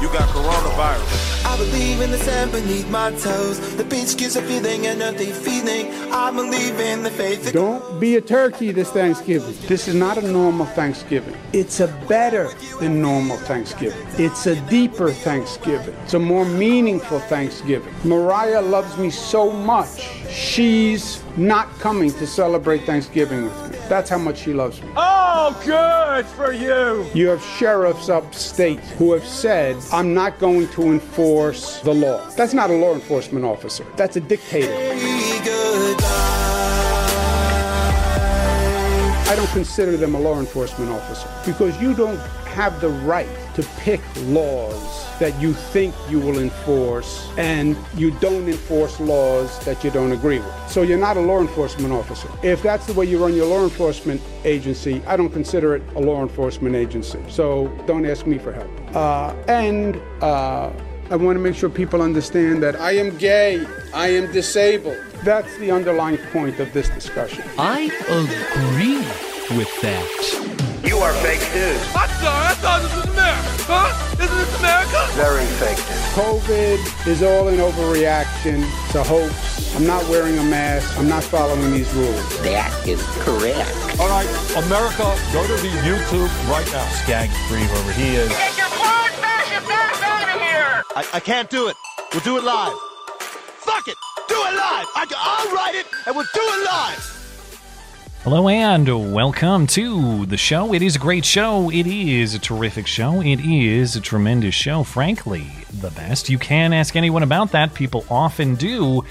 Bitch, you got coronavirus. I believe in the sand beneath my toes. The beach gives a feeling, an earthly feeling. I believe in the faith. that- Don't be a turkey this Thanksgiving. This is not a normal Thanksgiving. It's a better than normal Thanksgiving. It's a deeper Thanksgiving. It's a more meaningful Thanksgiving. Mariah loves me so much, she's not coming to celebrate Thanksgiving with me. That's how much she loves me. Oh, good for you. You have sheriffs upstate who have said, I'm not going to enforce the law. That's not a law enforcement officer, that's a dictator. I don't consider them a law enforcement officer because you don't have the right to pick laws that you think you will enforce and you don't enforce laws that you don't agree with. So you're not a law enforcement officer. If that's the way you run your law enforcement agency, I don't consider it a law enforcement agency. So don't ask me for help. Uh, and uh, I want to make sure people understand that I am gay, I am disabled. That's the underlying point of this discussion. I agree with that. You are fake news. I'm sorry, I thought this was America. Huh? Isn't this America? Very fake news. COVID is all an overreaction. It's a hoax. I'm not wearing a mask. I'm not following these rules. That is correct. All right, America, go to the YouTube right now. Skag free wherever he is. Get your blood fascist ass out of here. I, I can't do it. We'll do it live. Fuck it. Do it live. I, I'll write it and we'll do it live. Hello and welcome to the show. It is a great show. It is a terrific show. It is a tremendous show. Frankly, the best. You can ask anyone about that. People often do.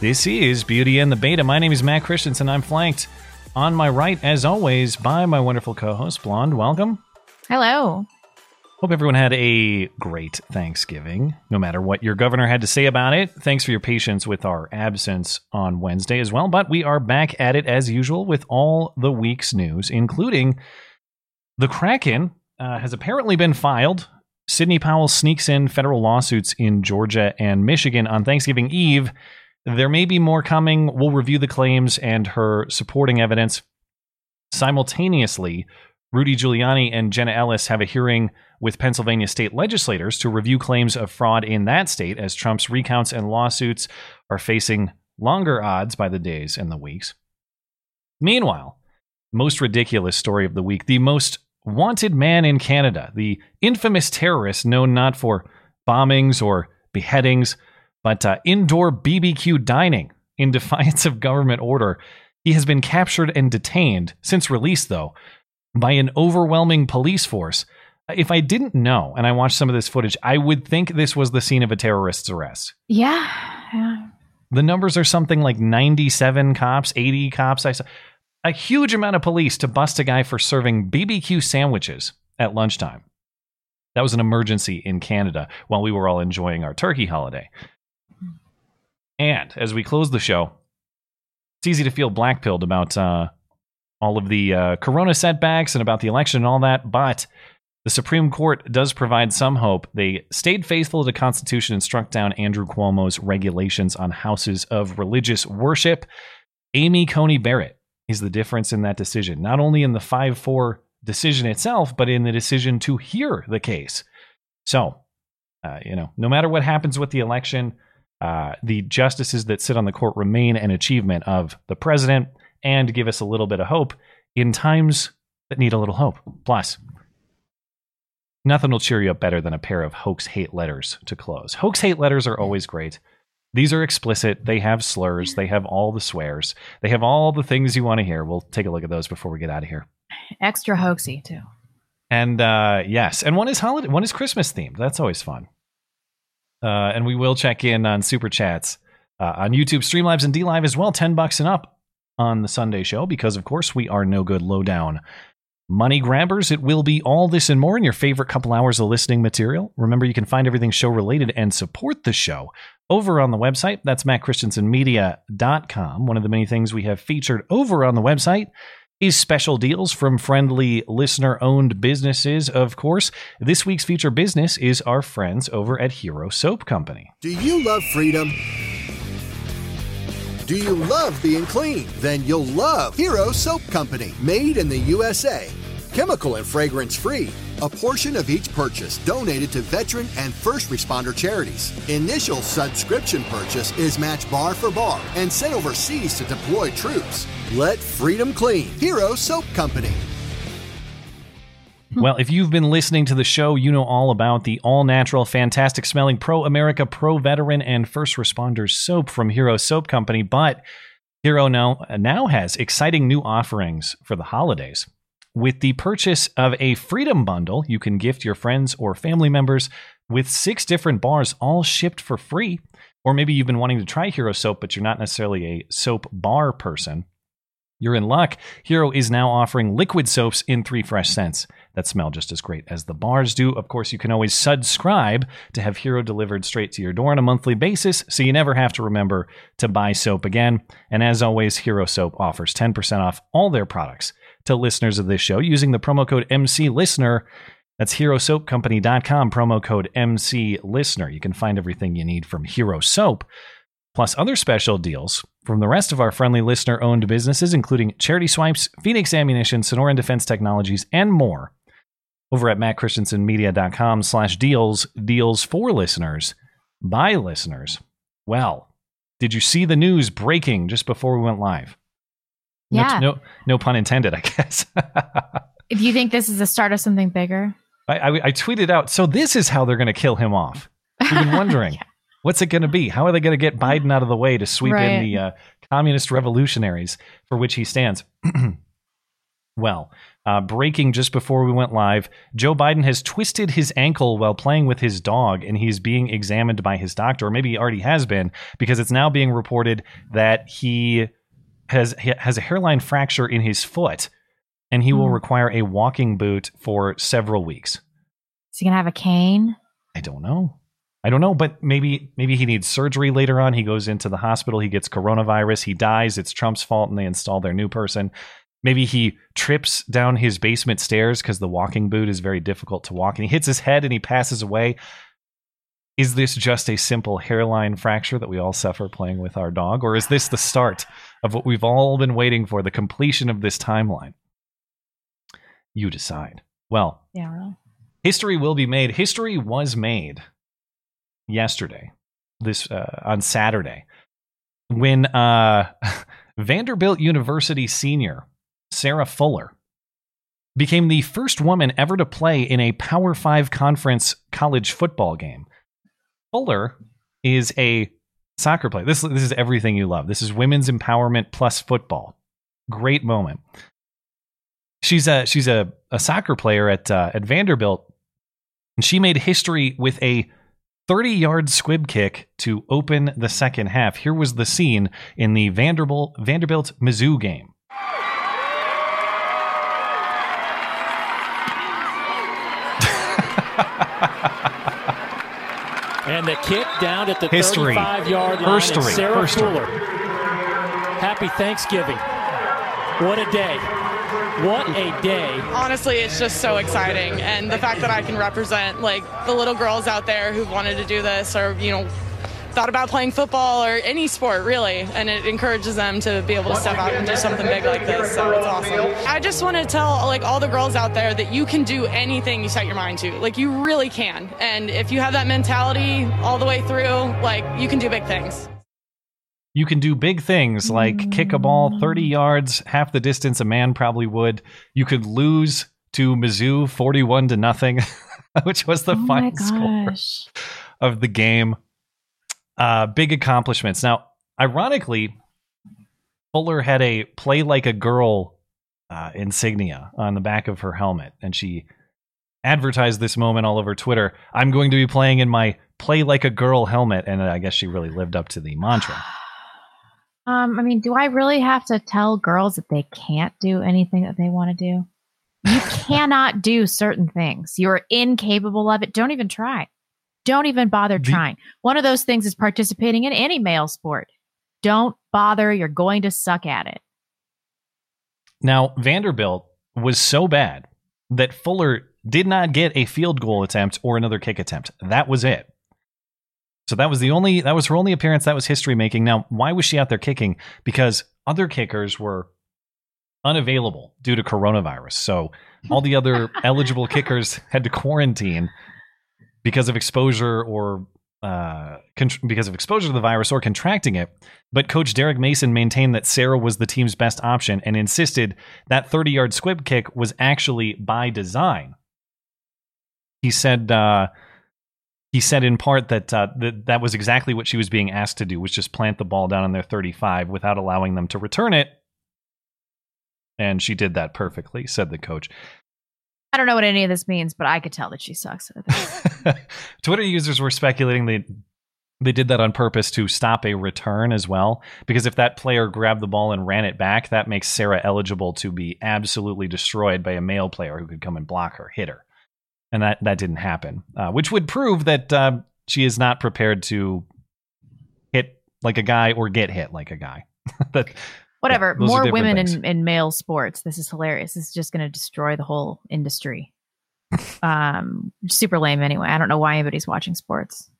This is Beauty and the Beta. My name is Matt Christiansen. I'm flanked on my right, as always, by my wonderful co host, Blonde. Welcome. Hello. Hope everyone had a great Thanksgiving, no matter what your governor had to say about it. Thanks for your patience with our absence on Wednesday as well. But we are back at it as usual with all the week's news, including the Kraken uh, has apparently been filed. Sidney Powell sneaks in federal lawsuits in Georgia and Michigan on Thanksgiving Eve. There may be more coming. We'll review the claims and her supporting evidence. Simultaneously, Rudy Giuliani and Jenna Ellis have a hearing with Pennsylvania state legislators to review claims of fraud in that state as Trump's recounts and lawsuits are facing longer odds by the days and the weeks. Meanwhile, most ridiculous story of the week the most wanted man in Canada, the infamous terrorist known not for bombings or beheadings, but uh, indoor BBQ dining in defiance of government order. He has been captured and detained, since release though, by an overwhelming police force. If I didn't know and I watched some of this footage, I would think this was the scene of a terrorist's arrest. Yeah. yeah. The numbers are something like 97 cops, 80 cops. I saw a huge amount of police to bust a guy for serving BBQ sandwiches at lunchtime. That was an emergency in Canada while we were all enjoying our turkey holiday. And as we close the show, it's easy to feel blackpilled about uh, all of the uh, corona setbacks and about the election and all that, but the Supreme Court does provide some hope. They stayed faithful to the Constitution and struck down Andrew Cuomo's regulations on houses of religious worship. Amy Coney Barrett is the difference in that decision, not only in the 5 4 decision itself, but in the decision to hear the case. So, uh, you know, no matter what happens with the election, uh, the justices that sit on the court remain an achievement of the president and give us a little bit of hope in times that need a little hope. Plus, nothing will cheer you up better than a pair of hoax hate letters to close. Hoax hate letters are always great. These are explicit. They have slurs. They have all the swears. They have all the things you want to hear. We'll take a look at those before we get out of here. Extra hoaxy, too. And uh, yes, and one is holiday, one is Christmas themed. That's always fun. Uh, and we will check in on super chats uh, on YouTube, Streamlabs, and DLive as well. Ten bucks and up on the Sunday show because, of course, we are no good lowdown Money grabbers, it will be all this and more in your favorite couple hours of listening material. Remember, you can find everything show related and support the show over on the website. That's mattchristiansenmedia.com. One of the many things we have featured over on the website is special deals from friendly listener owned businesses, of course. This week's feature business is our friends over at Hero Soap Company. Do you love freedom? Do you love being clean? Then you'll love Hero Soap Company, made in the USA. Chemical and fragrance free. A portion of each purchase donated to veteran and first responder charities. Initial subscription purchase is matched bar for bar and sent overseas to deploy troops. Let freedom clean. Hero Soap Company. Hmm. Well, if you've been listening to the show, you know all about the all natural, fantastic smelling Pro America, Pro Veteran, and First Responders soap from Hero Soap Company. But Hero now, now has exciting new offerings for the holidays. With the purchase of a Freedom Bundle, you can gift your friends or family members with six different bars, all shipped for free. Or maybe you've been wanting to try Hero Soap, but you're not necessarily a soap bar person. You're in luck. Hero is now offering liquid soaps in three fresh scents that smell just as great as the bars do. Of course, you can always subscribe to have Hero delivered straight to your door on a monthly basis, so you never have to remember to buy soap again. And as always, Hero Soap offers 10% off all their products to listeners of this show using the promo code MC Listener. That's HeroSoapCompany.com, promo code MC Listener. You can find everything you need from Hero Soap plus other special deals from the rest of our friendly listener owned businesses, including Charity Swipes, Phoenix Ammunition, Sonoran Defense Technologies, and more over at mattchristiansenmedia.com slash deals, deals for listeners, by listeners. Well, did you see the news breaking just before we went live? No- Yeah. No, no, pun intended, I guess. If you think this is the start of something bigger, I, I, I tweeted out, so this is how they're going to kill him off. You've been wondering, what's it going to be? How are they going to get Biden out of the way to sweep in the uh, communist revolutionaries for which he stands? well, uh, breaking just before we went live, Joe Biden has twisted his ankle while playing with his dog, and he's being examined by his doctor, or maybe he already has been, because it's now being reported that he has he has a hairline fracture in his foot, and he will Hmm. require a walking boot for several weeks. is he gonna have a cane? I don't know. I don't know, but maybe maybe he needs surgery later on. He goes into the hospital, he gets coronavirus, he dies, it's Trump's fault and they install their new person. Maybe he trips down his basement stairs because the walking boot is very difficult to walk and he hits his head and he passes away. Is this just a simple hairline fracture that we all suffer playing with our dog? Or is this the start of what we've all been waiting for, the completion of this timeline? You decide. Well, Yeah, really. history will be made. History was made yesterday, this uh, on Saturday, when uh, Vanderbilt University senior Sarah Fuller became the first woman ever to play in a Power Five conference college football game. Fuller is a soccer player. This this is everything you love. This is women's empowerment plus football. Great moment. She's a she's a, a soccer player at uh, at Vanderbilt, and she made history with a 30 yard squib kick to open the second half. Here was the scene in the Vanderbilt Vanderbilt Mizzou game. And the kick down at the History. 35 yard line. History. And Sarah History. Fuller. Happy Thanksgiving. What a day. What a day. Honestly, it's just so exciting, and the fact that I can represent like the little girls out there who wanted to do this, or you know, thought about playing football or any sport really, and it encourages them to be able to step out and do something big like this. So it's awesome. I just want to tell like all the girls out there that you can do anything you set your mind to. Like you really can, and if you have that mentality all the way through, like you can do big things. You can do big things like kick a ball 30 yards, half the distance a man probably would. You could lose to Mizzou 41 to nothing, which was the oh final score of the game. Uh, big accomplishments. Now, ironically, Fuller had a play like a girl uh, insignia on the back of her helmet, and she advertised this moment all over Twitter. I'm going to be playing in my play like a girl helmet, and I guess she really lived up to the mantra. Um, I mean, do I really have to tell girls that they can't do anything that they want to do? You cannot do certain things. You're incapable of it. Don't even try. Don't even bother The- trying. One of those things is participating in any male sport. Don't bother. You're going to suck at it. Now, Vanderbilt was so bad that Fuller did not get a field goal attempt or another kick attempt. That was it. So that was the only that was her only appearance that was history making. Now, why was she out there kicking? Because other kickers were unavailable due to coronavirus. So all the other eligible kickers had to quarantine because of exposure or uh, con- because of exposure to the virus or contracting it. But coach Derek Mason maintained that Sarah was the team's best option and insisted that 30 yard squib kick was actually by design. He said, uh, he said in part that, uh, that that was exactly what she was being asked to do, was just plant the ball down on their 35 without allowing them to return it. And she did that perfectly, said the coach. I don't know what any of this means, but I could tell that she sucks. Twitter users were speculating they they did that on purpose to stop a return as well. Because if that player grabbed the ball and ran it back, that makes Sarah eligible to be absolutely destroyed by a male player who could come and block her, hit her, and that that didn't happen. Uh, which would prove that uh, she is not prepared to hit like a guy or get hit like a guy. that Whatever. those More women things. in, in male sports. This is hilarious. This is just going to destroy the whole industry. um, super lame anyway. I don't know why anybody's watching sports.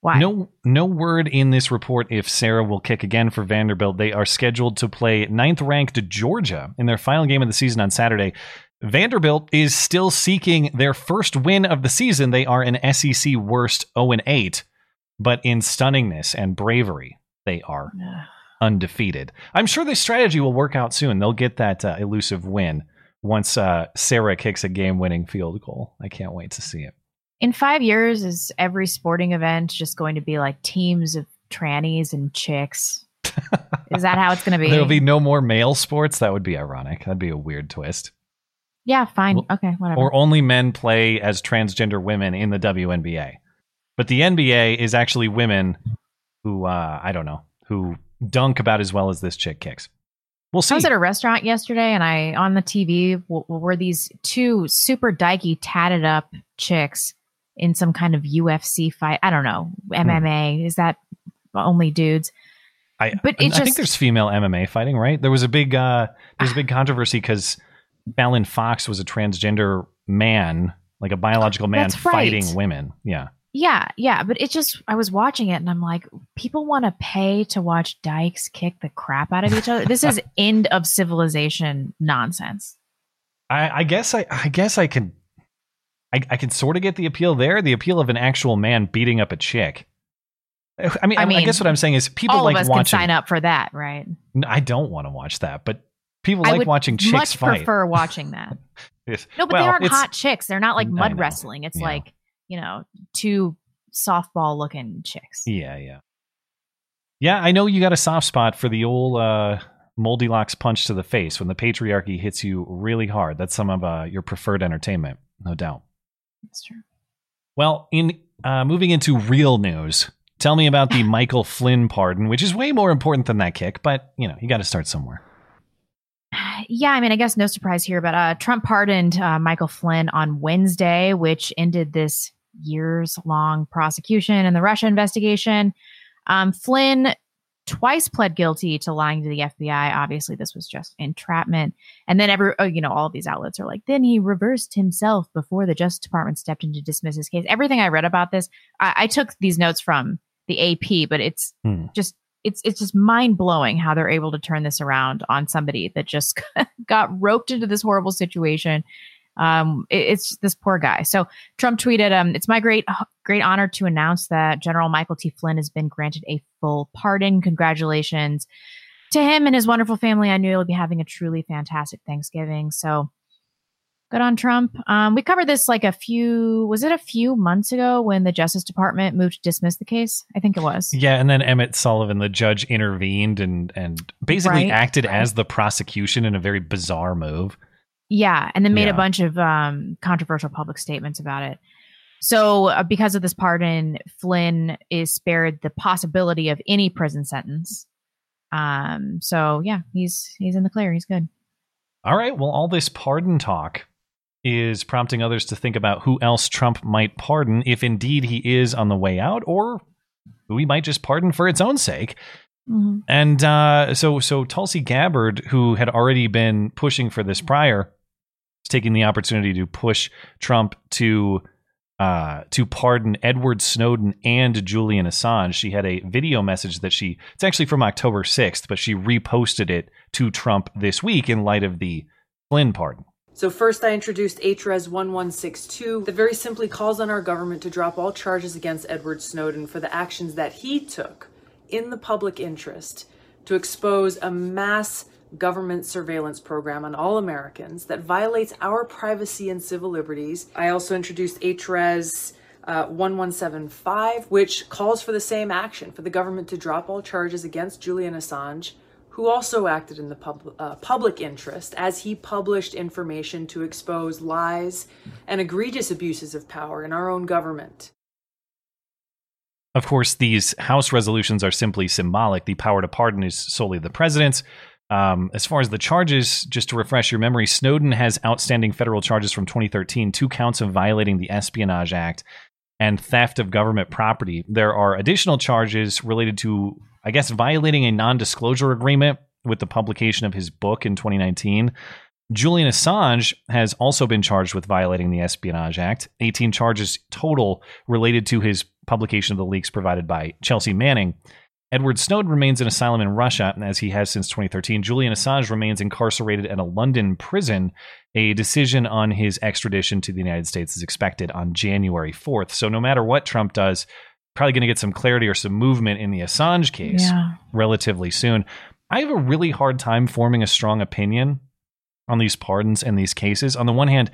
Why? No, no word in this report if Sarah will kick again for Vanderbilt. They are scheduled to play ninth-ranked Georgia in their final game of the season on Saturday. Vanderbilt is still seeking their first win of the season. They are an SEC worst 0 and 8, but in stunningness and bravery, they are undefeated. I'm sure this strategy will work out soon. They'll get that uh, elusive win once uh, Sarah kicks a game-winning field goal. I can't wait to see it. In five years, is every sporting event just going to be like teams of trannies and chicks? is that how it's going to be? There'll be no more male sports. That would be ironic. That'd be a weird twist. yeah, fine. okay, whatever. Or only men play as transgender women in the WNBA. But the NBA is actually women who uh, I don't know who dunk about as well as this chick kicks. We'll see. I was at a restaurant yesterday, and I on the TV w- were these two super dykey, tatted up chicks in some kind of UFC fight. I don't know MMA. Is that only dudes? I, but I it think there's female MMA fighting, right? There was a big uh, there's a big controversy because Fallon Fox was a transgender man, like a biological man right. fighting women. Yeah. Yeah, yeah, but it just I was watching it and I'm like, people want to pay to watch dykes kick the crap out of each other. This is end of civilization nonsense. I, I guess I, I guess I can, I, I can sort of get the appeal there. The appeal of an actual man beating up a chick. I mean, I, I I guess what I'm saying is people All like of us watching. can sign up for that, right? I don't want to watch that, but people I like watching chicks much fight. prefer watching that. No, but well, they aren't hot chicks. They're not like mud wrestling. It's Yeah. like, you know, two softball looking chicks. Yeah, yeah, yeah. I know you got a soft spot for the old uh, Moldylocks punch to the face when the patriarchy hits you really hard. That's some of uh, your preferred entertainment, no doubt. That's true. Well, in uh, moving into real news, tell me about the Michael Flynn pardon, which is way more important than that kick. But you know, you got to start somewhere. Yeah, I mean, I guess no surprise here, but uh, Trump pardoned uh, Michael Flynn on Wednesday, which ended this years long prosecution in the Russia investigation. Um, Flynn twice pled guilty to lying to the FBI. Obviously, this was just entrapment. And then every, oh, you know, all of these outlets are like, then he reversed himself before the Justice Department stepped in to dismiss his case. Everything I read about this, I, I took these notes from the AP, but it's Hmm. just it's it's just mind blowing how they're able to turn this around on somebody that just got roped into this horrible situation. Um, it- it's this poor guy. So Trump tweeted, um, "It's my great great honor to announce that General Michael T. Flynn has been granted a full pardon. Congratulations to him and his wonderful family. I knew he'll be having a truly fantastic Thanksgiving. So." Good on Trump. Um, we covered this like a few, was it a few months ago when the Justice Department moved to dismiss the case? I think it was. Yeah, and then Emmet Sullivan, the judge, intervened and and basically Right, acted right. as the prosecution in a very bizarre move. Yeah, and then made Yeah. a bunch of um, controversial public statements about it. So, uh, because of this pardon, Flynn is spared the possibility of any prison sentence. Um, so yeah, he's he's in the clear. He's good. All right. Well, all this pardon talk is prompting others to think about who else Trump might pardon if indeed he is on the way out, or who he might just pardon for its own sake. Mhm. And uh, so, so Tulsi Gabbard, who had already been pushing for this prior, taking the opportunity to push Trump to uh, to pardon Edward Snowden and Julian Assange. She had a video message that she it's actually from October sixth, but she reposted it to Trump this week in light of the Flynn pardon. So, first, I introduced HRES 1162 that very simply calls on our government to drop all charges against Edward Snowden for the actions that he took in the public interest to expose a mass government surveillance program on all Americans that violates our privacy and civil liberties. I also introduced HRES uh, 1175, which calls for the same action for the government to drop all charges against Julian Assange who also acted in the pub- uh, public interest as he published information to expose lies and egregious abuses of power in our own government. Of course, these House resolutions are simply symbolic. The power to pardon is solely the president's. Um, as far as the charges, just to refresh your memory, Snowden has outstanding federal charges from 2013, two counts of violating the Espionage Act and theft of government property. There are additional charges related to, I guess, violating a non disclosure agreement with the publication of his book in 2019. Julian Assange has also been charged with violating the Espionage Act. 18 charges total related to his publication of the leaks provided by Chelsea Manning. Edward Snowden remains in asylum in Russia, as he has since 2013. Julian Assange remains incarcerated at a London prison. A decision on his extradition to the United States is expected on January 4th. So, no matter what Trump does, probably going to get some clarity or some movement in the Assange case Yeah. relatively soon. I have a really hard time forming a strong opinion on these pardons and these cases. On the one hand,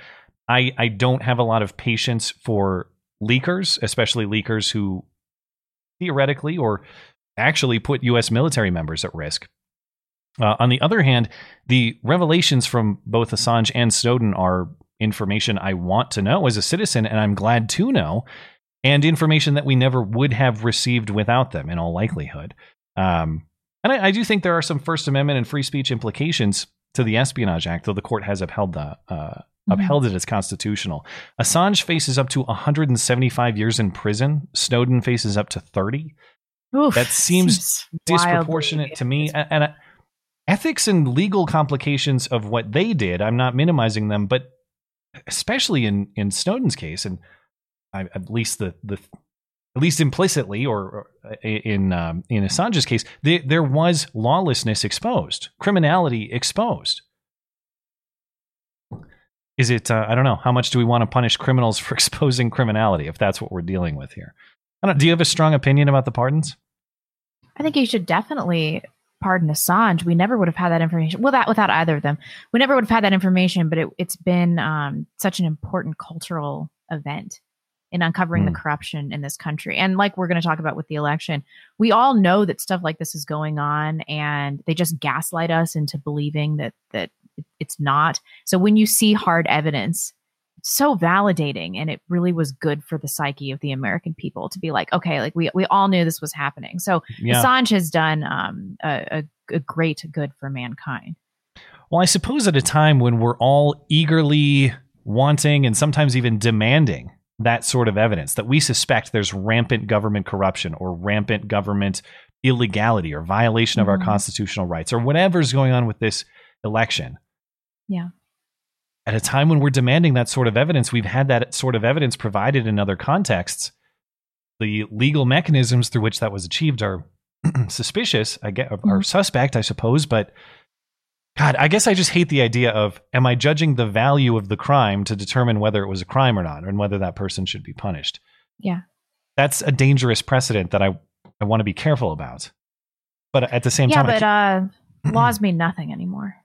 I, I don't have a lot of patience for leakers, especially leakers who theoretically or actually put U.S. military members at risk. Uh, on the other hand, the revelations from both Assange and Snowden are information I want to know as a citizen, and I'm glad to know, and information that we never would have received without them, in all likelihood. Um, and I, I do think there are some First Amendment and free speech implications to the Espionage Act, though the court has upheld the uh, upheld it as constitutional. Assange faces up to 175 years in prison. Snowden faces up to 30. Oof, that seems, seems disproportionate to me. And, and uh, ethics and legal complications of what they did, I'm not minimizing them, but especially in in Snowden's case, and I, at least the the at least implicitly, or, or uh, in um, in Assange's case, there, there was lawlessness exposed, criminality exposed. Is it? Uh, I don't know. How much do we want to punish criminals for exposing criminality? If that's what we're dealing with here, I don't. Do you have a strong opinion about the pardons? I think you should definitely pardon Assange. We never would have had that information. Well, that without either of them, we never would have had that information. But it, it's been um, such an important cultural event in uncovering Hmm. the corruption in this country. And like we're going to talk about with the election, we all know that stuff like this is going on, and they just gaslight us into believing that that it's not. So when you see hard evidence. So validating, and it really was good for the psyche of the American people to be like, okay, like we we all knew this was happening. So Yeah. Assange has done um, a, a, a great good for mankind. Well, I suppose at a time when we're all eagerly wanting and sometimes even demanding that sort of evidence that we suspect there's rampant government corruption or rampant government illegality or violation of our Mhm. constitutional rights or whatever's going on with this election. Yeah. At a time when we're demanding that sort of evidence, we've had that sort of evidence provided in other contexts. The legal mechanisms through which that was achieved are suspicious, I get, are suspect, I suppose, but God, I guess I just hate the idea of am I judging the value of the crime to determine whether it was a crime or not, and whether that person should be punished. Yeah. That's a dangerous precedent that I I want to be careful about. But at the same yeah, time, I but uh, laws mean nothing anymore.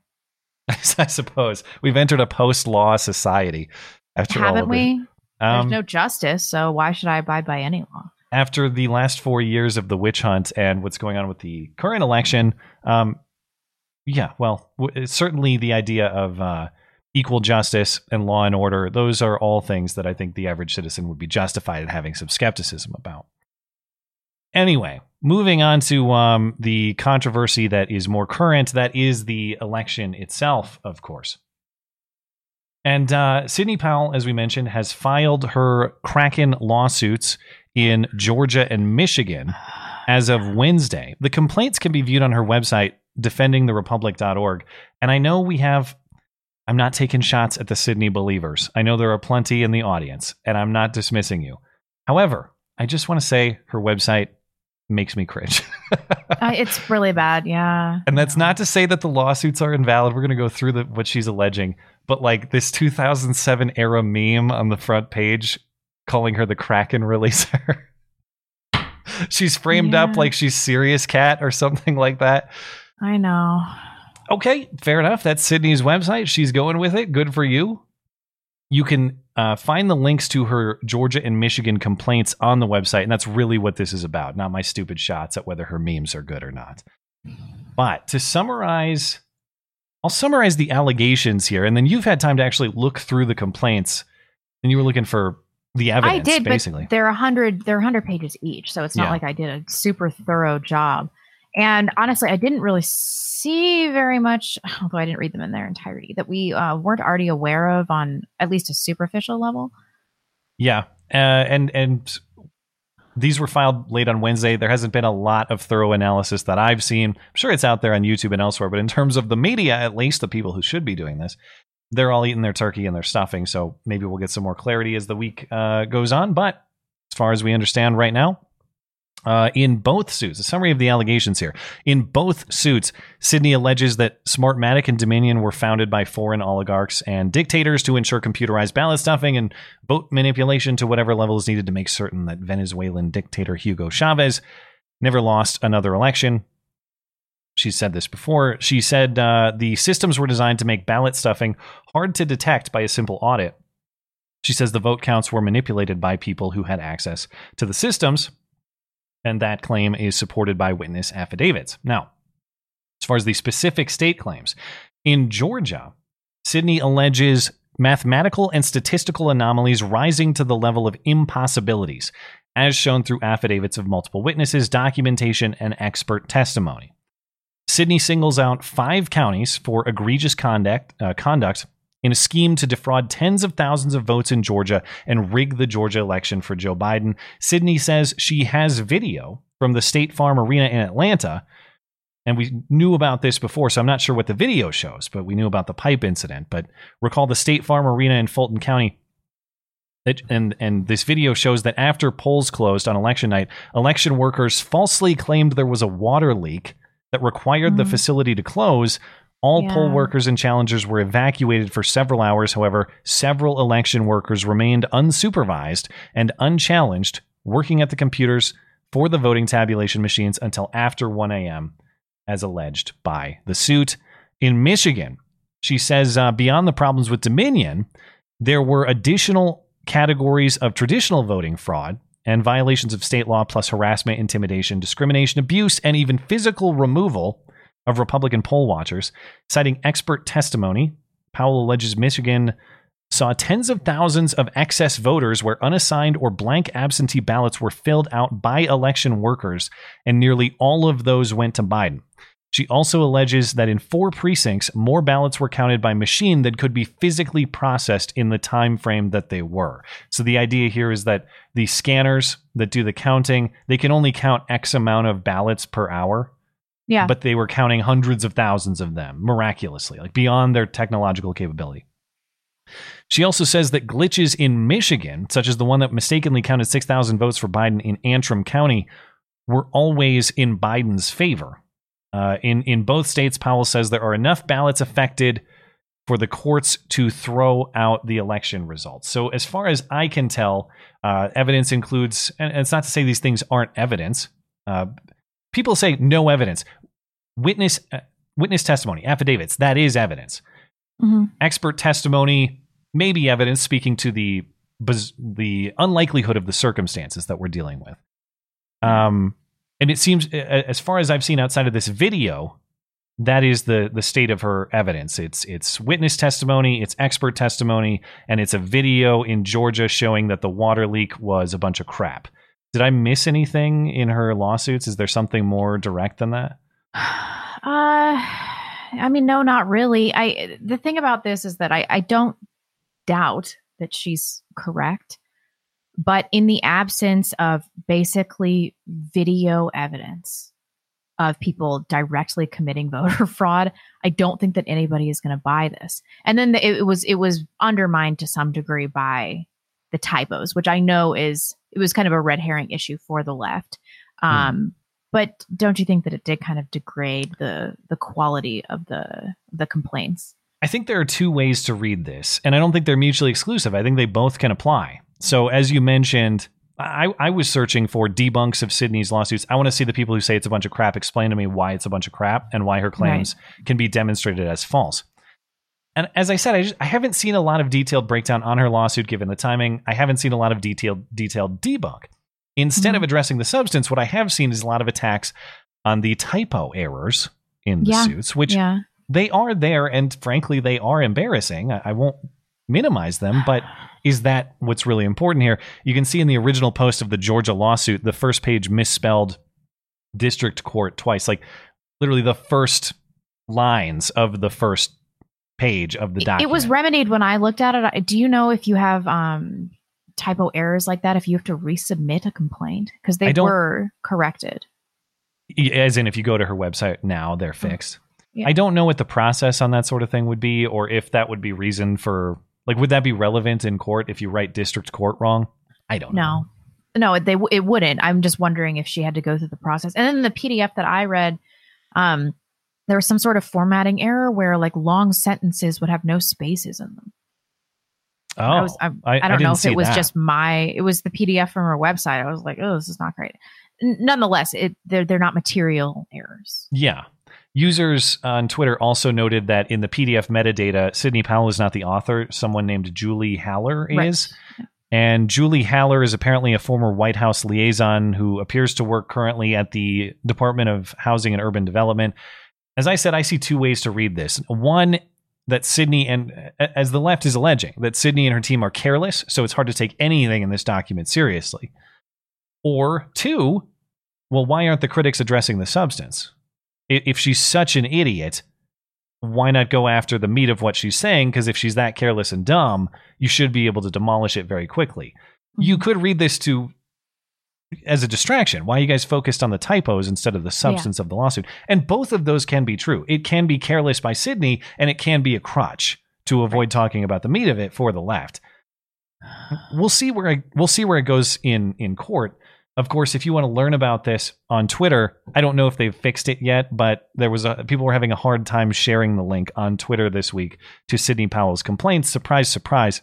I suppose we've entered a post-law society. After all Haven't we? Um, There's no justice, so why should I abide by any law? after the last four years of the witch hunt and what's going on with the current election, um, yeah, well, w- certainly the idea of uh, equal justice and law and order, those are all things that I think the average citizen would be justified in having some skepticism about. Anyway, moving on to um, the controversy that is more current, that is the election itself, of course. And uh, Sidney Powell, as we mentioned, has filed her Kraken lawsuits in Georgia and Michigan as of Wednesday. The complaints can be viewed on her website, defendingtherepublic.org. And I know we have, I'm not taking shots at the Sidney believers. I know there are plenty in the audience, and I'm not dismissing you. However, I just want to say her website makes me cringe. uh, it's really bad. Yeah. And that's not to say that the lawsuits are invalid. We're going to go through the, what she's alleging. But like this 2007 era meme on the front page calling her the Kraken releaser. she's framed yeah. up like she's Serious Cat or something like that. I know. Okay, fair enough. That's Sidney's website. She's going with it. Good for you. You can uh, find the links to her Georgia and Michigan complaints on the website, and that's really what this is about, not my stupid shots at whether her memes are good or not. But to summarize, I'll summarize the allegations here, and then you've had time to actually look through the complaints, and you were looking for the evidence. I did, basically. but they're a hundred. They're hundred pages each, so it's not yeah. like I did a super thorough job. And honestly, I didn't really see very much, although I didn't read them in their entirety, that we uh, weren't already aware of on at least a superficial level. Yeah, uh, and and these were filed late on Wednesday. There hasn't been a lot of thorough analysis that I've seen. I'm sure it's out there on YouTube and elsewhere, but in terms of the media, at least the people who should be doing this, they're all eating their turkey and their stuffing. So maybe we'll get some more clarity as the week uh, goes on. But as far as we understand right now, uh, in both suits, a summary of the allegations here. In both suits, Sidney alleges that Smartmatic and Dominion were founded by foreign oligarchs and dictators to ensure computerized ballot stuffing and vote manipulation to whatever level is needed to make certain that Venezuelan dictator Hugo Chavez never lost another election. She said this before. She said uh, the systems were designed to make ballot stuffing hard to detect by a simple audit. She says the vote counts were manipulated by people who had access to the systems and that claim is supported by witness affidavits. Now, as far as the specific state claims, in Georgia, Sidney alleges mathematical and statistical anomalies rising to the level of impossibilities, as shown through affidavits of multiple witnesses, documentation, and expert testimony. Sidney singles out five counties for egregious conduct, uh, conduct in a scheme to defraud tens of thousands of votes in Georgia and rig the Georgia election for Joe Biden. Sidney says she has video from the State Farm Arena in Atlanta. And we knew about this before, so I'm not sure what the video shows, but we knew about the pipe incident. But recall the State Farm Arena in Fulton County. It, and and this video shows that after polls closed on election night, election workers falsely claimed there was a water leak that required mm-hmm. the facility to close, all yeah. poll workers and challengers were evacuated for several hours. However, several election workers remained unsupervised and unchallenged, working at the computers for the voting tabulation machines until after 1 a.m., as alleged by the suit. In Michigan, she says uh, beyond the problems with Dominion, there were additional categories of traditional voting fraud and violations of state law, plus harassment, intimidation, discrimination, abuse, and even physical removal of Republican poll watchers, citing expert testimony. Powell alleges Michigan saw tens of thousands of excess voters where unassigned or blank absentee ballots were filled out by election workers, and nearly all of those went to Biden. She also alleges that in four precincts, more ballots were counted by machine than could be physically processed in the time frame that they were. So the idea here is that the scanners that do the counting, they can only count X amount of ballots per hour. Yeah. But they were counting hundreds of thousands of them miraculously, like beyond their technological capability. She also says that glitches in Michigan, such as the one that mistakenly counted 6,000 votes for Biden in Antrim County, were always in Biden's favor. Uh, in, in both states, Powell says there are enough ballots affected for the courts to throw out the election results. So, as far as I can tell, uh, evidence includes, and it's not to say these things aren't evidence. Uh, people say no evidence witness uh, witness testimony, affidavits, that is evidence. Mm-hmm. Expert testimony may be evidence speaking to the the unlikelihood of the circumstances that we're dealing with. Um, and it seems, as far as I've seen outside of this video, that is the the state of her evidence. It's it's witness testimony, it's expert testimony, and it's a video in Georgia showing that the water leak was a bunch of crap. Did I miss anything in her lawsuits? Is there something more direct than that? Uh, I mean, no, not really. I the thing about this is that I I don't doubt that she's correct. But in the absence of basically video evidence of people directly committing voter fraud, I don't think that anybody is going to buy this. And then the, it, it was it was undermined to some degree by the typos, which I know is it was kind of a red herring issue for the left. Um, But don't you think that it did kind of degrade the the quality of the the complaints? I think there are two ways to read this, and I don't think they're mutually exclusive. I think they both can apply. So, as you mentioned, I, I was searching for debunks of Sidney's lawsuits. I want to see the people who say it's a bunch of crap explain to me why it's a bunch of crap and why her claims can be demonstrated as false. And as I said, I, just, I haven't seen a lot of detailed breakdown on her lawsuit given the timing. I haven't seen a lot of detailed detailed debunk. Instead of mm-hmm. addressing the substance, what I have seen is a lot of attacks on the typo errors in the Yeah. suits, which Yeah. they are there, and frankly, they are embarrassing. I, I won't minimize them, but is that what's really important here? You can see in the original post of the Georgia lawsuit, the first page misspelled district court twice, like literally the first lines of the first page of the It was remedied when I looked at it. Do you know if you have um, typo errors like that? If you have to resubmit a complaint because they were corrected. as in if you go to her website now they're fixed Yeah. i don't know what the process on that sort of thing would be or if that would be reason for like would that be relevant in court if you write district court wrong i don't know No, no, they it wouldn't. I'm just wondering if she had to go through the process. And then the PDF that I read, um, there was some sort of formatting error where like long sentences would have no spaces in them. oh I was I, I, don't know if it was that. just my it was the PDF from her website. I was like, oh, this is not great. N- nonetheless, it they're they're not material errors. yeah users on twitter also noted that in the pdf metadata sidney powell is not the author someone named julie haller Right. is And Julie Haller is apparently a former White House liaison who appears to work currently at the Department of Housing and Urban Development. As I said, I see two ways to read this. One, that Sidney and as the left is alleging that Sidney and her team are careless, so it's hard to take anything in this document seriously. Or two, well, why aren't the critics addressing the substance? If she's such an idiot, why not go after the meat of what she's saying? Because if she's that careless and dumb, you should be able to demolish it very quickly. You mm-hmm. could read this to as a distraction. Why are you guys focused on the typos instead of the substance of the lawsuit? And both of those can be true. It can be careless by Sidney, and it can be a crotch to avoid talking about the meat of it for the left. We'll see where I, we'll see where it goes in in court. Of course, if you want to learn about this on Twitter, I don't know if they've fixed it yet, but there was a people were having a hard time sharing the link on Twitter this week to Sidney Powell's complaints. Surprise, surprise.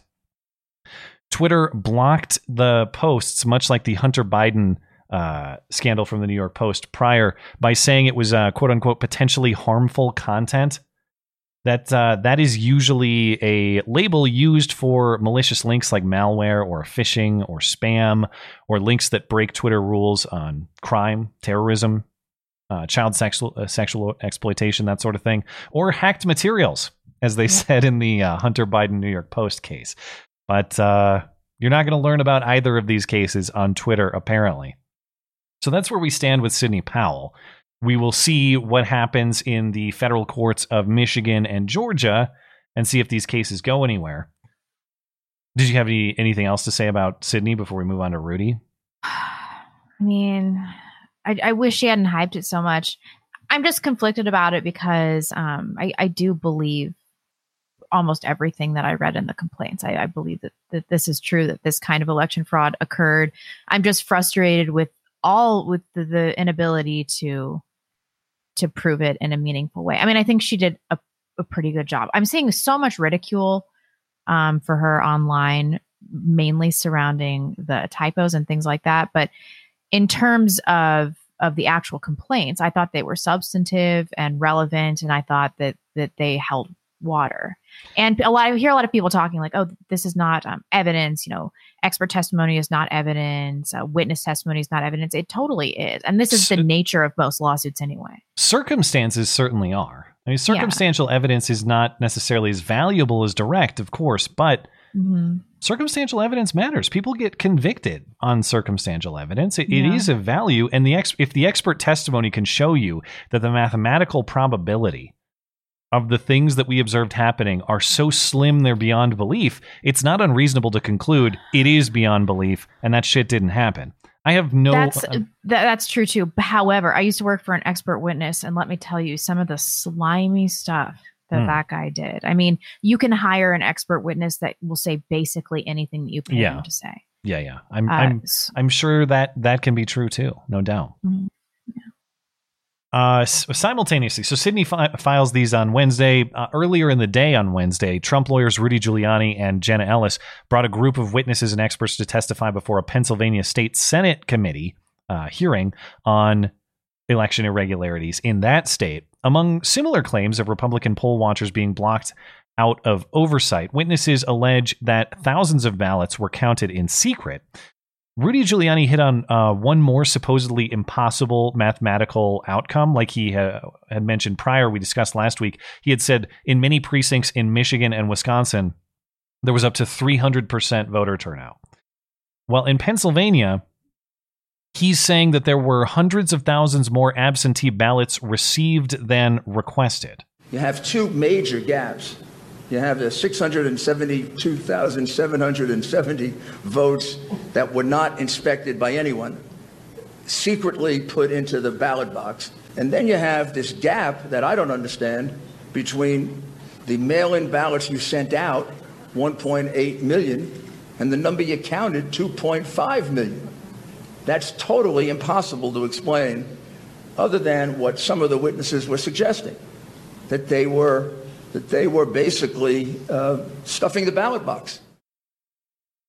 Twitter blocked the posts, much like the Hunter Biden uh, scandal from the New York Post prior, by saying it was uh, "quote unquote" potentially harmful content. That uh, that is usually a label used for malicious links like malware or phishing or spam or links that break Twitter rules on crime, terrorism, uh, child sexual uh, sexual exploitation, that sort of thing, or hacked materials, as they said in the uh, Hunter Biden New York Post case. But uh, you're not going to learn about either of these cases on Twitter, apparently. So that's where we stand with Sidney Powell. We will see what happens in the federal courts of Michigan and Georgia and see if these cases go anywhere. Did you have any anything else to say about Sidney before we move on to Rudy? I mean, I, I wish she hadn't hyped it so much. I'm just conflicted about it because um, I, I do believe almost everything that I read in the complaints. I, I believe that, that this is true, that this kind of election fraud occurred. I'm just frustrated with all with the, the inability to to prove it in a meaningful way. I mean, I think she did a, a pretty good job. I'm seeing so much ridicule um, for her online, mainly surrounding the typos and things like that. But in terms of of the actual complaints, I thought they were substantive and relevant, and I thought that that they held water. And a lot, I hear a lot of people talking like, "Oh, this is not um, evidence." You know, expert testimony is not evidence. Uh, witness testimony is not evidence. It totally is, and this is the nature of most lawsuits anyway. Circumstances certainly are. I mean, circumstantial evidence is not necessarily as valuable as direct, of course, but Mm-hmm. circumstantial evidence matters. People get convicted on circumstantial evidence. It, it Yeah. is of value, and the ex- if the expert testimony can show you that the mathematical probability of the things that we observed happening are so slim they're beyond belief, it's not unreasonable to conclude it is beyond belief and that shit didn't happen. I have no. That's uh, that, that's true too. However, I used to work for an expert witness, and let me tell you, some of the slimy stuff that Hmm. that guy did. I mean, you can hire an expert witness that will say basically anything that you pay Yeah. them to say. yeah, yeah. I'm Uh, I'm I'm sure that that can be true too, no doubt. Mhm. Uh, simultaneously, so Sidney fi- files these on Wednesday. Uh, earlier in the day on Wednesday, Trump lawyers Rudy Giuliani and Jenna Ellis brought a group of witnesses and experts to testify before a Pennsylvania State Senate committee uh, hearing on election irregularities in that state. Among similar claims of Republican poll watchers being blocked out of oversight, witnesses allege that thousands of ballots were counted in secret. Rudy Giuliani hit on uh, one more supposedly impossible mathematical outcome, like he ha- had mentioned prior. We discussed last week. He had said in many precincts in Michigan and Wisconsin, there was up to 300% voter turnout. Well, in Pennsylvania, he's saying that there were hundreds of thousands more absentee ballots received than requested. You have two major gaps. You have the 672,770 votes that were not inspected by anyone, secretly put into the ballot box. And then you have this gap that I don't understand between the mail-in ballots you sent out, 1.8 million, and the number you counted, 2.5 million. That's totally impossible to explain other than what some of the witnesses were suggesting that they were that they were basically uh, stuffing the ballot box.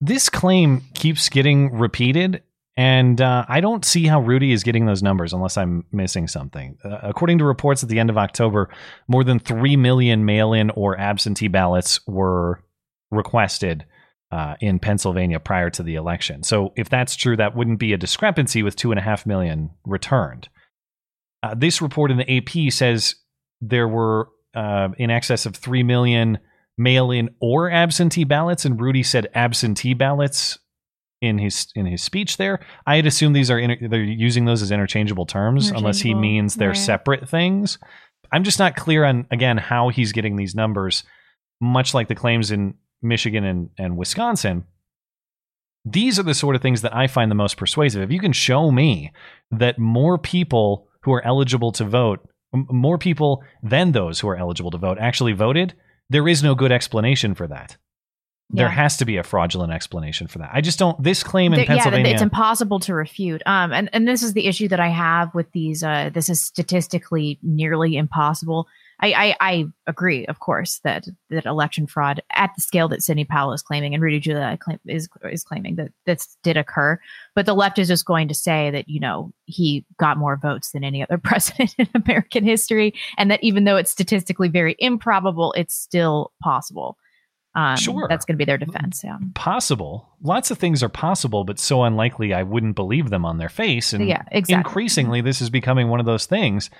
This claim keeps getting repeated, and uh, I don't see how Rudy is getting those numbers unless I'm missing something. Uh, according to reports at the end of October, more than 3 million mail in or absentee ballots were requested uh, in Pennsylvania prior to the election. So, if that's true, that wouldn't be a discrepancy with 2.5 million returned. Uh, this report in the AP says there were uh, in excess of 3 million mail in or absentee ballots and Rudy said absentee ballots in his in his speech there I had assumed these are inter- they're using those as interchangeable terms unless he means they're right. separate things I'm just not clear on again how he's getting these numbers much like the claims in Michigan and, and Wisconsin these are the sort of things that I find the most persuasive. If you can show me that more people who are eligible to vote, more people than those who are eligible to vote actually voted, there is no good explanation for that. There has to be a fraudulent explanation for that. I just don't. This claim in There- yeah, Pennsylvania, it's impossible to refute. Um, and and this is the issue that I have with these. Uh, this is statistically nearly impossible. I, I, I agree, of course, that that election fraud at the scale that Sidney Powell is claiming and Rudy Giuliani claim, is is claiming that this did occur. But the left is just going to say that you know he got more votes than any other president in American history, and that even though it's statistically very improbable, it's still possible. Um, Sure. that's going to be their defense. Yeah. possible. Lots of things are possible, but so unlikely I wouldn't believe them on their face. And Yeah, exactly. increasingly, this is becoming one of those things.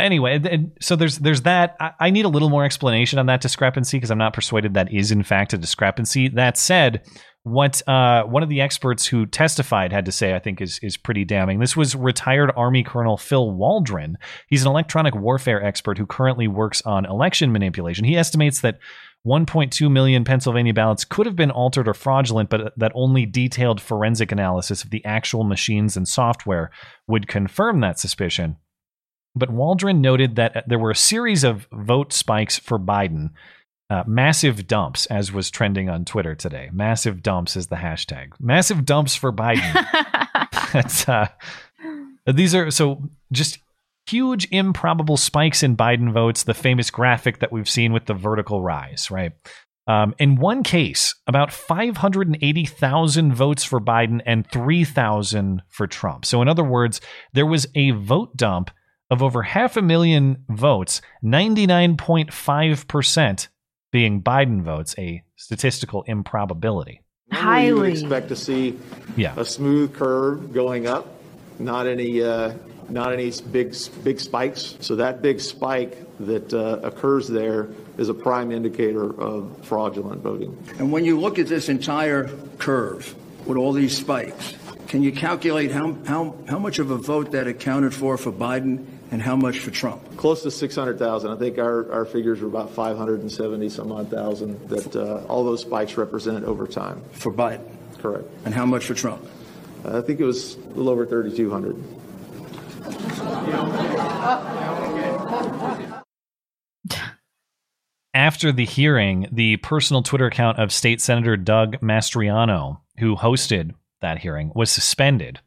Anyway, so there's there's that. I, I need a little more explanation on that discrepancy because I'm not persuaded that is in fact a discrepancy. That said, what uh, one of the experts who testified had to say, I think, is is pretty damning. This was retired Army Colonel Phil Waldron. He's an electronic warfare expert who currently works on election manipulation. He estimates that 1.2 million Pennsylvania ballots could have been altered or fraudulent, but that only detailed forensic analysis of the actual machines and software would confirm that suspicion. But Waldron noted that there were a series of vote spikes for Biden, uh, massive dumps, as was trending on Twitter today. Massive dumps is the hashtag. Massive dumps for Biden. That's, uh, these are so just huge improbable spikes in Biden votes, the famous graphic that we've seen with the vertical rise, right? Um, in one case, about 580,000 votes for Biden and 3,000 for Trump. So, in other words, there was a vote dump of over half a million votes, 99.5% being Biden votes, a statistical improbability. Normally you would Highly. expect to see Yeah. a smooth curve going up, not any, uh, not any big, big spikes. So that big spike that uh, occurs there is a prime indicator of fraudulent voting. And when you look at this entire curve with all these spikes, can you calculate how, how, how much of a vote that accounted for for Biden And how much for Trump? Close to 600,000. I think our, our figures were about 570 some odd thousand that uh, all those spikes represent over time. For Biden? Correct. And how much for Trump? Uh, I think it was a little over 3,200. After the hearing, the personal Twitter account of State Senator Doug Mastriano, who hosted that hearing, was suspended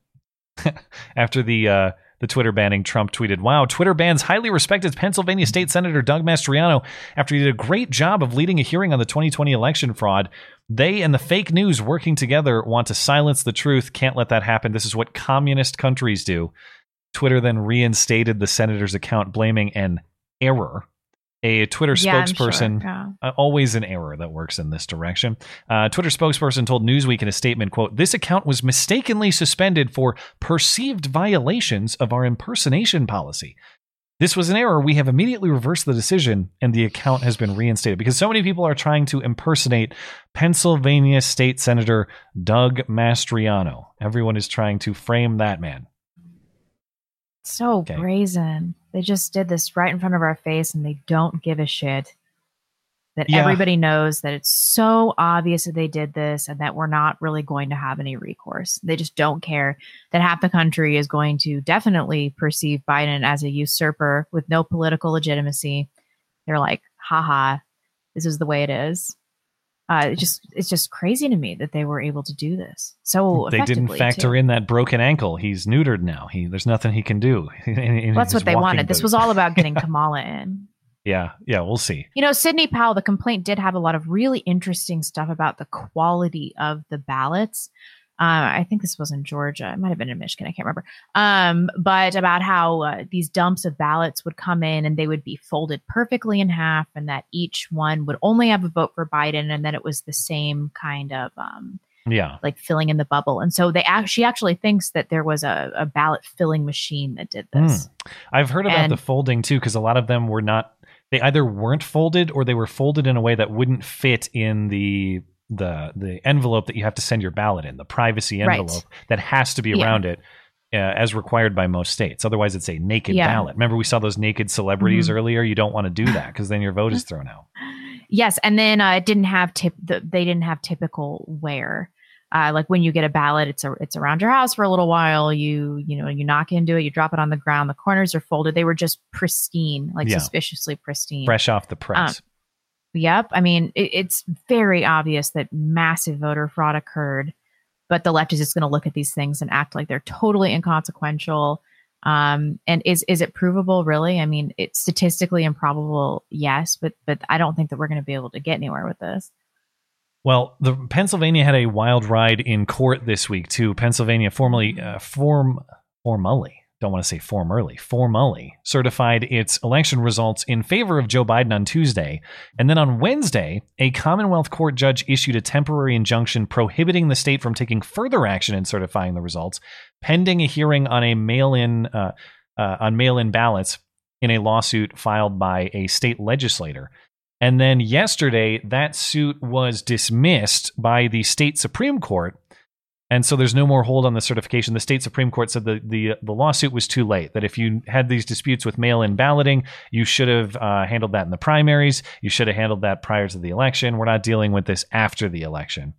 after the uh, the Twitter banning. Trump tweeted, "Wow, Twitter bans highly respected Pennsylvania State Senator Doug Mastriano after he did a great job of leading a hearing on the 2020 election fraud. They and the fake news working together want to silence the truth. Can't let that happen. This is what communist countries do." Twitter then reinstated the senator's account, blaming an error a Twitter Yeah, I'm sure, spokesperson, yeah. uh, always an error that works in this direction. Uh, Twitter spokesperson told Newsweek in a statement, "quote This account was mistakenly suspended for perceived violations of our impersonation policy. This was an error. We have immediately reversed the decision, and the account has been reinstated because so many people are trying to impersonate Pennsylvania State Senator Doug Mastriano. Everyone is trying to frame that man." So brazen. They just did this right in front of our face and they don't give a shit. That Yeah. everybody knows that it's so obvious that they did this and that we're not really going to have any recourse. They just don't care that half the country is going to definitely perceive Biden as a usurper with no political legitimacy. They're like, haha, this is the way it is. Uh, it just it's just crazy to me that they were able to do this so They didn't factor too. in that broken ankle. He's neutered now. He there's nothing he can do. in- in Well, that's what they wanted. This was all about getting Kamala in. Yeah, yeah, we'll see. You know, Sidney Powell, the complaint did have a lot of really interesting stuff about the quality of the ballots. Uh, I think this was in Georgia. It might have been in Michigan. I can't remember. Um, but about how uh, these dumps of ballots would come in and they would be folded perfectly in half, and that each one would only have a vote for Biden, and that it was the same kind of um, Yeah. like filling in the bubble. And so they act- she actually thinks that there was a, a ballot filling machine that did this. Hmm. I've heard about And- the folding too, because a lot of them were not. They either weren't folded or they were folded in a way that wouldn't fit in the the the envelope that you have to send your ballot in, the privacy Right. envelope that has to be Yeah. around it. Uh, as required by most states. Otherwise, it's a naked Yeah. ballot. Remember, we saw those naked celebrities Mhm. earlier. You don't want to do that because then your vote is thrown out. Yes, and then uh, it didn't have tip. The, they didn't have typical wear. Uh, like when you get a ballot, it's a, it's around your house for a little while. You you know you knock into it, you drop it on the ground. The corners are folded. They were just pristine, like Yeah. suspiciously pristine. Fresh off the press. Um, Yep. I mean, it, it's very obvious that massive voter fraud occurred, but the left is just going to look at these things and act like they're totally inconsequential. Um, and is is it provable? Really? I mean, it's statistically improbable, yes, but but I don't think that we're going to be able to get anywhere with this. Well, the Pennsylvania had a wild ride in court this week too. Pennsylvania formally uh, form formally don't want to say formally formally certified its election results in favor of Joe Biden on Tuesday, and then on Wednesday, a Commonwealth Court judge issued a temporary injunction prohibiting the state from taking further action in certifying the results, pending a hearing on a mail-in uh, uh, on mail-in ballots in a lawsuit filed by a state legislator. And then yesterday, that suit was dismissed by the state Supreme Court. And so there's no more hold on the certification. The state Supreme Court said the, the, the lawsuit was too late, that if you had these disputes with mail in balloting, you should have uh, handled that in the primaries. You should have handled that prior to the election. We're not dealing with this after the election.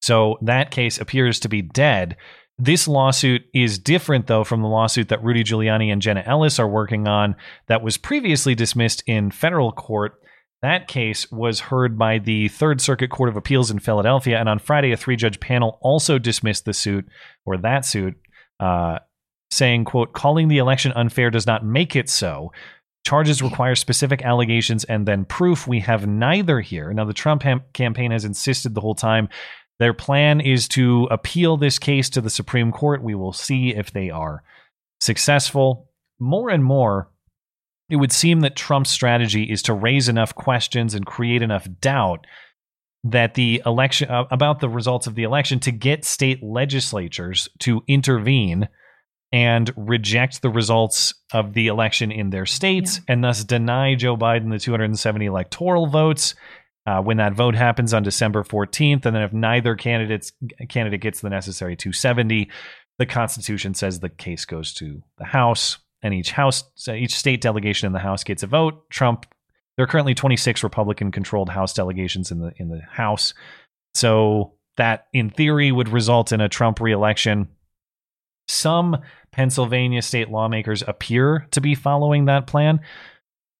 So that case appears to be dead. This lawsuit is different, though, from the lawsuit that Rudy Giuliani and Jenna Ellis are working on that was previously dismissed in federal court. That case was heard by the Third Circuit Court of Appeals in Philadelphia, and on Friday, a three-judge panel also dismissed the suit or that suit, uh, saying, "quote Calling the election unfair does not make it so. Charges require specific allegations and then proof. We have neither here." Now, the Trump campaign has insisted the whole time their plan is to appeal this case to the Supreme Court. We will see if they are successful. More and more, it would seem that Trump's strategy is to raise enough questions and create enough doubt that the election uh, about the results of the election to get state legislatures to intervene and reject the results of the election in their states and thus deny Joe Biden the 270 electoral votes uh, when that vote happens on December 14th and then if neither candidates candidate gets the necessary 270 the constitution says the case goes to the house and each house, each state delegation in the House gets a vote. Trump. There are currently 26 Republican-controlled House delegations in the in the House, so that in theory would result in a Trump reelection. Some Pennsylvania state lawmakers appear to be following that plan.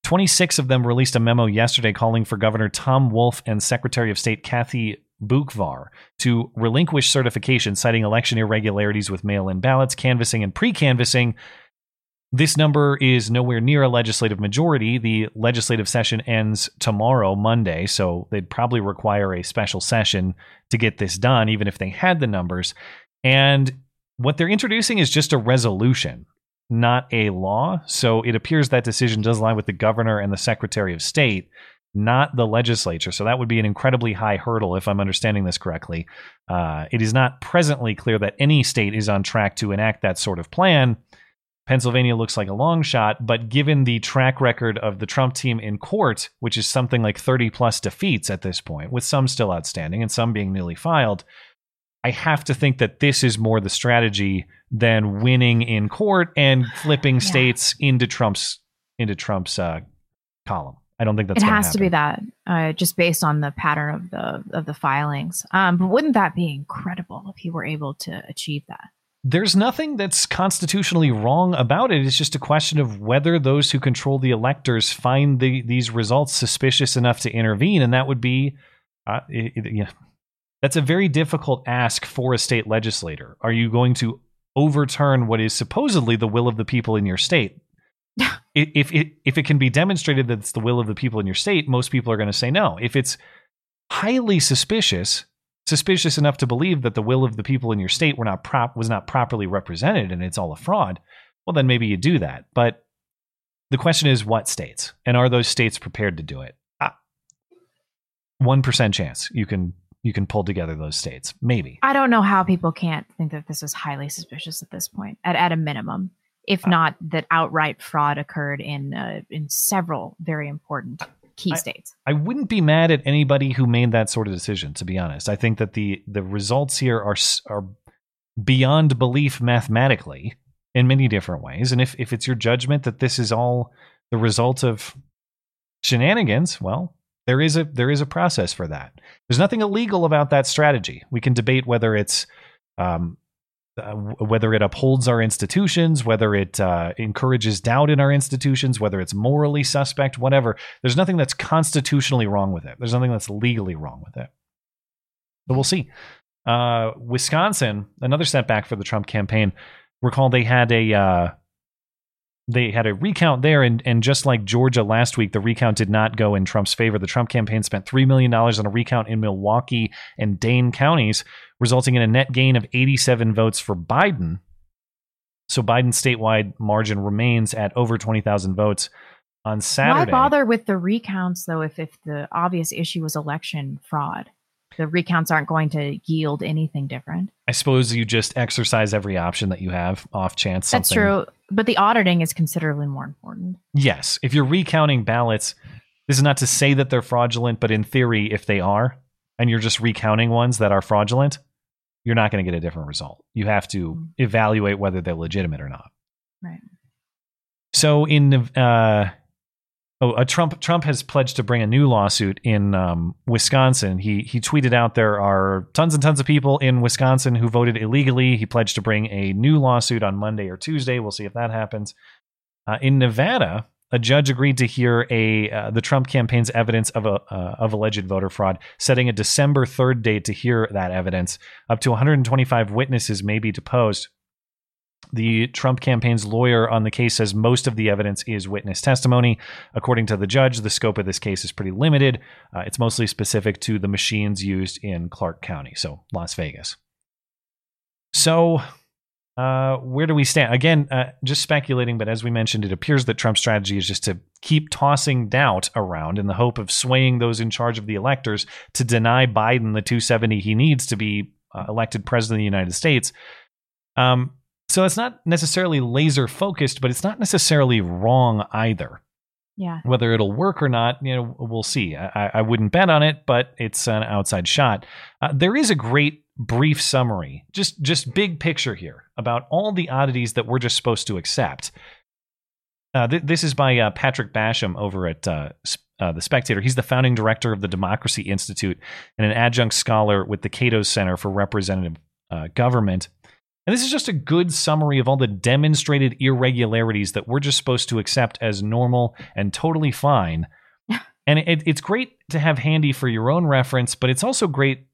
26 of them released a memo yesterday calling for Governor Tom Wolf and Secretary of State Kathy Boockvar to relinquish certification, citing election irregularities with mail in ballots, canvassing, and pre canvassing. This number is nowhere near a legislative majority. The legislative session ends tomorrow, Monday, so they'd probably require a special session to get this done, even if they had the numbers. And what they're introducing is just a resolution, not a law. So it appears that decision does lie with the governor and the secretary of state, not the legislature. So that would be an incredibly high hurdle, if I'm understanding this correctly. Uh, it is not presently clear that any state is on track to enact that sort of plan. Pennsylvania looks like a long shot, but given the track record of the Trump team in court, which is something like 30 plus defeats at this point, with some still outstanding and some being newly filed, I have to think that this is more the strategy than winning in court and flipping yeah. states into Trump's into Trump's uh, column. I don't think that's. It has happen. to be that, uh, just based on the pattern of the of the filings. Um, but wouldn't that be incredible if he were able to achieve that? There's nothing that's constitutionally wrong about it. It's just a question of whether those who control the electors find the, these results suspicious enough to intervene, and that would be, uh, it, it, yeah, that's a very difficult ask for a state legislator. Are you going to overturn what is supposedly the will of the people in your state? if it if it can be demonstrated that it's the will of the people in your state, most people are going to say no. If it's highly suspicious, suspicious enough to believe that the will of the people in your state were not prop was not properly represented and it's all a fraud, well then maybe you do that. But the question is what states and are those states prepared to do it? Ah, one percent chance you can you can pull together those states. Maybe. I don't know how people can't think that this is highly suspicious at this point, at, at a minimum, if uh, not that outright fraud occurred in uh, in several very important key I, states. I wouldn't be mad at anybody who made that sort of decision. To be honest, I think that the the results here are are beyond belief mathematically in many different ways. And if if it's your judgment that this is all the result of shenanigans, well, there is a there is a process for that. There's nothing illegal about that strategy. We can debate whether it's um, uh, whether it upholds our institutions, whether it uh, encourages doubt in our institutions, whether it's morally suspect, whatever. There's nothing that's constitutionally wrong with it. There's nothing that's legally wrong with it. But we'll see. Uh, Wisconsin, another setback for the Trump campaign. Recall they had a uh, they had a recount there, and, and just like Georgia last week, the recount did not go in Trump's favor. The Trump campaign spent $3 million on a recount in Milwaukee and Dane counties, resulting in a net gain of 87 votes for Biden. So Biden's statewide margin remains at over 20,000 votes on Saturday. Why bother with the recounts, though, if, if the obvious issue was election fraud? the recounts aren't going to yield anything different. I suppose you just exercise every option that you have off chance. Something... That's true, but the auditing is considerably more important. Yes, if you're recounting ballots, this is not to say that they're fraudulent, but in theory, if they are, and you're just recounting ones that are fraudulent, you're not going to get a different result. You have to mm-hmm. evaluate whether they're legitimate or not. Right. So in uh, Oh, uh, Trump Trump has pledged to bring a new lawsuit in um, Wisconsin. He he tweeted out there are tons and tons of people in Wisconsin who voted illegally. He pledged to bring a new lawsuit on Monday or Tuesday. We'll see if that happens. Uh, in Nevada, a judge agreed to hear a uh, the Trump campaign's evidence of a uh, of alleged voter fraud, setting a December third date to hear that evidence. Up to 125 witnesses may be deposed. The Trump campaign's lawyer on the case says most of the evidence is witness testimony. According to the judge, the scope of this case is pretty limited. Uh, it's mostly specific to the machines used in Clark County, so Las Vegas. So, uh, where do we stand? Again, uh, just speculating, but as we mentioned, it appears that Trump's strategy is just to keep tossing doubt around in the hope of swaying those in charge of the electors to deny Biden the 270 he needs to be uh, elected president of the United States. Um, so it's not necessarily laser focused, but it's not necessarily wrong either. Yeah. Whether it'll work or not, you know, we'll see. I, I wouldn't bet on it, but it's an outside shot. Uh, there is a great brief summary, just just big picture here about all the oddities that we're just supposed to accept. Uh, th- this is by uh, Patrick Basham over at uh, uh, The Spectator. He's the founding director of the Democracy Institute and an adjunct scholar with the Cato Center for Representative uh, Government. And this is just a good summary of all the demonstrated irregularities that we're just supposed to accept as normal and totally fine. and it, it's great to have handy for your own reference, but it's also great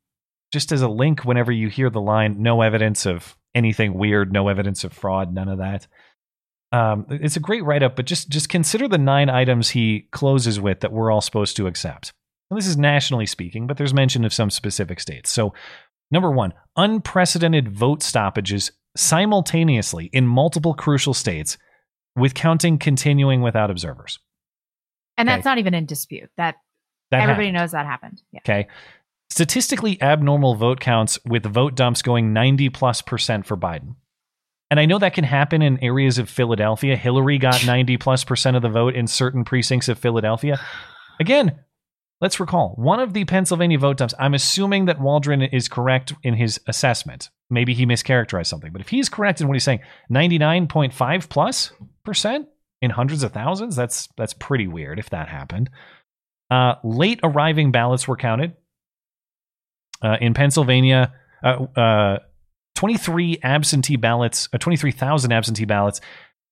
just as a link whenever you hear the line, no evidence of anything weird, no evidence of fraud, none of that. Um, it's a great write up, but just just consider the nine items he closes with that we're all supposed to accept. And this is nationally speaking, but there's mention of some specific states. So, number one, unprecedented vote stoppages simultaneously in multiple crucial states, with counting continuing without observers. And Okay. that's not even in dispute. That, That everybody happened. knows that happened. Yeah. Okay. Statistically abnormal vote counts with vote dumps going 90 plus percent for Biden. And I know that can happen in areas of Philadelphia. Hillary got 90 plus percent of the vote in certain precincts of Philadelphia. Again, let's recall one of the Pennsylvania vote dumps. I'm assuming that Waldron is correct in his assessment. Maybe he mischaracterized something, but if he's correct in what he's saying, 99.5 plus percent in hundreds of thousands, that's that's pretty weird if that happened. Uh, late arriving ballots were counted. Uh, in Pennsylvania, uh, uh, 23 absentee ballots, uh, 23,000 absentee ballots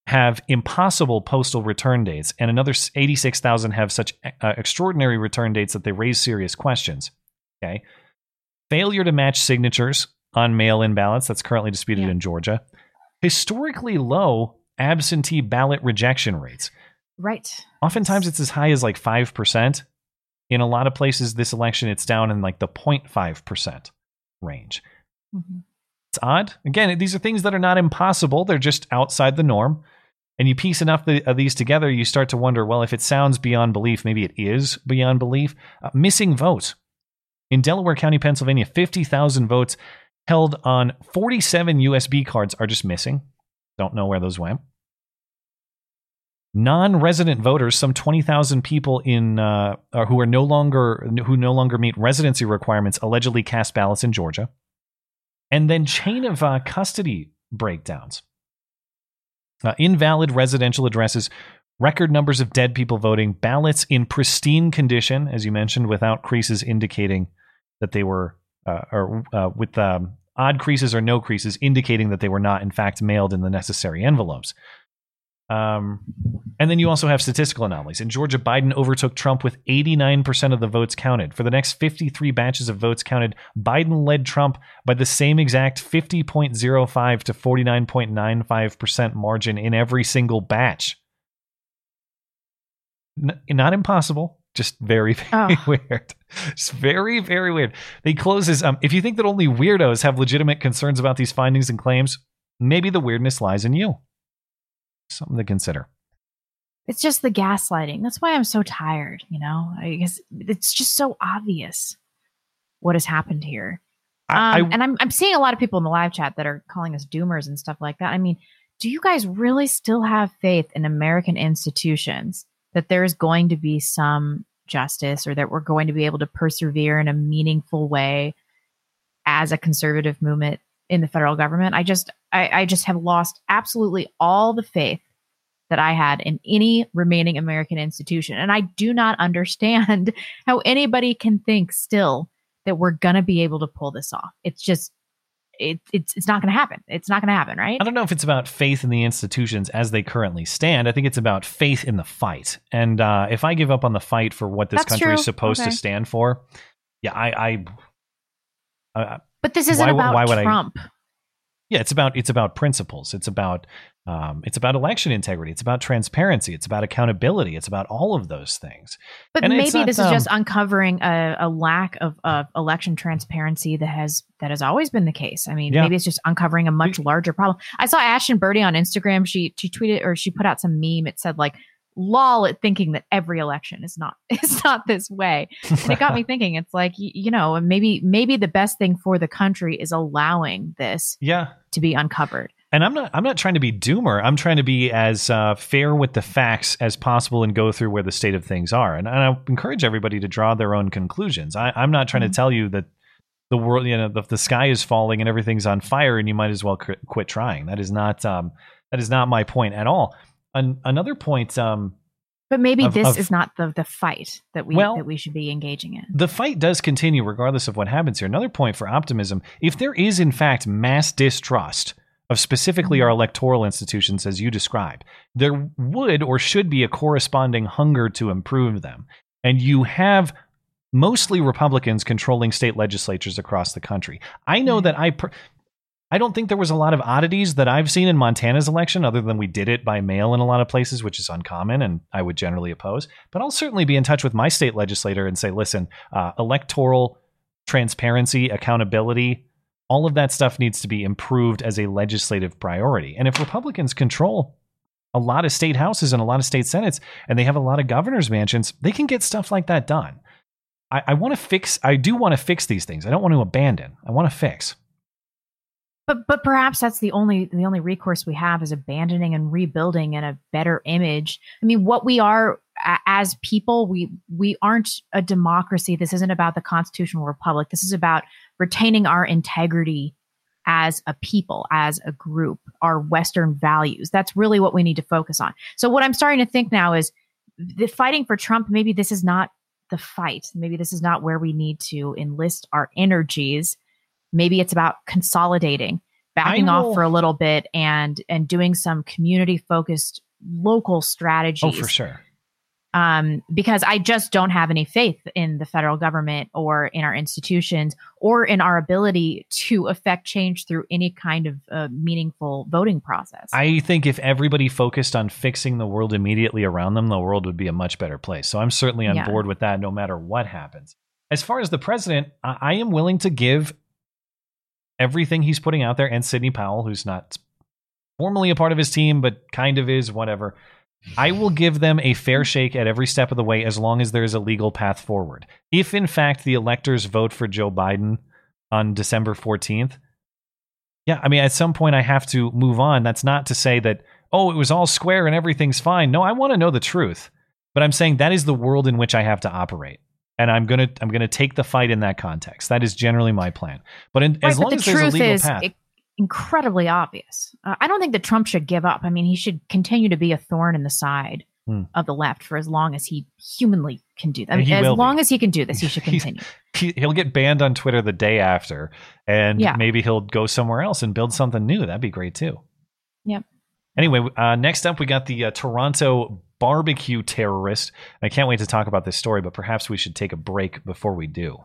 have impossible postal return dates, and another 86,000 have such uh, extraordinary return dates that they raise serious questions. Okay. Failure to match signatures on mail in ballots, that's currently disputed in Georgia. Historically low absentee ballot rejection rates. Right. Oftentimes it's as high as like 5%. In a lot of places this election it's down in like the 0.5% range. It's odd. Again, these are things that are not impossible, they're just outside the norm. And you piece enough of these together, you start to wonder, well, if it sounds beyond belief, maybe it is beyond belief. Uh, missing votes. In Delaware County, Pennsylvania, 50,000 votes held on 47 USB cards are just missing. Don't know where those went non-resident voters, some 20,000 people in uh, who are no longer who no longer meet residency requirements, allegedly cast ballots in Georgia, and then chain of uh, custody breakdowns, uh, invalid residential addresses, record numbers of dead people voting, ballots in pristine condition, as you mentioned, without creases indicating that they were uh, or uh, with um, odd creases or no creases indicating that they were not in fact mailed in the necessary envelopes. Um, and then you also have statistical anomalies. In Georgia, Biden overtook Trump with 89% of the votes counted. For the next 53 batches of votes counted, Biden led Trump by the same exact 50.05 to 49.95% margin in every single batch. N- not impossible, just very, very weird. It's very, very weird. They close this. Um, if you think that only weirdos have legitimate concerns about these findings and claims, maybe the weirdness lies in you. Something to consider. It's just the gaslighting. That's why I'm so tired, you know? I guess it's just so obvious what has happened here. I- Um, I- and I'm I'm seeing a lot of people in the live chat that are calling us doomers and stuff like that. I mean, do you guys really still have faith in American institutions that there is going to be some justice or that we're going to be able to persevere in a meaningful way as a conservative movement in the federal government? I just I, I just have lost absolutely all the faith that I had in any remaining American institution. And I do not understand how anybody can think still that we're gonna be able to pull this off. It's just it, it's it's not gonna happen. It's not gonna happen, right? I don't know if it's about faith in the institutions as they currently stand. I think it's about faith in the fight. And uh, if I give up on the fight for what this That's country is supposed Okay. to stand for, yeah, I. I uh, But this isn't why about why would I- Trump. yeah, it's about it's about principles. It's about um, it's about election integrity. It's about transparency. It's about accountability. It's about all of those things. But And maybe not, this is just um, uncovering a, a lack of, of election transparency that has that has always been the case. I mean, Yeah. maybe it's just uncovering a much larger problem. I saw Ashton Birdie on Instagram. She she tweeted or she put out some meme. It said like lol at thinking that every election is not is not this way. And it got me thinking. It's like you know, and maybe maybe the best thing for the country is allowing this Yeah. to be uncovered. And I'm not I'm not trying to be doomer. I'm trying to be as uh, fair with the facts as possible and go through where the state of things are. And, and I encourage everybody to draw their own conclusions. I, I'm not trying to tell you that the world, you know, the, the sky is falling and everything's on fire, and you might as well quit, quit trying. That is not um, that is not my point at all. An, another point. Um, But maybe Of- this of- is not the the fight that we Well- that we should be engaging in. the fight does continue regardless of what happens here. Another point for optimism if there is, in fact, mass distrust of specifically our electoral institutions as you describe, there would or should be a corresponding hunger to improve them. And you have mostly Republicans controlling state legislatures across the country. I know that I. Per- I don't think there was a lot of oddities that I've seen in Montana's election, other than we did it by mail in a lot of places, which is uncommon and I would generally oppose. But I'll certainly be in touch with my state legislator and say, listen, uh, electoral transparency, accountability, all of that stuff needs to be improved as a legislative priority. And if Republicans control a lot of state houses and a lot of state senates, and they have a lot of governor's mansions, they can get stuff like that done. I, I want to fix, I do want to fix these things. I don't want to abandon, I want to fix. But but perhaps that's the only the only recourse we have is abandoning and rebuilding in a better image. I mean, what we are as people, we we aren't a democracy. This isn't about the constitutional republic. This is about retaining our integrity as a people, as a group, our Western values. That's really what we need to focus on. So what I'm starting to think now is the fighting for Trump. Maybe this is not the fight. Maybe this is not where we need to enlist our energies maybe it's about consolidating backing off for a little bit and and doing some community focused local strategies Oh, for sure. um, because I just don't have any faith in the federal government or in our institutions or in our ability to affect change through any kind of uh, meaningful voting process. I think if everybody focused on fixing the world immediately around them, the world would be a much better place. So I'm certainly on Yeah. board with that no matter what happens. As far as the president, I I am willing to give everything he's putting out there and Sidney Powell, who's not formally a part of his team, but kind of is, whatever. I will give them a fair shake at every step of the way as long as there is a legal path forward. If, in fact, the electors vote for Joe Biden on December 14th, yeah, I mean, at some point I have to move on. That's not to say that, oh, it was all square and everything's fine. No, I want to know the truth. But I'm saying that is the world in which I have to operate. And I'm gonna I'm gonna take the fight in that context. That is generally my plan. But in, Right, as but long the as there's a truth legal is path, i- incredibly obvious. Uh, I don't think that Trump should give up. I mean, he should continue to be a thorn in the side Hmm. of the left for as long as he humanly can do that. I mean, as will be. long as he can do this, he should continue. he, he'll get banned on Twitter the day after, and Yeah. maybe he'll go somewhere else and build something new. That'd be great too. Yep. Anyway, uh, next up we got the uh, Toronto barbecue terrorist. I can't wait to talk about this story, but perhaps we should take a break before we do.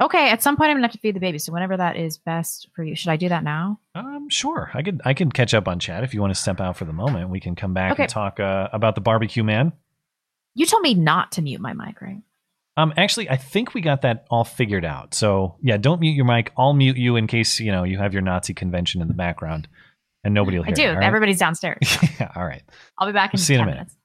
Okay, at some point I'm gonna have to feed the baby. So whenever that is best for you, should I do that now? Um, sure. I could I can catch up on chat if you want to step out for the moment. We can come back Okay. and talk uh, about the barbecue man. You told me not to mute my mic, right? Um, actually, I think we got that all figured out. So yeah, don't mute your mic. I'll mute you in case you know you have your Nazi convention in the background, and nobody will hear. I do. it, right? Everybody's downstairs. yeah, all right. I'll be back in We'll see in a 10 minute. minutes.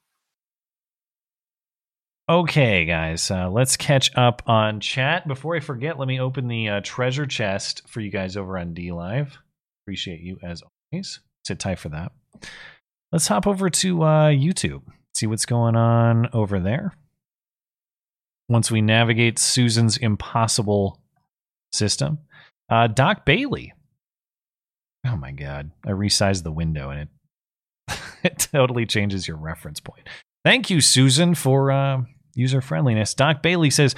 Okay, guys, uh, let's catch up on chat. Before I forget, let me open the uh, treasure chest for you guys over on DLive. Appreciate you as always. Sit tight for that. Let's hop over to uh, YouTube. See what's going on over there. Once we navigate Susan's impossible system, uh, Doc Bailey. Oh my God! I resized the window and it it totally changes your reference point. Thank you, Susan, for uh, user friendliness. Doc Bailey says,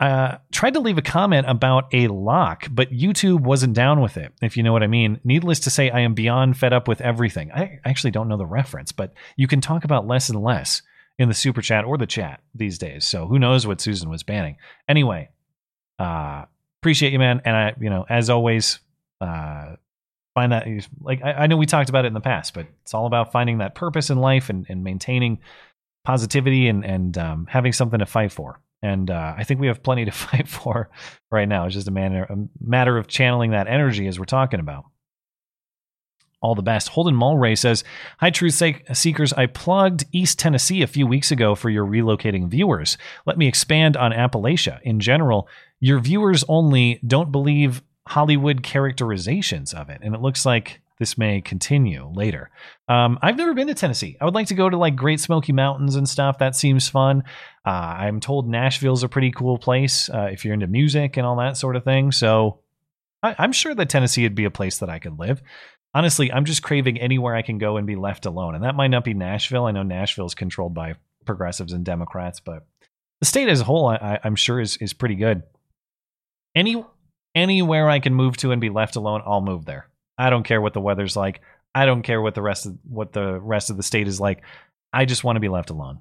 uh, tried to leave a comment about a lock, but YouTube wasn't down with it, if you know what I mean. Needless to say, I am beyond fed up with everything. I actually don't know the reference, but you can talk about less and less in the super chat or the chat these days. So who knows what Susan was banning. Anyway, uh, appreciate you, man. And I, you know, as always, uh, find that like I, I know we talked about it in the past, but it's all about finding that purpose in life and, and maintaining positivity and and um, having something to fight for. And uh, I think we have plenty to fight for right now. It's just a matter a matter of channeling that energy as we're talking about. All the best. Holden Mulray says, Hi, Truth Seekers. I plugged East Tennessee a few weeks ago for your relocating viewers. Let me expand on Appalachia. In general, your viewers only don't believe Hollywood characterizations of it. And it looks like this may continue later. Um, I've never been to Tennessee. I would like to go to like Great Smoky Mountains and stuff. That seems fun. Uh, I'm told Nashville's a pretty cool place uh, if you're into music and all that sort of thing. So I, I'm sure that Tennessee would be a place that I could live. honestly, I'm just craving anywhere I can go and be left alone. And that might not be Nashville. I know Nashville is controlled by progressives and Democrats, but the state as a whole, I, I'm sure is is pretty good. Any anywhere I can move to and be left alone, I'll move there. I don't care what the weather's like. I don't care what the rest of what the rest of the state is like. I just want to be left alone.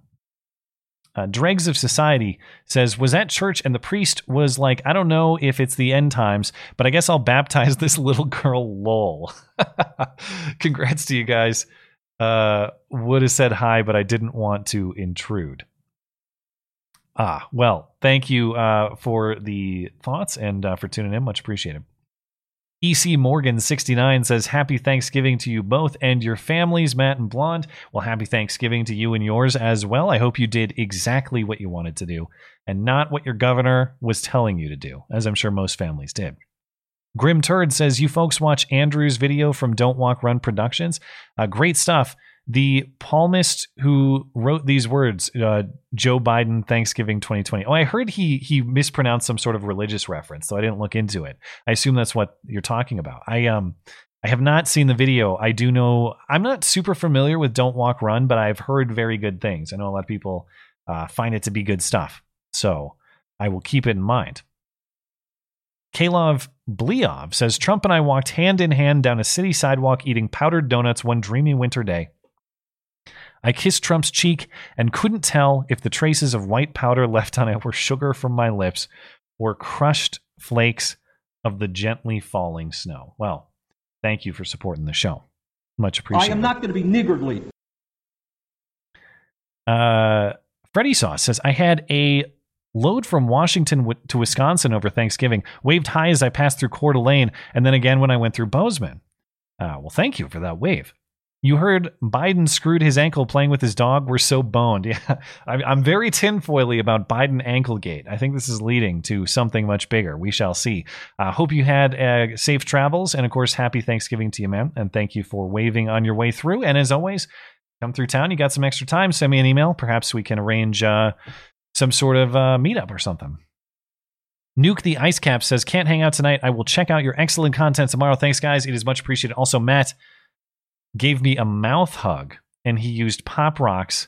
Uh, Dregs of Society says, was at church and the priest was like, I don't know if it's the end times, but I guess I'll baptize this little girl, lol. Congrats to you guys. Uh, would have said hi, but I didn't want to intrude. Ah, well, thank you uh, for the thoughts and uh, for tuning in. Much appreciated. EC Morgan 69 says, Happy Thanksgiving to you both and your families, Matt and Blonde. Well, happy Thanksgiving to you and yours as well. I hope you did exactly what you wanted to do and not what your governor was telling you to do, as I'm sure most families did. Grim Turd says, You folks watch Andrew's video from Don't Walk Run Productions. Uh, great stuff the palmist who wrote these words, uh, Joe Biden, Thanksgiving 2020. Oh, I heard he he mispronounced some sort of religious reference, so I didn't look into it. I assume that's what you're talking about. I um I have not seen the video. I do know I'm not super familiar with Don't Walk Run, but I've heard very good things. I know a lot of people uh, find it to be good stuff, so I will keep it in mind. Kalov Bliov says Trump and I walked hand in hand down a city sidewalk eating powdered donuts one dreamy winter day. I kissed Trump's cheek and couldn't tell if the traces of white powder left on it were sugar from my lips or crushed flakes of the gently falling snow. Well, thank you for supporting the show. Much appreciated. I am not going to be niggardly. Uh, Freddie Sauce says, I had a load from Washington to Wisconsin over Thanksgiving, waved high as I passed through Coeur d'Alene, and then again when I went through Bozeman. Uh, well, thank you for that wave. You heard Biden screwed his ankle playing with his dog. We're so boned. Yeah, I'm very tinfoily about Biden anklegate. I think this is leading to something much bigger. We shall see. Uh, hope you had uh, safe travels, and of course, happy Thanksgiving to you, man. And thank you for waving on your way through. And as always, come through town. You got some extra time? Send me an email. Perhaps we can arrange uh, some sort of uh, meetup or something. Nuke the Ice Cap says, Can't hang out tonight. I will check out your excellent content tomorrow. Thanks, guys. It is much appreciated. Also, Matt gave me a mouth hug and he used pop rocks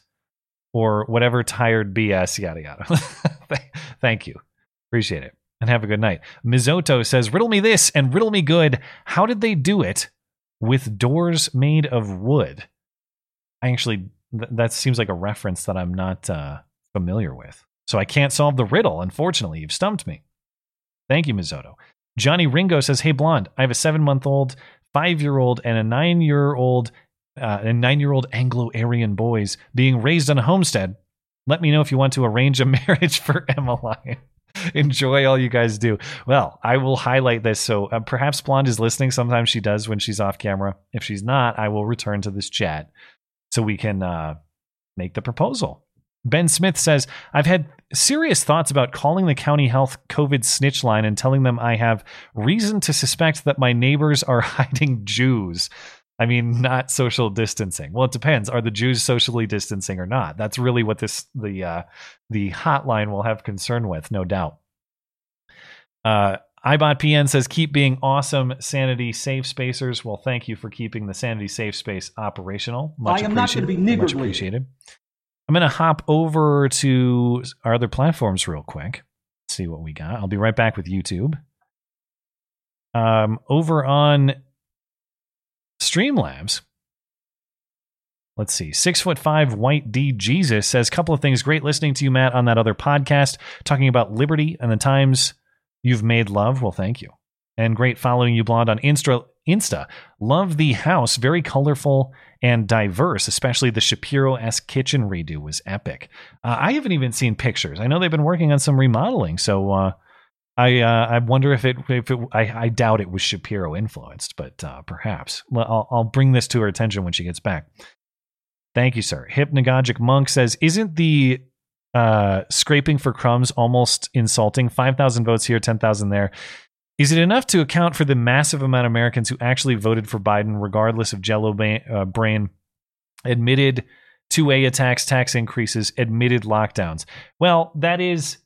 or whatever tired BS, yada yada. Thank you. Appreciate it. And have a good night. Mizoto says, Riddle me this and riddle me good. How did they do it with doors made of wood? I actually, th- that seems like a reference that I'm not uh, familiar with. So I can't solve the riddle. Unfortunately, you've stumped me. Thank you, Mizoto. Johnny Ringo says, Hey, Blonde, I have a seven month old five year old and a nine year old uh, and nine year old Anglo Aryan boys being raised on a homestead. Let me know if you want to arrange a marriage for Emmeline. Enjoy all you guys do. Well, I will highlight this. So uh, perhaps Blonde is listening. Sometimes she does when she's off camera. If she's not, I will return to this chat so we can uh, make the proposal. Ben Smith says, I've had serious thoughts about calling the county health COVID snitch line and telling them I have reason to suspect that my neighbors are hiding Jews. I mean, not social distancing. Well, it depends. Are the Jews socially distancing or not? That's really what this the uh, the hotline will have concern with, no doubt. Uh, iBot PN says, "Keep being awesome, sanity safe spacers." Well, thank you for keeping the sanity safe space operational. Much I am not going to be niggardly. Much appreciated. I'm going to hop over to our other platforms real quick. See what we got. I'll be right back with YouTube. Um, over on Streamlabs, let's see. Six foot five white D Jesus says a couple of things. Great listening to you, Matt, on that other podcast talking about liberty and the times you've made love. Well, thank you. And great following you, Blonde, on Insta. Insta. Love the house. Very colorful and diverse, especially the Shapiro esque kitchen redo was epic. Uh, I haven't even seen pictures. I know they've been working on some remodeling, so uh, I uh, I wonder if it if it I, I doubt it was Shapiro influenced, but uh, perhaps I'll, I'll bring this to her attention when she gets back. Thank you, sir. Hypnagogic monk says, "Isn't the uh, scraping for crumbs almost insulting? Five thousand votes here, ten thousand there." Is it enough to account for the massive amount of Americans who actually voted for Biden, regardless of Jello uh, brain, admitted 2A attacks, tax increases, admitted lockdowns? Well, that is,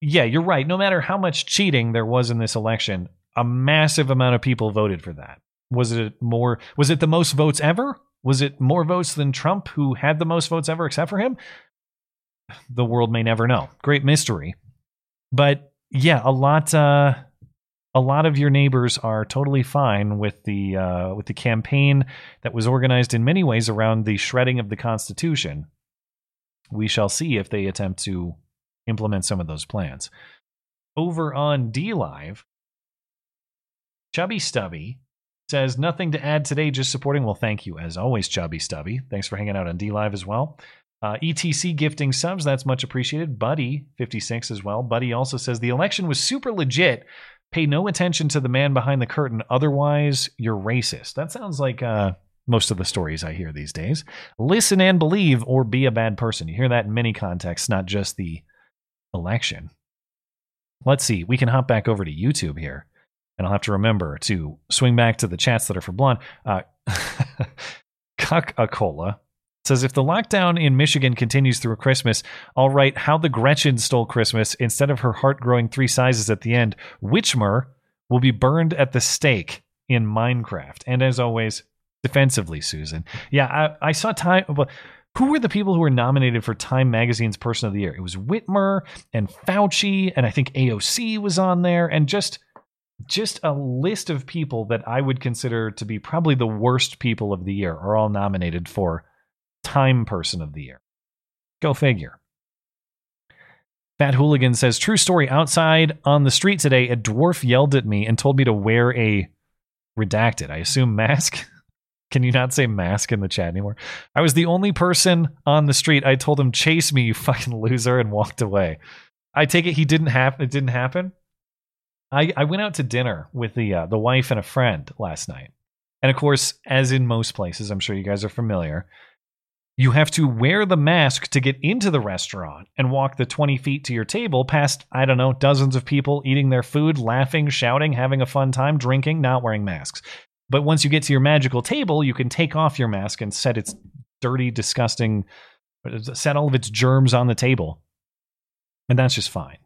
yeah, you're right. No matter how much cheating there was in this election, a massive amount of people voted for that. Was it more? Was it the most votes ever? Was it more votes than Trump, who had the most votes ever, except for him? The world may never know. Great mystery. But yeah, a lot. Uh, a lot of your neighbors are totally fine with the uh, with the campaign that was organized in many ways around the shredding of the Constitution. We shall see if they attempt to implement some of those plans. Over on DLive, Chubby Stubby says nothing to add today, just supporting. Well, thank you as always, Chubby Stubby. Thanks for hanging out on DLive as well. Uh, ETC gifting subs, that's much appreciated. Buddy, 56 as well. Buddy also says the election was super legit. Pay no attention to the man behind the curtain, otherwise, you're racist. That sounds like uh, most of the stories I hear these days. Listen and believe, or be a bad person. You hear that in many contexts, not just the election. Let's see. We can hop back over to YouTube here, and I'll have to remember to swing back to the chats that are for blonde. Uh, Coca-Cola says if the lockdown in Michigan continues through Christmas, I'll write how the Gretchen stole Christmas instead of her heart growing three sizes at the end. Witchmer will be burned at the stake in Minecraft. And as always, defensively, Susan. Yeah, I, I saw time. Who were the people who were nominated for Time Magazine's Person of the Year? It was Whitmer and Fauci, and I think AOC was on there, and just just a list of people that I would consider to be probably the worst people of the year are all nominated for Time Person of the Year. Go figure. Fat Hooligan says, True story. Outside on the street today, a dwarf yelled at me and told me to wear a redacted, I assume, mask. Can you not say mask in the chat anymore? I was the only person on the street. I told him, "Chase me, you fucking loser," and walked away. I take it he didn't happen. It didn't happen. I I went out to dinner with the uh, the wife and a friend last night, and of course, as in most places, I'm sure you guys are familiar. You have to wear the mask to get into the restaurant and walk the 20 feet to your table past, I don't know, dozens of people eating their food, laughing, shouting, having a fun time, drinking, not wearing masks. But once you get to your magical table, you can take off your mask and set its dirty, disgusting, set all of its germs on the table. And that's just fine.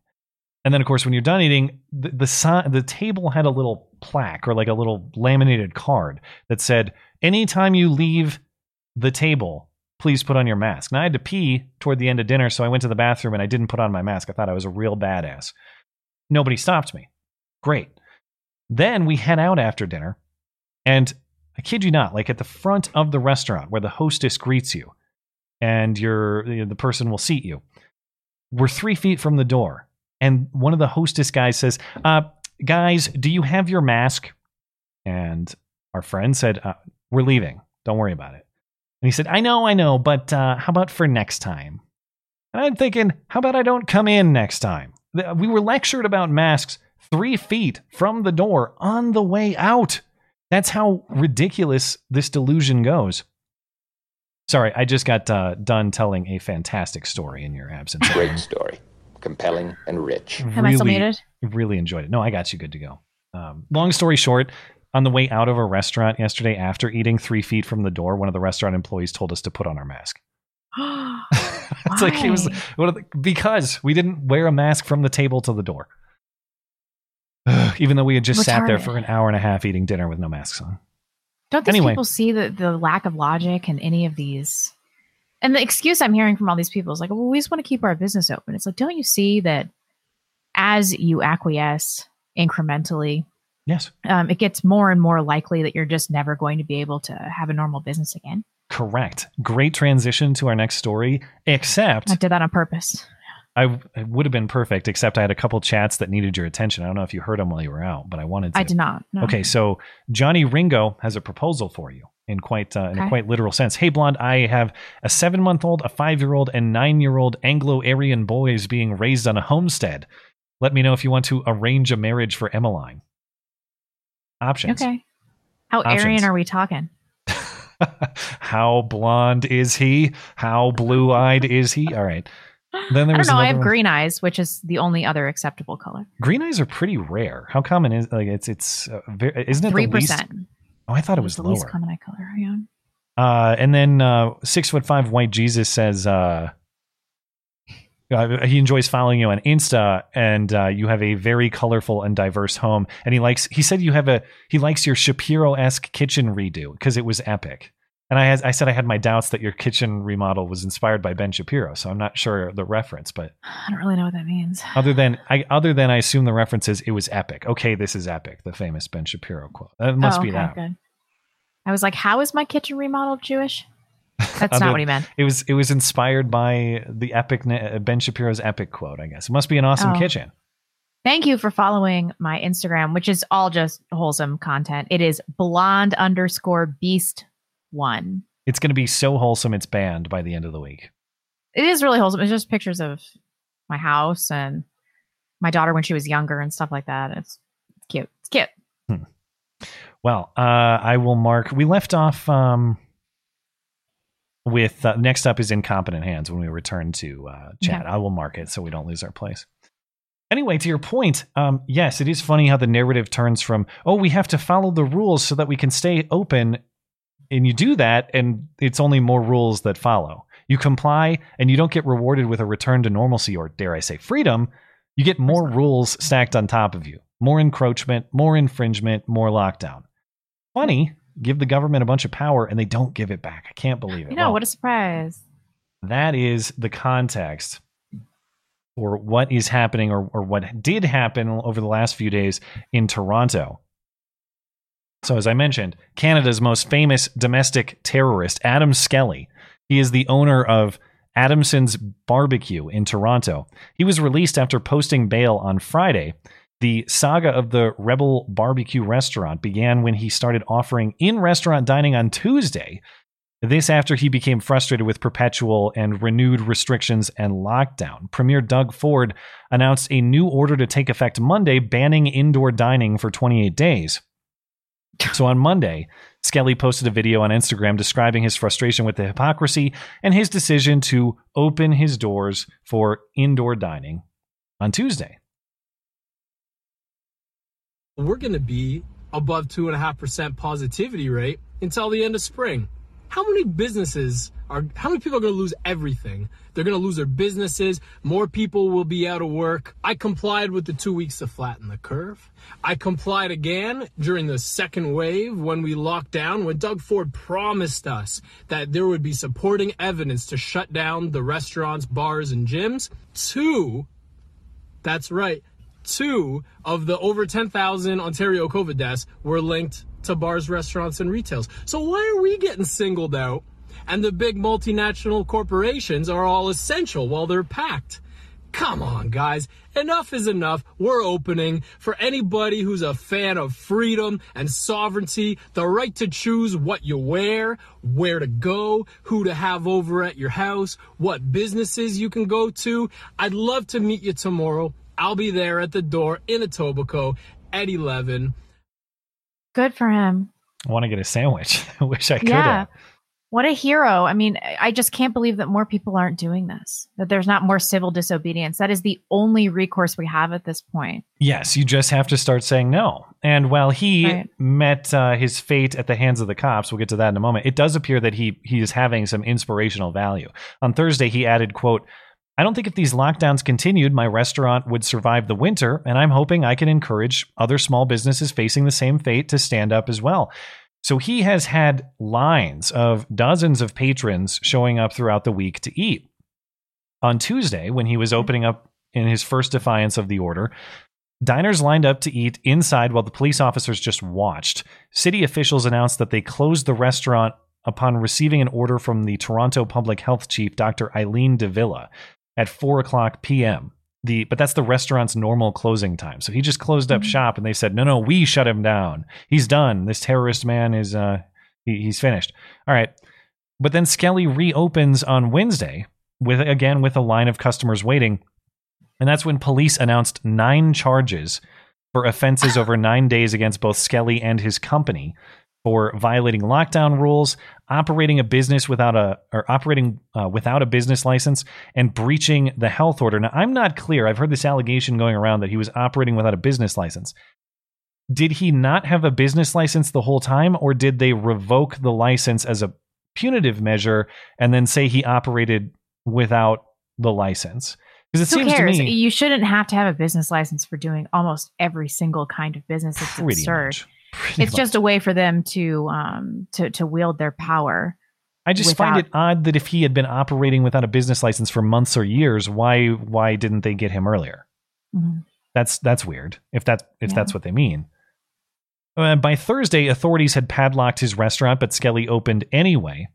And then, of course, when you're done eating, the, the, the table had a little plaque or like a little laminated card that said, anytime you leave the table, please put on your mask. Now I had to pee toward the end of dinner, so I went to the bathroom and I didn't put on my mask. I thought I was a real badass. Nobody stopped me. Great. Then we head out after dinner, and I kid you not, like at the front of the restaurant where the hostess greets you and you're, the person will seat you, we're three feet from the door. And one of the hostess guys says, uh, Guys, do you have your mask? And our friend said, uh, We're leaving. Don't worry about it. And he said, I know, I know, but uh, how about for next time? And I'm thinking, how about I don't come in next time? We were lectured about masks three feet from the door on the way out. That's how ridiculous this delusion goes. Sorry, I just got uh, done telling a fantastic story in your absence. Great story. Compelling and rich. Have I still made it? Really enjoyed it. No, I got you good to go. Um, long story short, on the way out of a restaurant yesterday after eating three feet from the door, one of the restaurant employees told us to put on our mask. it's like he was the, because we didn't wear a mask from the table to the door. Even though we had just sat there for an hour and a half eating dinner with no masks on. Don't these Anyway. people see the, the lack of logic in any of these? And the excuse I'm hearing from all these people is like, well, we just want to keep our business open. It's like, don't you see that as you acquiesce incrementally, Yes. um, it gets more and more likely that you're just never going to be able to have a normal business again. Correct. Great transition to our next story, except I did that on purpose. I it would have been perfect, except I had a couple chats that needed your attention. I don't know if you heard them while you were out, but I wanted to. I did not. no. Okay, so Johnny Ringo has a proposal for you in quite uh, in a quite literal sense. Hey, blonde, I have a seven month old, a five year old, and nine year old Anglo Aryan boys being raised on a homestead. Let me know if you want to arrange a marriage for Emmeline. Options. Okay. How Options. Aryan are we talking? How blonde is he? How blue eyed is he? All right. Then there I was don't know. I have one. green eyes, which is the only other acceptable color. Green eyes are pretty rare. How common is like it's it's uh, very, isn't it Three percent. Oh, I thought it was the lower. least common eye color. Yeah. Uh, and then uh, six foot five white Jesus says, uh, Uh, he enjoys following you on Insta, and uh, you have a very colorful and diverse home. And he likes. He said you have a. He likes your Shapiro esque kitchen redo because it was epic. And I had, I said I had my doubts that your kitchen remodel was inspired by Ben Shapiro, so I'm not sure the reference. But I don't really know what that means. other than I, other than I assume the reference is it was epic. Okay, this is epic. The famous Ben Shapiro quote. That must Oh, be okay, that. Good. I was like, how is my kitchen remodel Jewish? That's not what he meant. It was it was inspired by the epic uh, Ben Shapiro's epic quote. I guess it must be an awesome Oh. kitchen. Thank you for following my Instagram, which is all just wholesome content. It is blonde underscore beast one. It's going to be so wholesome it's banned by the end of the week. It is really wholesome. It's just pictures of my house and my daughter when she was younger and stuff like that. It's, it's cute. It's cute. Well, uh, I will mark. We left off um, with uh, next up is incompetent hands when we return to uh, chat. Yeah. I will mark it so we don't lose our place. Anyway, to your point, um, yes, it is funny how the narrative turns from oh we have to follow the rules so that we can stay open, and you do that, and it's only more rules that follow. You comply, and you don't get rewarded with a return to normalcy or dare I say freedom. You get more rules stacked on top of you, more encroachment, more infringement, more lockdown funny. Give the government a bunch of power and they don't give it back. I can't believe it. You know, Well, what a surprise. that is the context for what is happening or, or what did happen over the last few days in Toronto. So, as I mentioned, Canada's most famous domestic terrorist, Adam Skelly, he is the owner of Adamson's Barbecue in Toronto. He was released after posting bail on Friday. The saga of the Rebel Barbecue restaurant began when he started offering in restaurant dining on Tuesday. This after he became frustrated with perpetual and renewed restrictions and lockdown. Premier Doug Ford announced a new order to take effect Monday, banning indoor dining for 28 days. So on Monday, Skelly posted a video on Instagram describing his frustration with the hypocrisy and his decision to open his doors for indoor dining on Tuesday. We're going to be above 2.5% positivity rate until the end of spring. How many businesses are, how many people are going to lose everything? They're going to lose their businesses. More people will be out of work. I complied with the two weeks to flatten the curve. I complied again during the second wave when we locked down, when Doug Ford promised us that there would be supporting evidence to shut down the restaurants, bars, and gyms. Two, that's right. Two of the over 10,000 Ontario COVID deaths were linked to bars, restaurants, and retails. So why are we getting singled out and the big multinational corporations are all essential while they're packed? Come on, guys. Enough is enough. We're opening for anybody who's a fan of freedom and sovereignty, the right to choose what you wear, where to go, who to have over at your house, what businesses you can go to. I'd love to meet you tomorrow. I'll be there at the door in Etobicoke at 11. Good for him. I want to get a sandwich. I wish I could yeah. have. What a hero. I mean, I just can't believe that more people aren't doing this, that there's not more civil disobedience. That is the only recourse we have at this point. Yes, you just have to start saying no. And while he Right. met uh, his fate at the hands of the cops, we'll get to that in a moment. It does appear that he he is having some inspirational value. On Thursday, he added, "quote I don't think if these lockdowns continued, my restaurant would survive the winter, and I'm hoping I can encourage other small businesses facing the same fate to stand up as well." So he has had lines of dozens of patrons showing up throughout the week to eat. On Tuesday, when he was mm-hmm. opening up in his first defiance of the order, Diners lined up to eat inside while the police officers just watched. City officials announced that they closed the restaurant upon receiving an order from the Toronto Public Health Chief, Dr. Eileen de Villa, at 4 o'clock p.m. The, but that's the restaurant's normal closing time. So he just closed up shop and they said, no, no, we shut him down. He's done. This terrorist man is, uh, he, he's finished. All right. But then Skelly reopens on Wednesday with, again, with a line of customers waiting. And that's when police announced nine charges for offenses over nine days against both Skelly and his company for violating lockdown rules, operating a business without a or operating uh, without a business license, and breaching the health order. Now, I'm not clear. I've heard this allegation going around that he was operating without a business license. Did he not have a business license the whole time, or did they revoke the license as a punitive measure and then say he operated without the license? Because it Who seems cares? to me You shouldn't have to have a business license for doing almost every single kind of business. It's absurd. much. Pretty It's just a way for them to um to to wield their power. I just find it odd that if he had been operating without a business license for months or years, why why didn't they get him earlier? Mhm. That's that's weird. If that if Yeah. that's what they mean. Uh, by Thursday, authorities had padlocked his restaurant, but Skelly opened anyway.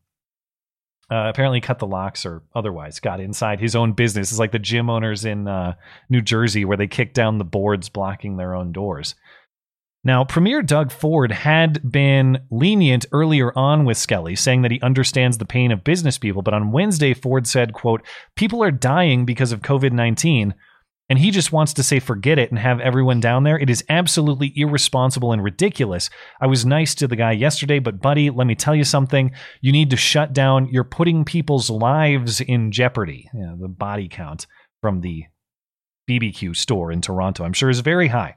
Uh, apparently, cut the locks or otherwise got inside his own business. It's like the gym owners in uh, New Jersey where they kick down the boards blocking their own doors. Now, Premier Doug Ford had been lenient earlier on with Skelly, saying that he understands the pain of business people. But on Wednesday, Ford said, quote, people are dying because of COVID-19, and he just wants to say forget it and have everyone down there. It is absolutely irresponsible and ridiculous. I was nice to the guy yesterday, but buddy, let me tell you something. You need to shut down. You're putting people's lives in jeopardy. You know, the body count from the BBQ store in Toronto, I'm sure, is very high.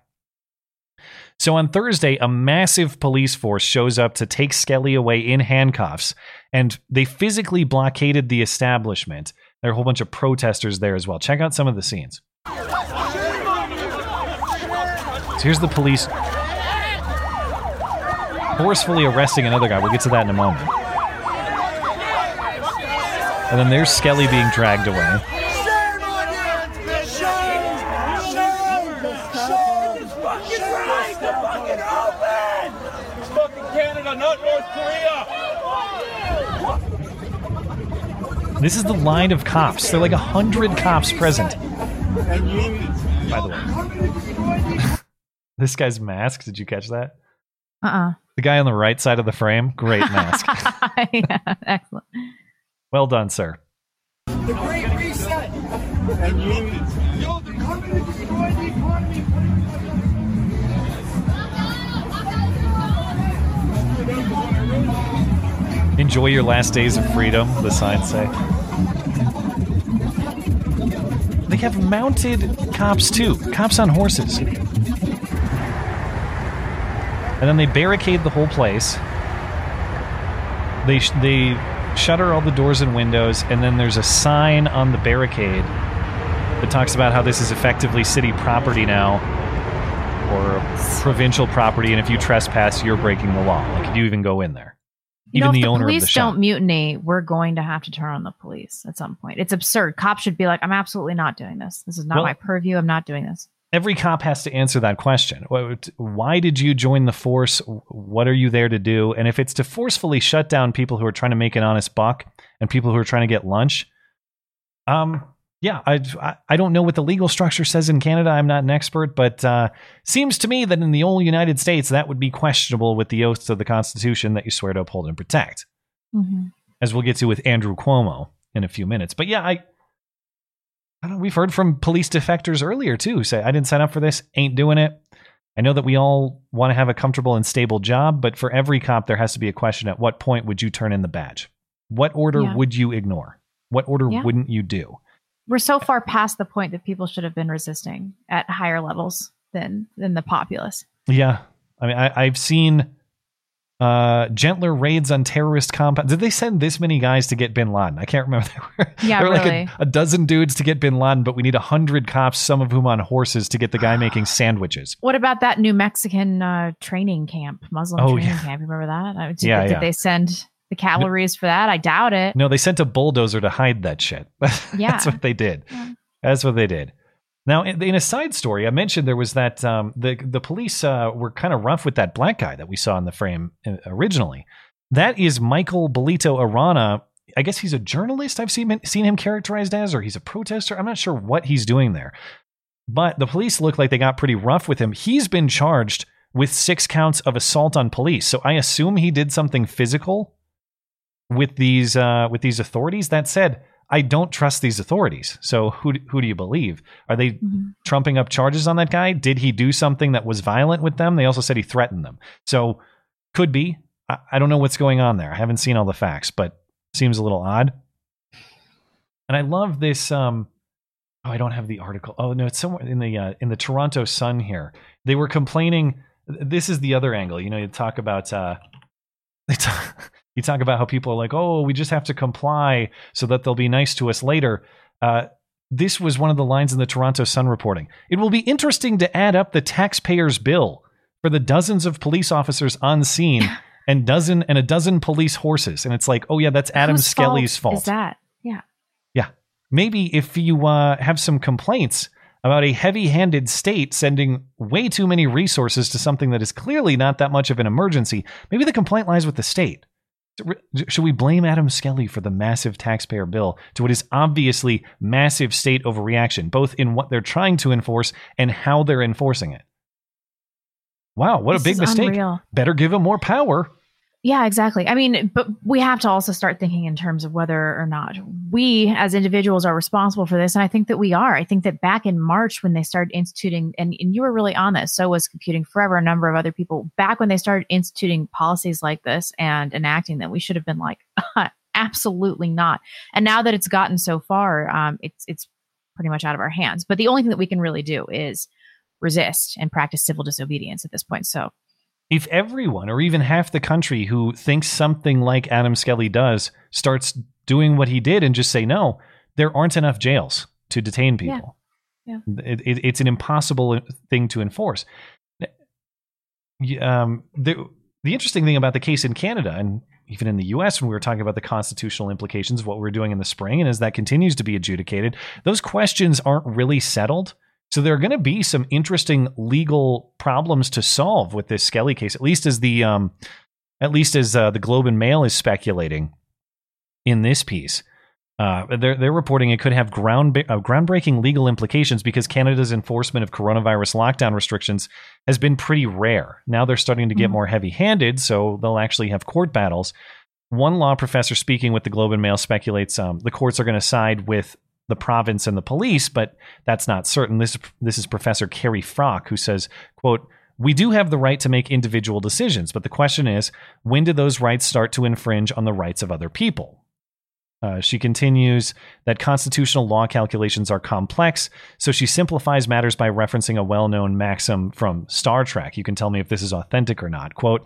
So on Thursday, a massive police force shows up to take Skelly away in handcuffs, and they physically blockaded the establishment. There are a whole bunch of protesters there as well. Check out some of the scenes. So here's the police forcefully arresting another guy. We'll get to that in a moment. And then there's Skelly being dragged away. It's fucking Canada, not North Korea. This is the line of cops. There are like a hundred cops present. By the way, this guy's mask. Did you catch that? Uh uh. The guy on the right side of the frame. Great mask. yeah, excellent. well done, sir. The Great Reset. Enjoy your last days of freedom, the signs say. They have mounted cops too, cops on horses. And then they barricade the whole place. They sh- they shutter all the doors and windows, and then there's a sign on the barricade that talks about how this is effectively city property now, or provincial property, and if you trespass, you're breaking the law. Like, you even go in there. You Even know, the if the owner police of the shop. don't mutiny, we're going to have to turn on the police at some point. It's absurd. Cops should be like, I'm absolutely not doing this. This is not Well- my purview. I'm not doing this. every cop has to answer that question. Why did you join the force? What are you there to do? And if it's to forcefully shut down people who are trying to make an honest buck and people who are trying to get lunch, um, yeah, I, I- don't know what the legal structure says in Canada. I'm not an expert, but uh, seems to me that in the old United States, that would be questionable with the oaths of the Constitution that you swear to uphold and protect Mhm. as we'll get to with Andrew Cuomo in a few minutes. But yeah, I, I don't we've heard from police defectors earlier too. who Say I didn't sign up for this, ain't doing it. I know that we all want to have a comfortable and stable job, but for every cop, there has to be a question: At what point would you turn in the badge? What order Yeah. would you ignore? What order Yeah. wouldn't you do? We're so far past the point that people should have been resisting at higher levels than than the populace. Yeah, I mean, I, I've seen uh, gentler raids on terrorist compounds. Did they send this many guys to get Bin Laden? I can't remember. There were, Yeah, there were like a, a dozen dudes to get Bin Laden, but we need a hundred cops, some of whom on horses, to get the guy making sandwiches. What about that New Mexican uh, training camp, Muslim Oh, training yeah. camp? You remember that? Uh, Did, Yeah, did yeah. they send the calories for that? I doubt it. No, they sent a bulldozer to hide that shit. Yeah. That's what they did. That's what they did. Now, in, in a side story, I mentioned there was that um, the the police uh, were kind of rough with that black guy that we saw in the frame uh, originally. That is Michael Bolito Arana. I guess he's a journalist. I've seen seen him characterized as, or he's a protester. I'm not sure what he's doing there. But the police look like they got pretty rough with him. He's been charged with six counts of assault on police. So I assume he did something physical with these uh, with these authorities. That said, I don't trust these authorities. So who who do you believe? Are they trumping up charges on that guy? Did he do something that was violent with them? They also said he threatened them. So could be. I, I don't know what's going on there. I haven't seen all the facts, but seems a little odd. And I love this. Um, oh, I don't have the article. Oh no, it's somewhere in the uh, in the Toronto Sun here. They were complaining. This is the other angle. You know, you talk about. Uh, they talk, you talk about how people are like, oh, we just have to comply so that they'll be nice to us later. Uh, this was one of the lines in the Toronto Sun reporting. It will be interesting to add up the taxpayers' bill for the dozens of police officers on scene and dozen and a dozen police horses. And it's like, oh yeah, that's Adam Whose Skelly's fault. Is that? Yeah. Yeah. Maybe if you uh, have some complaints about a heavy handed state sending way too many resources to something that is clearly not that much of an emergency, maybe the complaint lies with the state. Should we blame Adam Skelly for the massive taxpayer bill to what is obviously massive state overreaction, both in what they're trying to enforce and how they're enforcing it? Wow, what This a big mistake. unreal. Better give him more power. Yeah, exactly. I mean, but we have to also start thinking in terms of whether or not we as individuals are responsible for this. And I think that we are. I think that back in March when they started instituting, and, and you were really on this, so was Computing Forever, a number of other people, back when they started instituting policies like this and enacting them, we should have been like, absolutely not. And now that it's gotten so far, um, it's it's pretty much out of our hands. But the only thing that we can really do is resist and practice civil disobedience at this point. So If everyone, or even half the country who thinks something like Adam Skelly does, starts doing what he did and just say no, there aren't enough jails to detain people. Yeah. It, it, it's an impossible thing to enforce. Um, the, the interesting thing about the case in Canada and even in the US, when we were talking about the constitutional implications of what we're doing in the spring, and as that continues to be adjudicated, those questions aren't really settled. So there are going to be some interesting legal problems to solve with this Skelly case, at least as the um, at least as uh, the Globe and Mail is speculating in this piece. Uh, they're they're reporting it could have ground uh, groundbreaking legal implications because Canada's enforcement of coronavirus lockdown restrictions has been pretty rare. Now they're starting to get Mhm. more heavy-handed, so they'll actually have court battles. One law professor speaking with the Globe and Mail speculates um, the courts are going to side with the province and the police, but that's not certain. This this is Professor Kerri Froc who says, "quote." We do have the right to make individual decisions, but the question is, when do those rights start to infringe on the rights of other people? Uh, she continues that constitutional law calculations are complex, so she simplifies matters by referencing a well known maxim from Star Trek. You can tell me if this is authentic or not. Quote,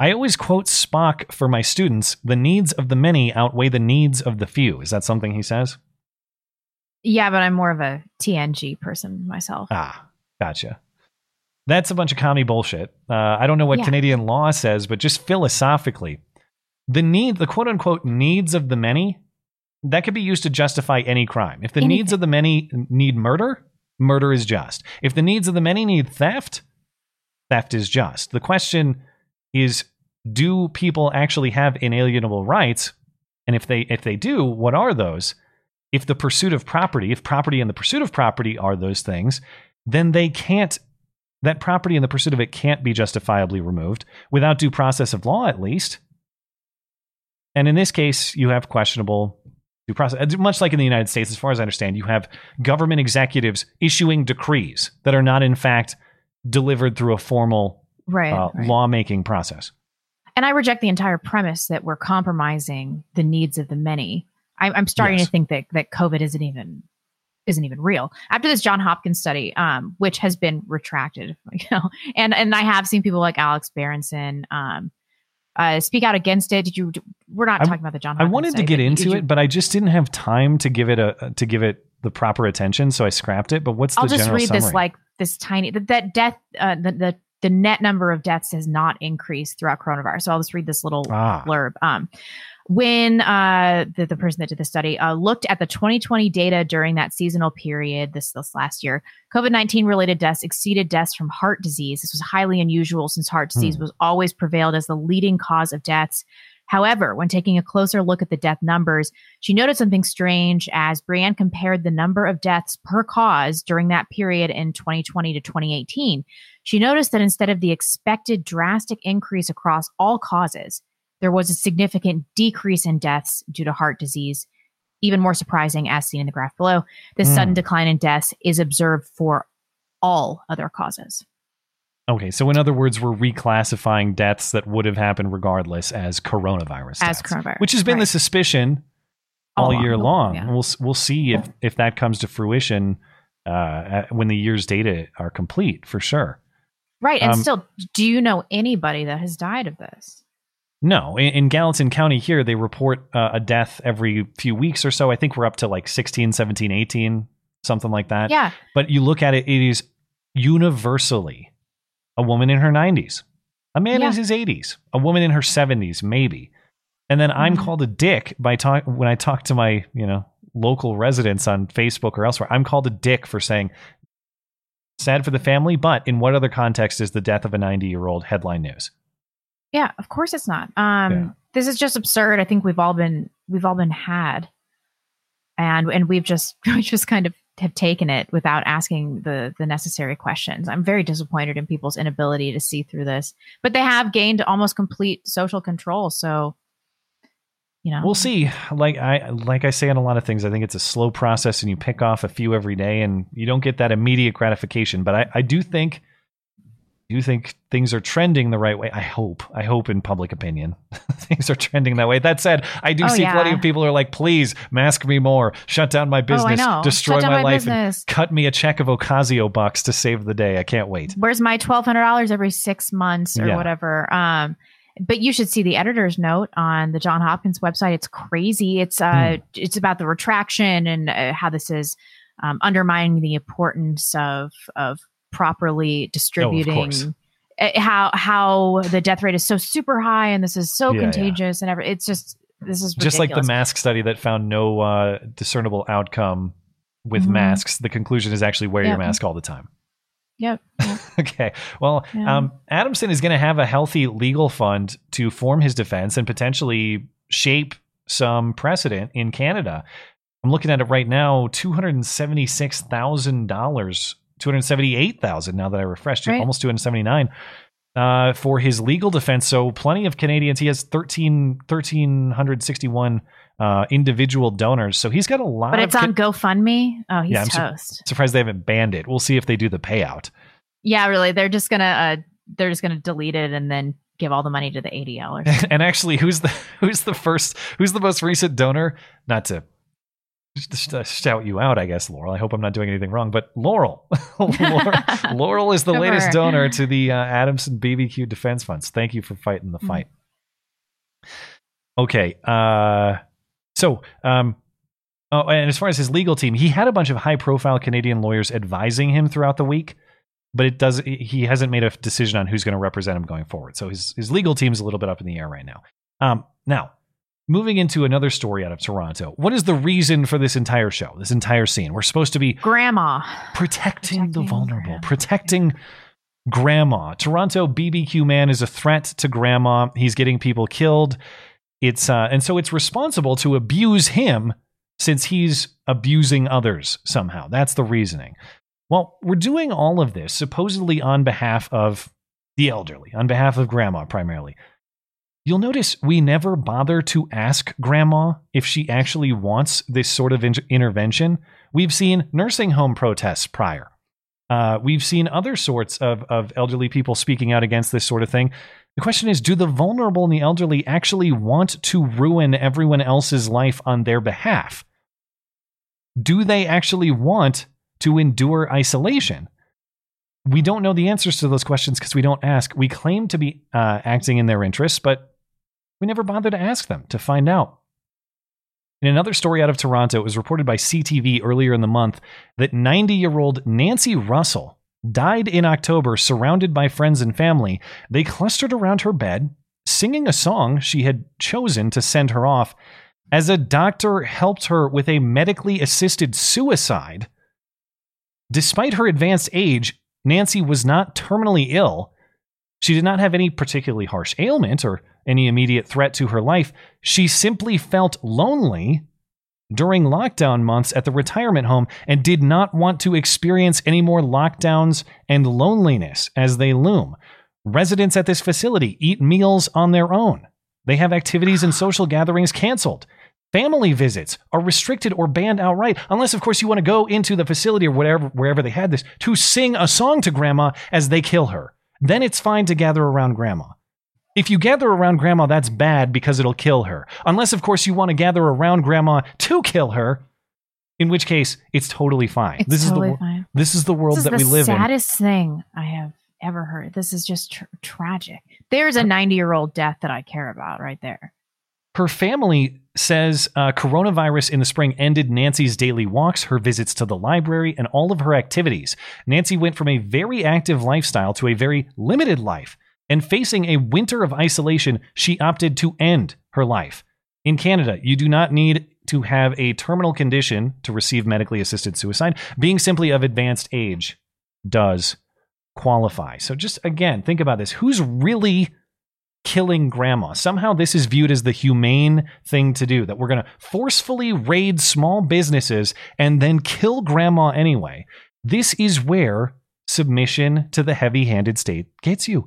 I always quote Spock for my students the needs of the many outweigh the needs of the few. Is that something he says? Yeah, but I'm more of a TNG person myself. Ah, gotcha. That's a bunch of commie bullshit. Uh, I don't know what Yeah. Canadian law says, but just philosophically, the need, the quote unquote needs of the many, that could be used to justify any crime. If the needs of the many need murder, murder is just. If the needs of the many need theft, theft is just. The question is, do people actually have inalienable rights? And if they if they do, what are those? If the pursuit of property, if property and the pursuit of property are those things, then they can't that property and the pursuit of it can't be justifiably removed without due process of law at least. And in this case, you have questionable due process. Much like in the United States, as far as I understand, you have government executives issuing decrees that are not, in fact, delivered through a formal Right, uh, right. lawmaking process. And I reject the entire premise that we're compromising the needs of the many. I, I'm starting Yes. to think that that COVID isn't even isn't even real. After this John Hopkins study, um, which has been retracted, you know, and and I have seen people like Alex Berenson um, uh, speak out against it. Did you? We're not I- talking about the John. Hopkins I wanted to get into you- it, but I just didn't have time to give it a to give it the proper attention, so I scrapped it. But what's the I'll just read summary? this like this tiny that, that death uh, the, the the net number of deaths has not increased throughout coronavirus. So I'll just read this little Ah. blurb. Um, when uh, the, the person that did the study uh, looked at the 2020 data during that seasonal period, this this last year, COVID 19 related deaths exceeded deaths from heart disease. This was highly unusual since heart disease Hmm. was always prevailed as the leading cause of deaths. However, when taking a closer look at the death numbers, she noted something strange as Briand compared the number of deaths per cause during that period in 2020 to 2018. She noticed that instead of the expected drastic increase across all causes, there was a significant decrease in deaths due to heart disease. Even more surprising, as seen in the graph below, this Hmm. sudden decline in deaths is observed for all other causes. Okay, so in other words, we're reclassifying deaths that would have happened regardless as coronavirus As deaths, coronavirus, which has been the suspicion All year long. yeah. We'll we'll see if if that comes to fruition uh, when the year's data are complete, for sure. Right. And Um, still, do you know anybody that has died of this? No, in, in Gallatin County here, they report uh, a death every few weeks or so. I think we're up to like 16, 17, 18 something like that. Yeah. But you look at it, it is universally a woman in her 90s, a man Yeah. in his 80s, a woman in her 70s, maybe. And then Mm-hmm. I'm called a dick by talk when I talk to my, you know, local residents on Facebook or elsewhere. I'm called a dick for saying sad for the family, but in what other context is the death of a 90 year old headline news? Yeah, of course it's not. Um, this is just absurd. I think we've all been we've all been had, and and we've just we just kind of have taken it without asking the the necessary questions. I'm very disappointed in people's inability to see through this, but they have gained almost complete social control. So, you know, We'll see. Like I like I say on a lot of things, I think it's a slow process, and you pick off a few every day, and you don't get that immediate gratification. But I, I do think, do you think things are trending the right way. I hope. I hope in public opinion, things are trending that way. That said, I do Oh, see plenty of people who are like, "Please mask me more, shut down my Oh, business, know. destroy my, my life, business." cut me a check of Ocasio bucks to save the day." I can't wait. where's my twelve hundred dollars every six months or Yeah. whatever. Um, but you should see the editor's note on the John Hopkins website. It's crazy. It's uh, Hmm. it's about the retraction and uh, how this is um, undermining the importance of of properly distributing. course. uh, how how the death rate is so super high and this is so Yeah, yeah. contagious and every, it's just this is just like the mask study that found no uh, discernible outcome with Mhm. masks. The conclusion is actually wear your mask all the time. Yep. okay. Well, Yeah. um, Adamson is going to have a healthy legal fund to form his defense and potentially shape some precedent in Canada. I'm looking at it right now two hundred seventy six thousand dollars, two hundred seventy eight thousand. Now that I refreshed, it, Right. almost two hundred seventy nine. Uh, for his legal defense, so plenty of Canadians. He has 13, 1,361 uh, individual donors. So he's got a lot But of it's on GoFundMe. Oh, he's yeah, I'm toast. surprised they haven't banned it. We'll see if they do the payout. yeah, really. They're just gonna uh, they're just gonna delete it and then give all the money to the ADL. Or and actually, who's the who's the first who's the most recent donor? Not to just to shout you out, I guess, Laurel. I hope I'm not doing anything wrong, but Laurel, Laurel, Laurel is the latest donor to the uh, Adamson BBQ Defense Funds. Thank you for fighting Mm-hmm. the fight. Okay, uh, so um, oh, and as far as his legal team, he had a bunch of high-profile Canadian lawyers advising him throughout the week but it does he hasn't made a decision on who's going to represent him going forward so his his legal team's a little bit up in the air right now um now moving into another story out of toronto what is the reason for this entire show this entire scene? We're supposed to be grandma. protecting, the vulnerable protecting grandma. Toronto bbq man is a threat to grandma. He's getting people killed. It's uh and so it's responsible to abuse him since he's abusing others somehow. That's the reasoning. Well, we're doing all of this supposedly on behalf of the elderly, on behalf of grandma primarily. You'll notice we never bother to ask grandma if she actually wants this sort of inter- intervention. We've seen nursing home protests prior. Uh, we've seen other sorts of, of elderly people speaking out against this sort of thing. The question is do the vulnerable and the elderly actually want to ruin everyone else's life on their behalf? Do they actually want to endure isolation? We don't know the answers to those questions because we don't ask. We claim to be uh, acting in their interests, but we never bothered to ask them to find out. In another story out of Toronto, it was reported by CTV earlier in the month that 90 year old Nancy Russell died in October surrounded by friends and family. They clustered around her bed, singing a song she had chosen to send her off as a doctor helped her with a medically assisted suicide. Despite her advanced age, Nancy was not terminally ill. She did not have any particularly harsh ailment or any immediate threat to her life. She simply felt lonely during lockdown months at the retirement home and did not want to experience any more lockdowns and loneliness as they loom. Residents at this facility eat meals on their own. They have activities and social gatherings canceled. Family visits are restricted or banned outright, unless, of course, you want to go into the facility or whatever, wherever they had this, to sing a song to grandma as they kill her. Then it's fine to gather around grandma. If you gather around grandma, that's bad because it'll kill her. Unless, of course, you want to gather around grandma to kill her, in which case it's totally fine. It's this totally is the fine. this is the world is that the we live in. The saddest thing I have ever heard. This is just tr- tragic. There's a 90 year old death that I care about right there. Her family says uh, coronavirus in the spring ended Nancy's daily walks, her visits to the library, and all of her activities. Nancy went from a very active lifestyle to a very limited life. And facing a winter of isolation, she opted to end her life. In Canada, you do not need to have a terminal condition to receive medically assisted suicide. Being simply of advanced age does qualify. So, just again, think about this. Who's really killing grandma? Somehow, this is viewed as the humane thing to do that we're going to forcefully raid small businesses and then kill grandma anyway. This is where submission to the heavy handed state gets you.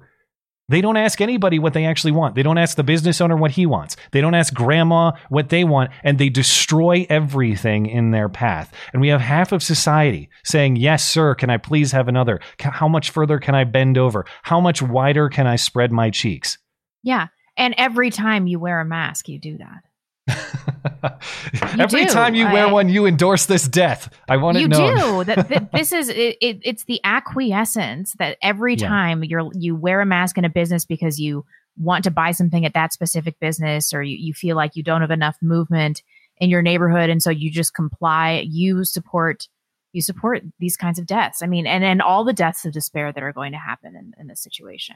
They don't ask anybody what they actually want. They don't ask the business owner what he wants. They don't ask grandma what they want, and they destroy everything in their path. And we have half of society saying, Yes, sir, can I please have another? How much further can I bend over? How much wider can I spread my cheeks? Yeah. And every time you wear a mask, you do that. You Every do. time you wear I- one, you endorse this death. I want it you do. That, that this is it, it, it's the acquiescence that every Yeah. time you're you wear a mask in a business because you want to buy something at that specific business or you, you feel like you don't have enough movement in your neighborhood. And so you just comply. You support you support these kinds of deaths. I mean and and all the deaths of despair that are going to happen in, in this situation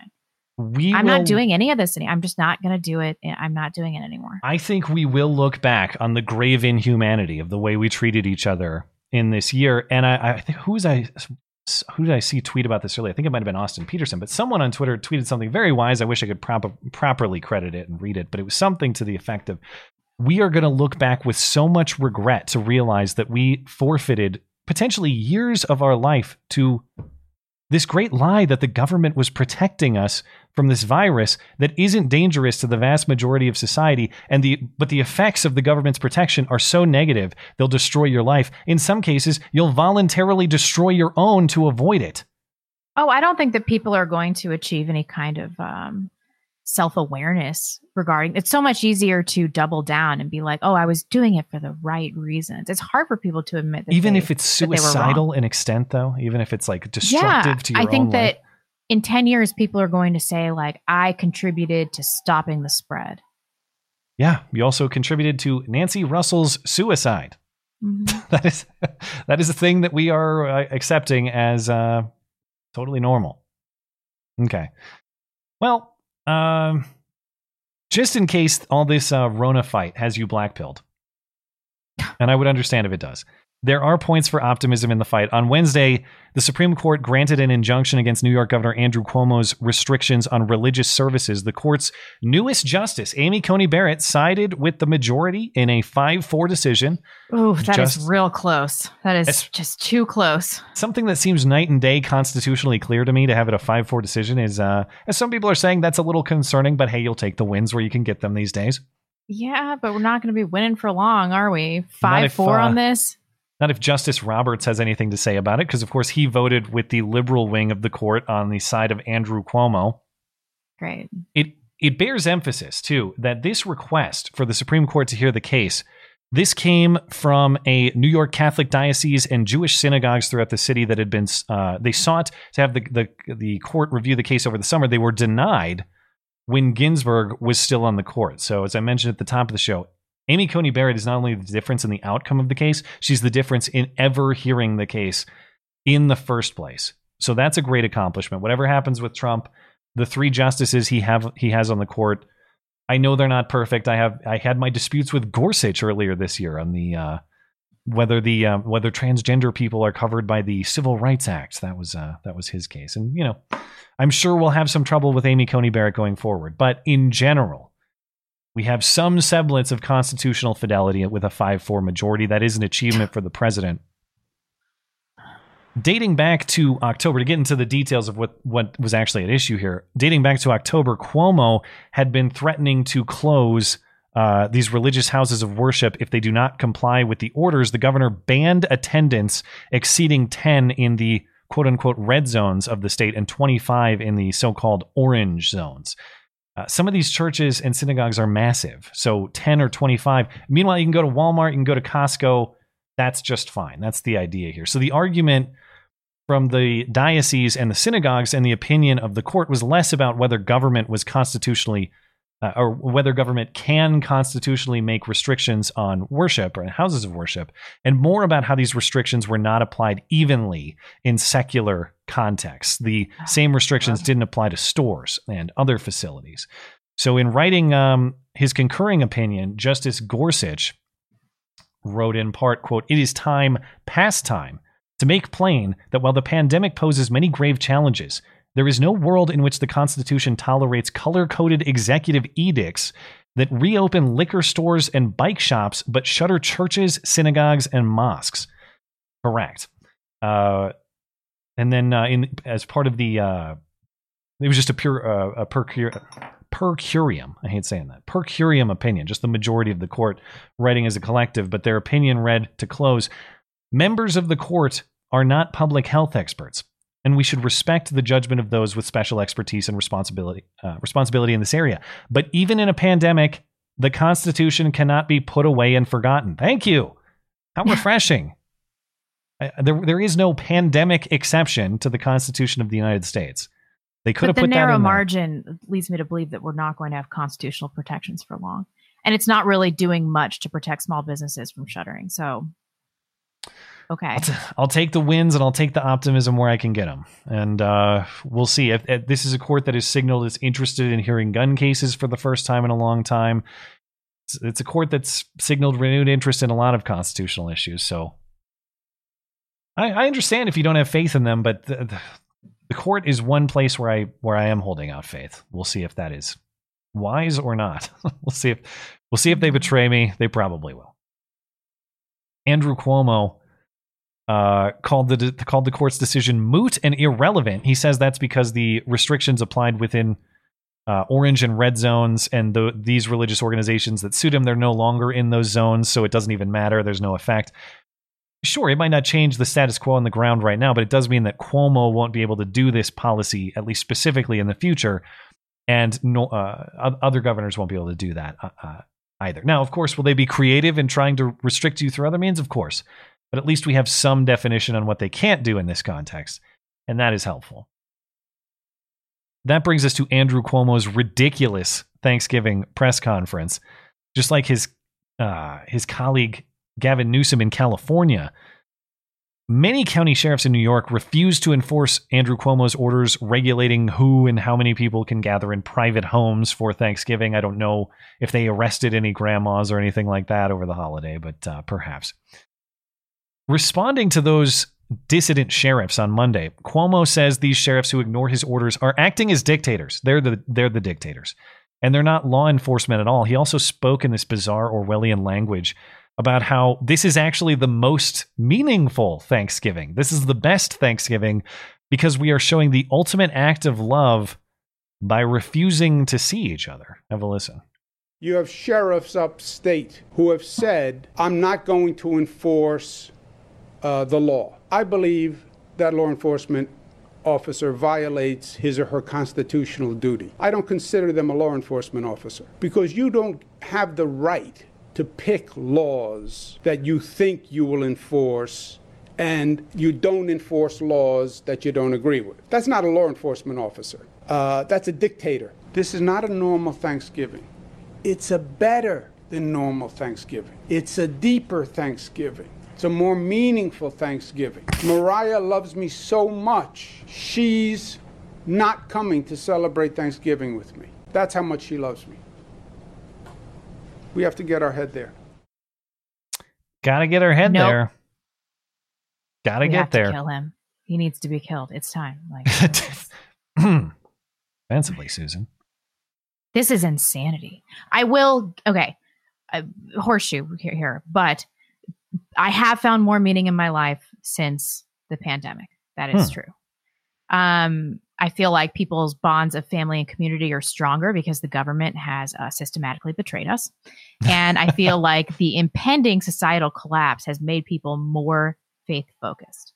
We i'm will- not doing any of this any- i'm just not going to do it i'm not doing it anymore I think we will look back on the grave inhumanity of the way we treated each other in this year. And I, I think who was I? Who did I see tweet about this earlier? I think it might have been Austin Petersen, but someone on Twitter tweeted something very wise. I wish I could prop- properly credit it and read it, but it was something to the effect of we are going to look back with so much regret to realize that we forfeited potentially years of our life to this great lie that the government was protecting us from this virus that isn't dangerous to the vast majority of society and the but the effects of the government's protection are so negative they'll destroy your life. In some cases you'll voluntarily destroy your own to avoid it. Oh, I don't think that people are going to achieve any kind of um, self awareness regarding. It's so much easier to double down and be like, "Oh, I was doing it for the right reasons." It's hard for people to admit that even they- if it's that they were wrong. suicidal in extent though even if it's like destructive yeah, to your life. I think that life in ten years, people are going to say like, "I contributed to stopping the spread." yeah you also contributed to nancy russell's suicide Mm-hmm. that is that is a thing that we are uh, accepting as uh, totally normal. Okay. Well, um, just in case all this uh, Rona fight has you blackpilled, and I would understand if it does. There are points for optimism in the fight. On Wednesday, the Supreme Court granted an injunction against New York Governor Andrew Cuomo's restrictions on religious services. The court's newest justice, Amy Coney Barrett, sided with the majority in a 5 4 decision. Oh, that is Just- real close. That is just too close. something that seems night and day constitutionally clear to me to have it a 5-4 decision is uh as some people are saying that's a little concerning but hey you'll take the wins where you can get them these days Yeah, but we're not going to be winning for long, are we? Five if, four uh, on this. Not if justice roberts has anything to say about it because of course he voted with the liberal wing of the court on the side of andrew cuomo Great. it it bears emphasis too that this request for the Supreme Court to hear the case this came from a New York Catholic diocese and Jewish synagogues throughout the city that had been uh, they sought to have the, the the court review the case over the summer. They were denied when Ginsburg was still on the court. So as I mentioned at the top of the show, Amy Coney Barrett is not only the difference in the outcome of the case, she's the difference in ever hearing the case in the first place. So that's a great accomplishment. Whatever happens with Trump, the three justices he have he has on the court, I know they're not perfect. I have I had my disputes with Gorsuch earlier this year on the uh, whether the uh, whether transgender people are covered by the Civil Rights Act. That was uh, that was his case, and you know, I'm sure we'll have some trouble with Amy Coney Barrett going forward. But in general, we have some semblance of constitutional fidelity with a 5-4 majority. That is an achievement for the president dating back to October, to get into the details of what, what was actually at issue here, dating back to October, Cuomo had been threatening to close uh, these religious houses of worship if they do not comply with the orders. The governor banned attendance exceeding 10 in the quote unquote red zones of the state and 25 in the so called orange zones. Uh, some of these churches and synagogues are massive, so 10 or 25. Meanwhile, you can go to Walmart, you can go to Costco. That's just fine. That's the idea here. So the argument from the diocese and the synagogues and the opinion of the court was less about whether government was constitutionally uh, or whether government can constitutionally make restrictions on worship or in houses of worship, and more about how these restrictions were not applied evenly in secular contexts. The same restrictions didn't apply to stores and other facilities. So, in writing um, his concurring opinion, Justice Gorsuch wrote in part, quote, It is time, past time, to make plain that while the pandemic poses many grave challenges, there is no world in which the Constitution tolerates color coded executive edicts that reopen liquor stores and bike shops but shutter churches, synagogues, and mosques. Correct. Uh, and then, uh, in as part of the, uh, it was just a pure uh, a per, per curiam. I hate saying that. Per curiam opinion, just the majority of the court writing as a collective, but their opinion read to close Members of the court are not public health experts, and we should respect the judgment of those with special expertise and responsibility, uh, responsibility in this area. But even in a pandemic, the Constitution cannot be put away and forgotten. Thank you. How refreshing. Uh, there, there is no pandemic exception to the Constitution of the United States. They could but have put the that narrow in there. margin leads me to believe that we're not going to have constitutional protections for long, and it's not really doing much to protect small businesses from shuttering. So, okay, I'll take the wins and I'll take the optimism where I can get them. And uh, we'll see. If, if this is a court that has signaled it's interested in hearing gun cases for the first time in a long time, it's, it's a court that's signaled renewed interest in a lot of constitutional issues. So I, I understand if you don't have faith in them, but the, the, the court is one place where I where I am holding out faith. We'll see if that is wise or not. we'll see if we'll see if they betray me. They probably will. Andrew Cuomo uh, called the called the court's decision moot and irrelevant. He says that's because the restrictions applied within uh, orange and red zones, and the, these religious organizations that suit him, they're no longer in those zones, so it doesn't even matter. There's no effect. Sure, it might not change the status quo on the ground right now, but it does mean that Cuomo won't be able to do this policy, at least specifically in the future, and no, uh, other governors won't be able to do that uh, uh, either. Now, of course, will they be creative in trying to restrict you through other means? Of course but at least we have some definition on what they can't do in this context, and that is helpful. That brings us to Andrew Cuomo's ridiculous Thanksgiving press conference. Just like his uh, his colleague Gavin Newsom in California, many county sheriffs in New York refused to enforce Andrew Cuomo's orders regulating who and how many people can gather in private homes for Thanksgiving. I don't know if they arrested any grandmas or anything like that over the holiday, but uh, perhaps. Responding to those dissident sheriffs on Monday, Cuomo says these sheriffs who ignore his orders are acting as dictators. They're the they're the dictators. And they're not law enforcement at all. He also spoke in this bizarre Orwellian language about how this is actually the most meaningful Thanksgiving. This is the best Thanksgiving because we are showing the ultimate act of love by refusing to see each other. Have a listen. You have sheriffs upstate who have said, I'm not going to enforce uh, the law. I believe that law enforcement officer violates his or her constitutional duty. I don't consider them a law enforcement officer because you don't have the right to pick laws that you think you will enforce and you don't enforce laws that you don't agree with. That's not a law enforcement officer. Uh, that's a dictator. This is not a normal Thanksgiving. It's a better than normal Thanksgiving. It's a deeper Thanksgiving. It's a more meaningful Thanksgiving. Mariah loves me so much, she's not coming to celebrate Thanksgiving with me. That's how much she loves me. We have to get our head there. Gotta get our head Nope. there. Gotta we get have to there. kill him. He needs to be killed. It's time. Like Offensively, Susan. this is insanity. I will. Okay, uh, horseshoe here, here, but I have found more meaning in my life since the pandemic. That is Hmm. true. Um, I feel like people's bonds of family and community are stronger because the government has uh, systematically betrayed us. And I feel like the impending societal collapse has made people more faith focused.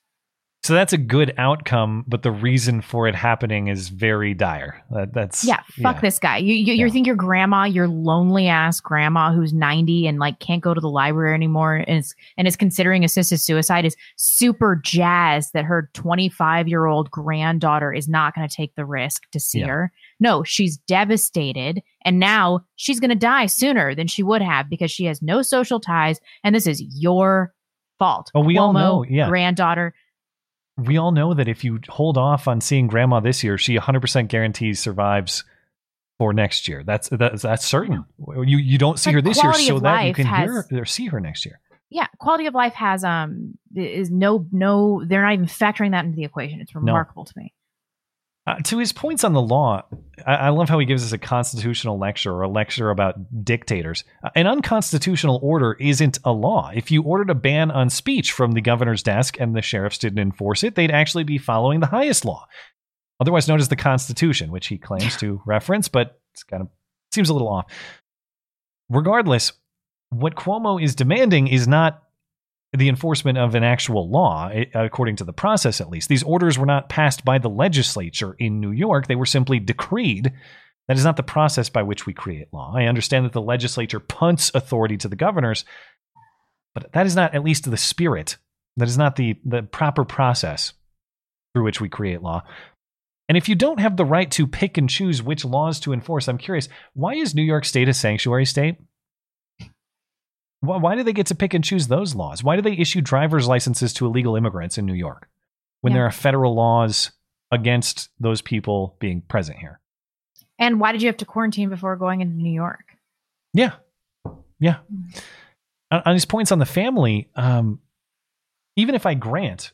So that's a good outcome, but the reason for it happening is very dire. That, that's Yeah, fuck this guy. You you, you think your grandma, your lonely ass grandma who's 90 and like can't go to the library anymore and is and is considering assisted suicide is super jazzed that her 25 year old granddaughter is not going to take the risk to see Yeah. her No, she's devastated. And now she's going to die sooner than she would have because she has no social ties. And this is your fault. Oh, we all know, yeah. Granddaughter. We all know that if you hold off on seeing grandma this year, she 100% guarantees survives for next year. That's that's, that's certain. You you don't see Like, her this year so that you can has- hear her or see her next year. Yeah, quality of life has um is no no they're not even factoring that into the equation. It's remarkable to me. Uh, to his points on the law, I, I love how he gives us a constitutional lecture or a lecture about dictators. Uh, an unconstitutional order isn't a law. If you ordered a ban on speech from the governor's desk and the sheriffs didn't enforce it, they'd actually be following the highest law, otherwise known as the Constitution, which he claims to reference, but it's kind of seems a little off. Regardless, what Cuomo is demanding is not the enforcement of an actual law, eh, according to the process at least. These orders were not passed by the legislature in New York, they were simply decreed. That is not the process by which we create law. I understand that the legislature punts authority to the governors, but that is not at least the spirit. That is not the, the proper process through which we create law. And if you don't have the right to pick and choose which laws to enforce, I'm curious, why is New York State a sanctuary state? Why, why do they get to pick and choose those laws? Why do they issue driver's licenses to illegal immigrants in New York when Yeah. there are federal laws against those people being present here? And why did you have to quarantine before going into New York? Yeah. Yeah. On, on his points on the family, um, even if I grant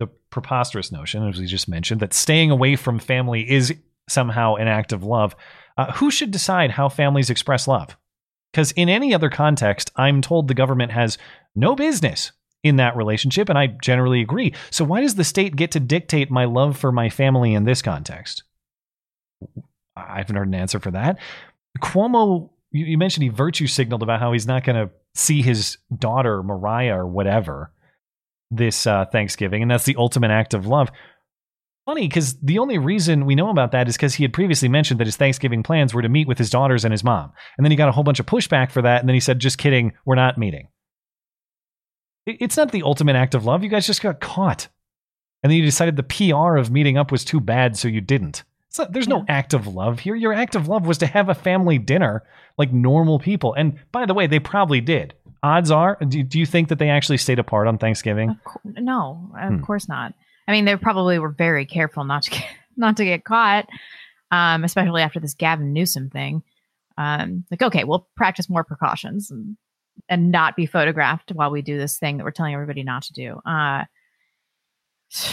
the preposterous notion, as we just mentioned, that staying away from family is somehow an act of love, uh, who should decide how families express love? Because in any other context, I'm told the government has no business in that relationship, and I generally agree. So why does the state get to dictate my love for my family in this context? I haven't heard an answer for that. Cuomo, you, mentioned he virtue signaled about how he's not going to see his daughter Mariah or whatever this uh, Thanksgiving, and that's the ultimate act of love. Funny because the only reason we know about that is because he had previously mentioned that his Thanksgiving plans were to meet with his daughters and his mom, and then he got a whole bunch of pushback for that, and then he said, "Just kidding, we're not meeting." It's not the ultimate act of love. You guys just got caught, and then you decided the PR of meeting up was too bad, so you didn't. Not, there's no act of love here. Your act of love was to have a family dinner like normal people. And by the way, they probably did. Odds are, do, do you think that they actually stayed apart on Thanksgiving? No, of Hmm. course not. I mean, they probably were very careful not to get not to get caught, um, especially after this Gavin Newsom thing. Um, like, okay, we'll practice more precautions and, and not be photographed while we do this thing that we're telling everybody not to do. Uh,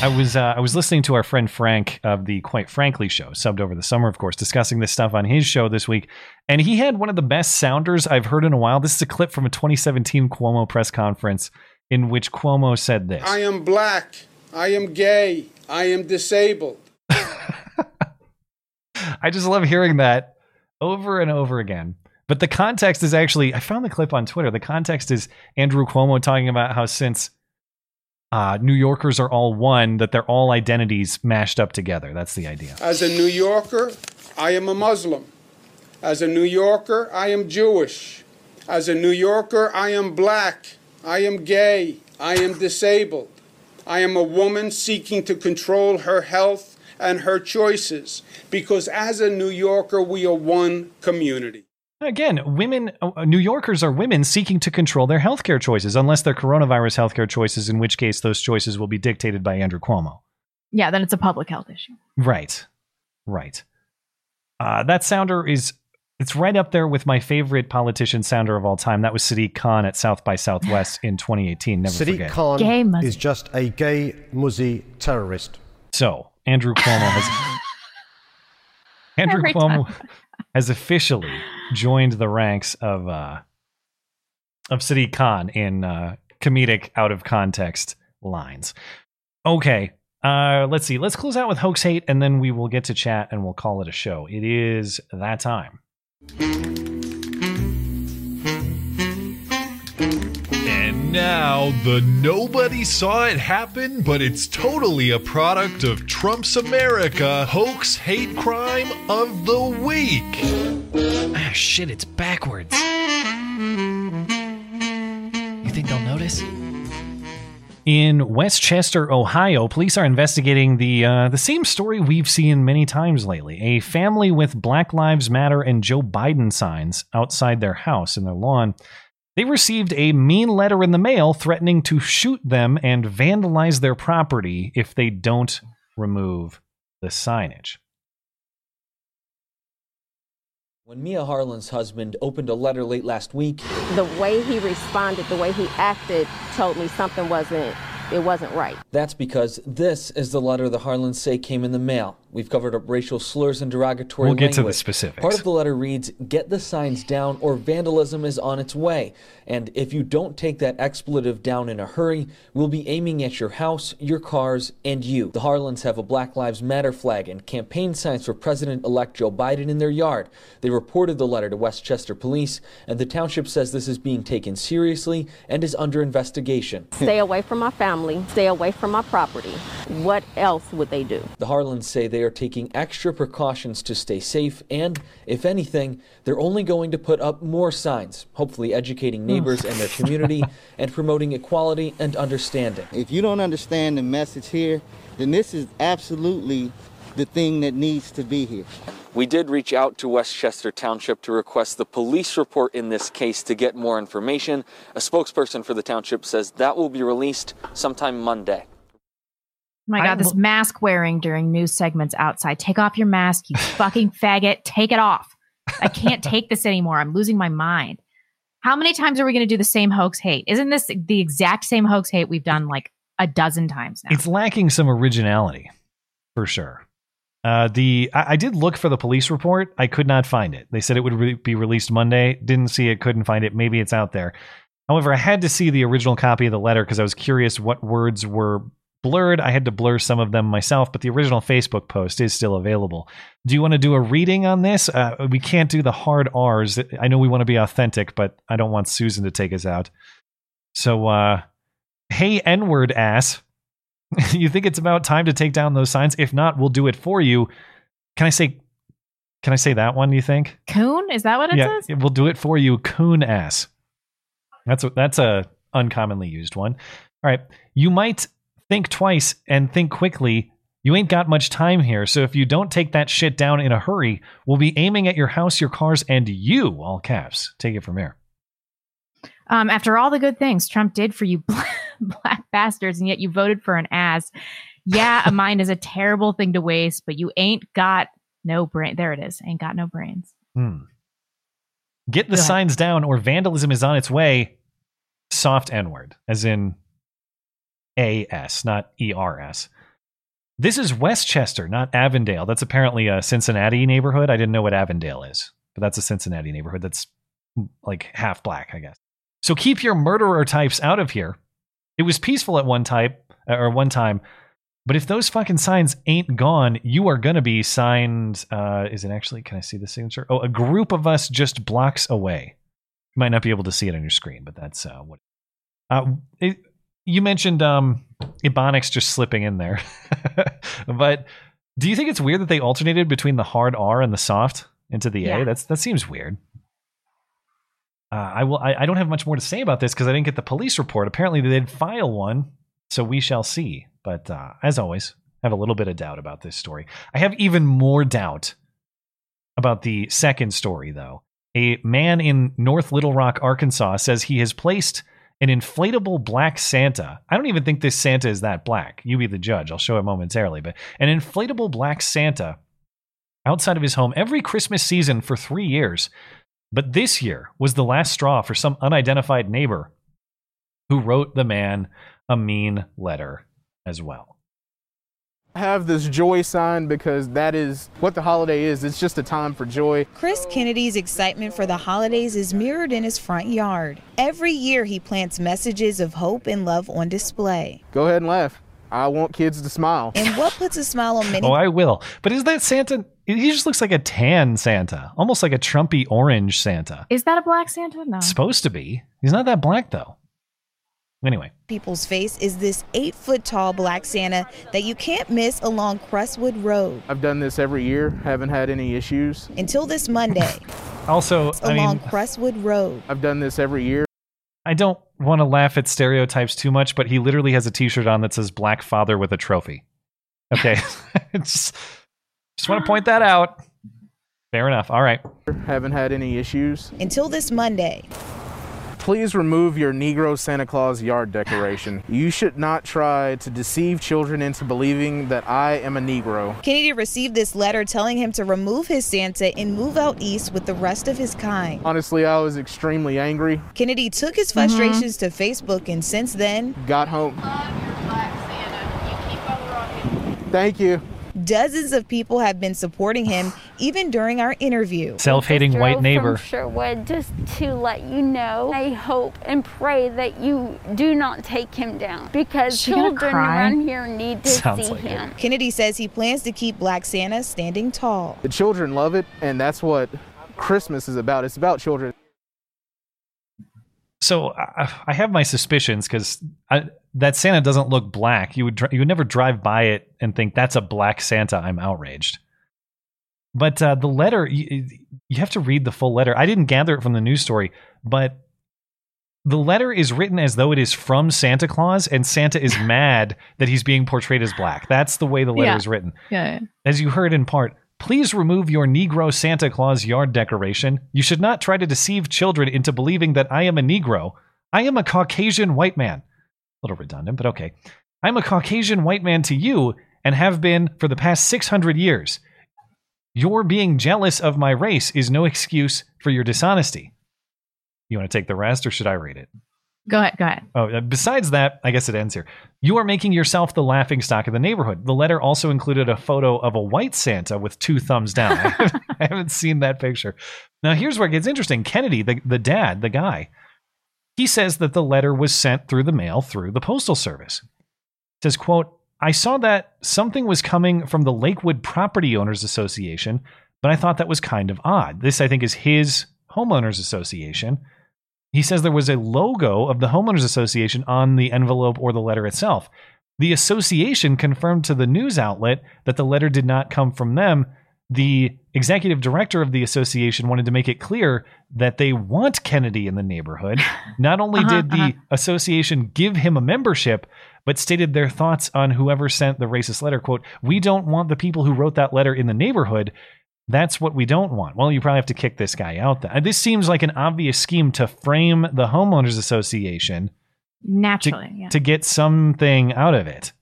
I was uh, I was listening to our friend Frank of the Quite Frankly show, subbed over the summer, of course, discussing this stuff on his show this week, and he had one of the best sounders I've heard in a while. This is a clip from a 2017 Cuomo press conference in which Cuomo said this. I am black. I am gay. I am disabled. I just love hearing that over and over again. But the context is actually, I found the clip on Twitter. The context is Andrew Cuomo talking about how since uh, New Yorkers are all one, that they're all identities mashed up together. That's the idea. As a New Yorker, I am a Muslim. As a New Yorker, I am Jewish. As a New Yorker, I am black. I am gay. I am disabled. I am a woman seeking to control her health and her choices because as a New Yorker, we are one community. Again, women, uh, New Yorkers are women seeking to control their healthcare choices, unless they're coronavirus healthcare choices, in which case those choices will be dictated by Andrew Cuomo. yeah, then it's a public health issue. Right. Right. Uh, that sounder is it's right up there with my favorite politician sounder of all time. That was Sadiq Khan at South by Southwest in 2018. Never Sadiq forget. Khan Gay Muzzy. is just a gay muzzy terrorist. So Andrew Cuomo has Andrew Every Cuomo has officially joined the ranks of uh, of Sadiq Khan in uh, comedic out of context lines. Okay, uh, let's see. Let's close out with hoax hate, and then we will get to chat, and we'll call it a show. It is that time. And now, the nobody saw it happen, but it's totally a product of Trump's America hoax hate crime of the week. Ah, shit, it's backwards. You think they'll notice? In West Chester, Ohio, police are investigating the uh, the same story we've seen many times lately. A family with Black Lives Matter and Joe Biden signs outside their house in their lawn. They received a mean letter in the mail threatening to shoot them and vandalize their property if they don't remove the signage. When Mia Harlan's husband opened a letter late last week, The way he responded, the way he acted, told me something wasn't. It wasn't right. that's because this is the letter the Harlans say came in the mail. We've covered up racial slurs and derogatory We'll get to the language. specifics. Part of the letter reads, "Get the signs down, or vandalism is on its way." And if you don't take that expletive down in a hurry, we'll be aiming at your house, your cars, and you. The Harlans have a Black Lives Matter flag and campaign signs for President-elect Joe Biden in their yard. They reported the letter to West Chester Police, and the township says this is being taken seriously and is under investigation. Stay away from my family. Stay away from my property. What else would they do? The Harlans say they are taking extra precautions to stay safe, and if anything, they're only going to put up more signs, hopefully educating hmm. neighbors and their community and promoting equality and understanding. If you don't understand the message here, then this is absolutely the thing that needs to be here. We did reach out to West Chester Township to request the police report in this case to get more information. A spokesperson for the township says that will be released sometime Monday. Oh my god, this mask wearing during news segments outside. Take off your mask, you fucking faggot. Take it off. I can't take this anymore. I'm losing my mind. How many times are we going to do the same hoax hate? Isn't this the exact same hoax hate we've done like a dozen times now? It's lacking some originality, for sure. Uh, the I, I did look for the police report. I could not find it. They said it would re- be released Monday. Didn't see it. Couldn't find it. Maybe it's out there. However, I had to see the original copy of the letter because I was curious what words were blurred. I had to blur some of them myself, but the original Facebook post is still available. Do you want to do a reading on this? Uh, we can't do the hard R's. I know we want to be authentic, but I don't want Susan to take us out. So, uh, hey, N word ass. you think it's about time to take down those signs? If not, we'll do it for you. Can I say? Can I say that one? You think? Coon? Is that what it yeah, says? we'll do it for you. Coon ass. That's a, that's a uncommonly used one. All right, you might think twice and think quickly. You ain't got much time here, so if you don't take that shit down in a hurry, we'll be aiming at your house, your cars, and you. All caps. Take it from here. Um, after all the good things Trump did for you black bastards, and yet you voted for an ass. Yeah, a mind is a terrible thing to waste, but you ain't got no brain. There it is. Ain't got no brains. Hmm. Get the Go ahead. signs down, or vandalism is on its way. Soft N word, as in A S, not E R S. This is West Chester, not Avondale. That's apparently a Cincinnati neighborhood. I didn't know what Avondale is, but that's a Cincinnati neighborhood that's like half black, I guess. So keep your murderer types out of here. It was peaceful at one type or one time, but if those fucking signs ain't gone, you are gonna be signed. Uh, is it actually? Can I see the signature? Oh, a group of us just blocks away. You might not be able to see it on your screen, but that's uh, what. Uh, it, you mentioned um, Ebonics just slipping in there, but do you think it's weird that they alternated between the hard R and the soft into the A? Yeah. That's that seems weird. Uh, I will. I, I don't have much more to say about this because I didn't get the police report. Apparently, they did file one, so we shall see. But uh, as always, I have a little bit of doubt about this story. I have even more doubt about the second story, though. A man in North Little Rock, Arkansas, says he has placed an inflatable black Santa. I don't even think this Santa is that black. You be the judge. I'll show it momentarily. But an inflatable black Santa outside of his home every Christmas season for three years. But this year was the last straw for some unidentified neighbor who wrote the man a mean letter as well. I have this joy sign because that is what the holiday is. It's just a time for joy. Chris Kennedy's excitement for the holidays is mirrored in his front yard. Every year, he plants messages of hope and love on display. Go ahead and laugh. I want kids to smile. And what puts a smile on many Oh, I will. But is that Santa? He just looks like a tan Santa, almost like a Trumpy orange Santa. Is that a black Santa? No. Supposed to be. He's not that black though. Anyway, people's face is this eight foot tall black Santa that you can't miss along Crestwood Road. I've done this every year, haven't had any issues. Until this Monday, also, I along mean, Crestwood Road. I've done this every year. I don't want to laugh at stereotypes too much, but he literally has a T-shirt on that says "Black Father with a Trophy." Okay, just just want to point that out. Fair enough. All right. Haven't had any issues. Until this Monday. Please remove your Negro Santa Claus yard decoration. You should not try to deceive children into believing that I am a Negro. Kennedy received this letter telling him to remove his Santa and move out east with the rest of his kind. Honestly, I was extremely angry. Kennedy took his frustrations to Facebook and since then got home. Thank you. Dozens of people have been supporting him even during our interview. Self-hating white neighbor. From Sherwood, just to let you know, I hope and pray that you do not take him down because children around here need to Sounds see like him. Kennedy says he plans to keep Black Santa standing tall. The children love it, and that's what Christmas is about. It's about children. So I, I have my suspicions because that Santa doesn't look black. You would you would never drive by it and think that's a black Santa. I'm outraged. But uh, the letter, you, you have to read the full letter. I didn't gather it from the news story, but the letter is written as though it is from Santa Claus, and Santa is mad that he's being portrayed as black. That's the way the letter Yeah. is written. Yeah. As you heard in part, please remove your Negro Santa Claus yard decoration. You should not try to deceive children into believing that I am a Negro. I am a Caucasian white man. A little redundant, but okay. I'm a Caucasian white man to you and have been for the past 600 years. Your being jealous of my race is no excuse for your dishonesty. You want to take the rest, or should I read it? Go ahead. Go ahead. Oh, besides that, I guess it ends here. You are making yourself the laughing stock of the neighborhood. The letter also included a photo of a white Santa with two thumbs down. I haven't seen that picture. Now, here's where it gets interesting. Kennedy, the, the dad, the guy, he says that the letter was sent through the mail through the postal service. It says, quote, I saw that something was coming from the Lakewood Property Owners Association, but I thought that was kind of odd. This, I think, is his homeowners association. He says there was a logo of the homeowners association on the envelope or the letter itself. The association confirmed to the news outlet that the letter did not come from them. The executive director of the association wanted to make it clear that they want Kennedy in the neighborhood. Not only Uh-huh, did the uh-huh. association give him a membership, but stated their thoughts on whoever sent the racist letter. Quote, We don't want the people who wrote that letter in the neighborhood. That's what we don't want. Well, you probably have to kick this guy out. Then. This seems like an obvious scheme to frame the homeowners association Naturally. to, yeah. to get something out of it.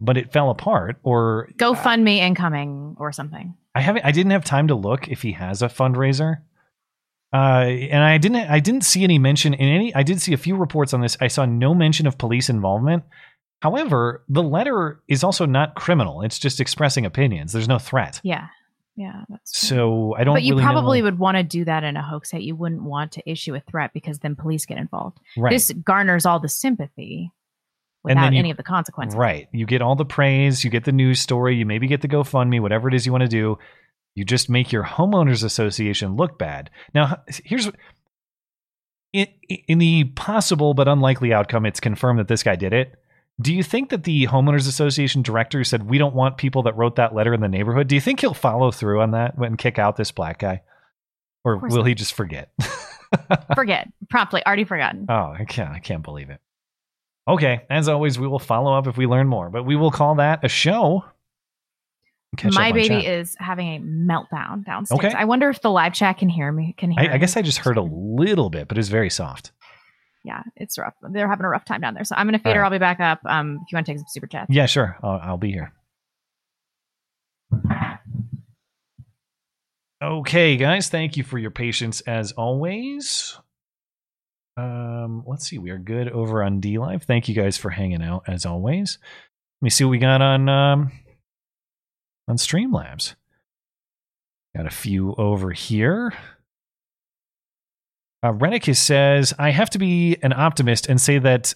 But it fell apart, or GoFundMe incoming or something. I haven't. I didn't have time to look if he has a fundraiser. Uh, and I didn't. I didn't see any mention in any. I did see a few reports on this. I saw no mention of police involvement. However, the letter is also not criminal. It's just expressing opinions. There's no threat. Yeah. Yeah. That's So I don't. but you really probably know. would want to do that in a hoax that you wouldn't want to issue a threat because then police get involved. Right. This garners all the sympathy without you- any of the consequences. Right. You get all the praise, you get the news story, you maybe get the GoFundMe, whatever it is you want to do. You just make your homeowners association look bad. Now, here's in, in the possible but unlikely outcome, it's confirmed that this guy did it. Do you think that the homeowners association director said we don't want people that wrote that letter in the neighborhood? Do you think he'll follow through on that and kick out this black guy, or will he just forget? Forget. Promptly. Already forgotten. Oh, I can't. I can't believe it. Okay, as always, we will follow up if we learn more, but we will call that a show. Catch My baby chat. is having a meltdown downstairs. Okay. I wonder if the live chat can hear me. Can hear I, I guess I just heard a little bit, but it's very soft. Yeah, it's rough. They're having a rough time down there. So I'm gonna feed All her. right. I'll be back up. Um, if you want to take some super chats. Yeah, sure. I'll, I'll be here. Okay, guys. Thank you for your patience as always. Um, let's see. We are good over on DLive. Thank you guys for hanging out as always. Let me see what we got on um on Streamlabs. Got a few over here. Uh, Renicus says, I have to be an optimist and say that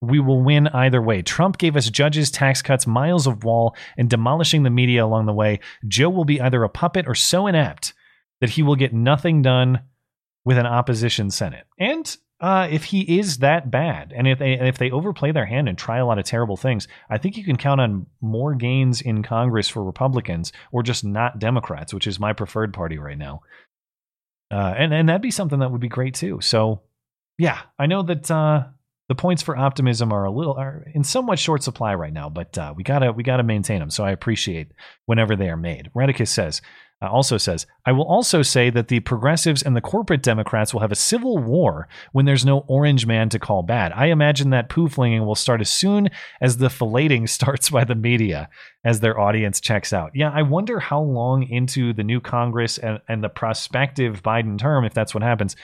we will win either way. Trump gave us judges, tax cuts, miles of wall, and demolishing the media along the way. Joe will be either a puppet or so inept that he will get nothing done with an opposition Senate. And uh, if he is that bad, and if they if they overplay their hand and try a lot of terrible things, I think you can count on more gains in Congress for Republicans or just not Democrats, which is my preferred party right now. Uh, and and that'd be something that would be great too. So, yeah, I know that uh, the points for optimism are a little are in somewhat short supply right now, but uh, we gotta we gotta maintain them. So I appreciate whenever they are made. Redicus says uh, also says I will also say that the progressives and the corporate Democrats will have a civil war when there's no orange man to call bad. I imagine that poo flinging will start as soon as the filleting starts by the media as their audience checks out. Yeah, I wonder how long into the new Congress and, and the prospective Biden term, if that's what happens,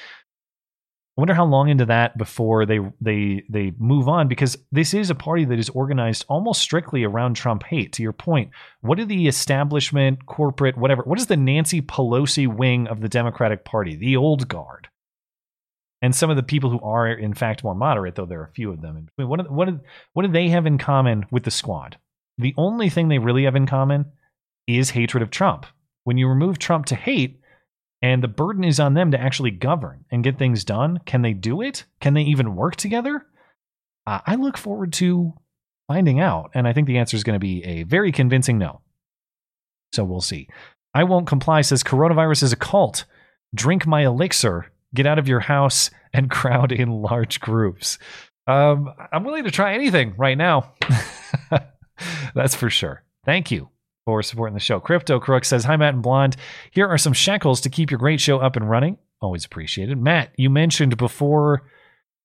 I wonder how long into that before they they they move on because this is a party that is organized almost strictly around Trump hate. To your point, what do the establishment, corporate, whatever, what is the Nancy Pelosi wing of the Democratic Party, the old guard, and some of the people who are in fact more moderate, though there are a few of them. What do, what do, what do they have in common with the squad? The only thing they really have in common is hatred of Trump. When you remove Trump to hate, and the burden is on them to actually govern and get things done. Can they do it? Can they even work together? Uh, I look forward to finding out. And I think the answer is going to be a very convincing no. So we'll see. I won't comply says coronavirus is a cult. Drink my elixir, get out of your house, and crowd in large groups. Um, I'm willing to try anything right now. That's for sure. Thank you for supporting the show. Crypto Crook says, Hi, Matt and Blonde. Here are some shekels to keep your great show up and running. Always appreciated. Matt, you mentioned before